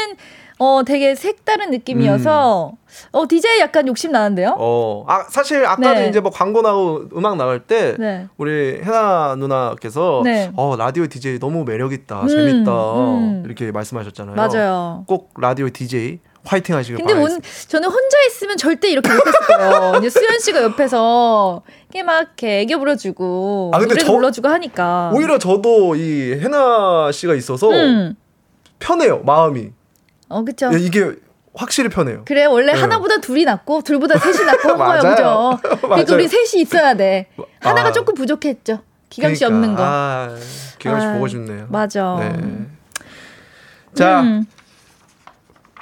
[SPEAKER 1] 어 되게 색다른 느낌이어서 어 DJ 약간 욕심 나는데요.
[SPEAKER 2] 어, 아 사실 아까도
[SPEAKER 1] 네.
[SPEAKER 2] 이제 뭐 광고 나고 음악 나갈 때
[SPEAKER 1] 네.
[SPEAKER 2] 우리 해나 누나께서
[SPEAKER 1] 네.
[SPEAKER 2] 어 라디오 DJ 너무 매력 있다,
[SPEAKER 1] 음,
[SPEAKER 2] 재밌다
[SPEAKER 1] 음.
[SPEAKER 2] 이렇게 말씀하셨잖아요.
[SPEAKER 1] 맞아요.
[SPEAKER 2] 꼭 라디오 DJ 화이팅 하시길
[SPEAKER 1] 근데 온. 저는 혼자 있으면 절대 이렇게 거예요. 이제 수현 씨가 옆에서 이렇게 막 이렇게 애교 불러주고
[SPEAKER 2] 아, 근데
[SPEAKER 1] 노래도
[SPEAKER 2] 저-
[SPEAKER 1] 불러주고 하니까.
[SPEAKER 2] 오히려 저도 이 해나 씨가 있어서
[SPEAKER 1] 음.
[SPEAKER 2] 편해요 마음이
[SPEAKER 1] 어 그쵸.
[SPEAKER 2] 예, 이게 확실히 편해요.
[SPEAKER 1] 그래 원래
[SPEAKER 2] 네.
[SPEAKER 1] 하나보다 둘이 낫고 둘보다 셋이 낫고 한 거야. 그죠? 그러니까 우리 셋이 있어야 돼. 하나가
[SPEAKER 2] 아.
[SPEAKER 1] 조금 부족했죠. 기광 씨
[SPEAKER 2] 그러니까,
[SPEAKER 1] 없는 거.
[SPEAKER 2] 아, 기광 씨
[SPEAKER 1] 아,
[SPEAKER 2] 보고 싶네요.
[SPEAKER 1] 맞아.
[SPEAKER 2] 네. 자,
[SPEAKER 1] 음,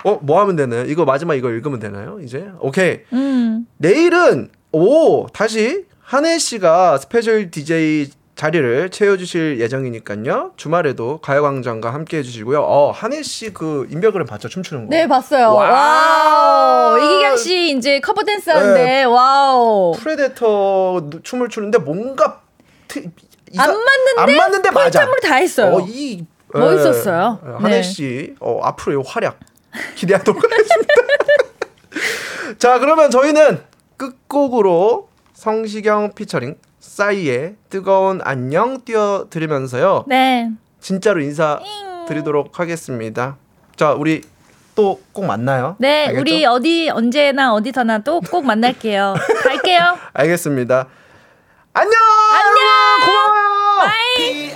[SPEAKER 2] 어, 뭐 하면 되나요? 이거 마지막 이거 읽으면 되나요? 이제 오케이.
[SPEAKER 1] 음.
[SPEAKER 2] 내일은 오 다시 한해 씨가 special DJ 자리를 채워주실 예정이니까요. 주말에도 가요광장과 함께 해주시고요. 어 한해 씨 그 인별그램 봤죠? 춤추는 거.
[SPEAKER 1] 네 봤어요. Wow. Wow. 이기광 씨 이제 cover dance 하는데
[SPEAKER 2] 네. Wow. Predator 춤을 추는데 뭔가 트, 이사-
[SPEAKER 1] 안 맞는데
[SPEAKER 2] 안 맞는데 맞아.
[SPEAKER 1] 다 했어요.
[SPEAKER 2] 어, 이
[SPEAKER 1] 멋있었어요.
[SPEAKER 2] 예, 한해
[SPEAKER 1] 네.
[SPEAKER 2] 씨 어, 앞으로의 활약 기대하도록 하겠습니다. 자 그러면 저희는 끝곡으로 성시경 피처링 싸이의 뜨거운 안녕 띄워드리면서요.
[SPEAKER 1] 네.
[SPEAKER 2] 진짜로 인사 드리도록 하겠습니다. 자 우리 또 꼭 만나요.
[SPEAKER 1] 네,
[SPEAKER 2] 알겠죠?
[SPEAKER 1] 우리 어디 언제나 어디서나 또 꼭 만날게요. 갈게요.
[SPEAKER 2] 알겠습니다. 안녕.
[SPEAKER 1] 안녕.
[SPEAKER 2] 고마워요.
[SPEAKER 1] Bye.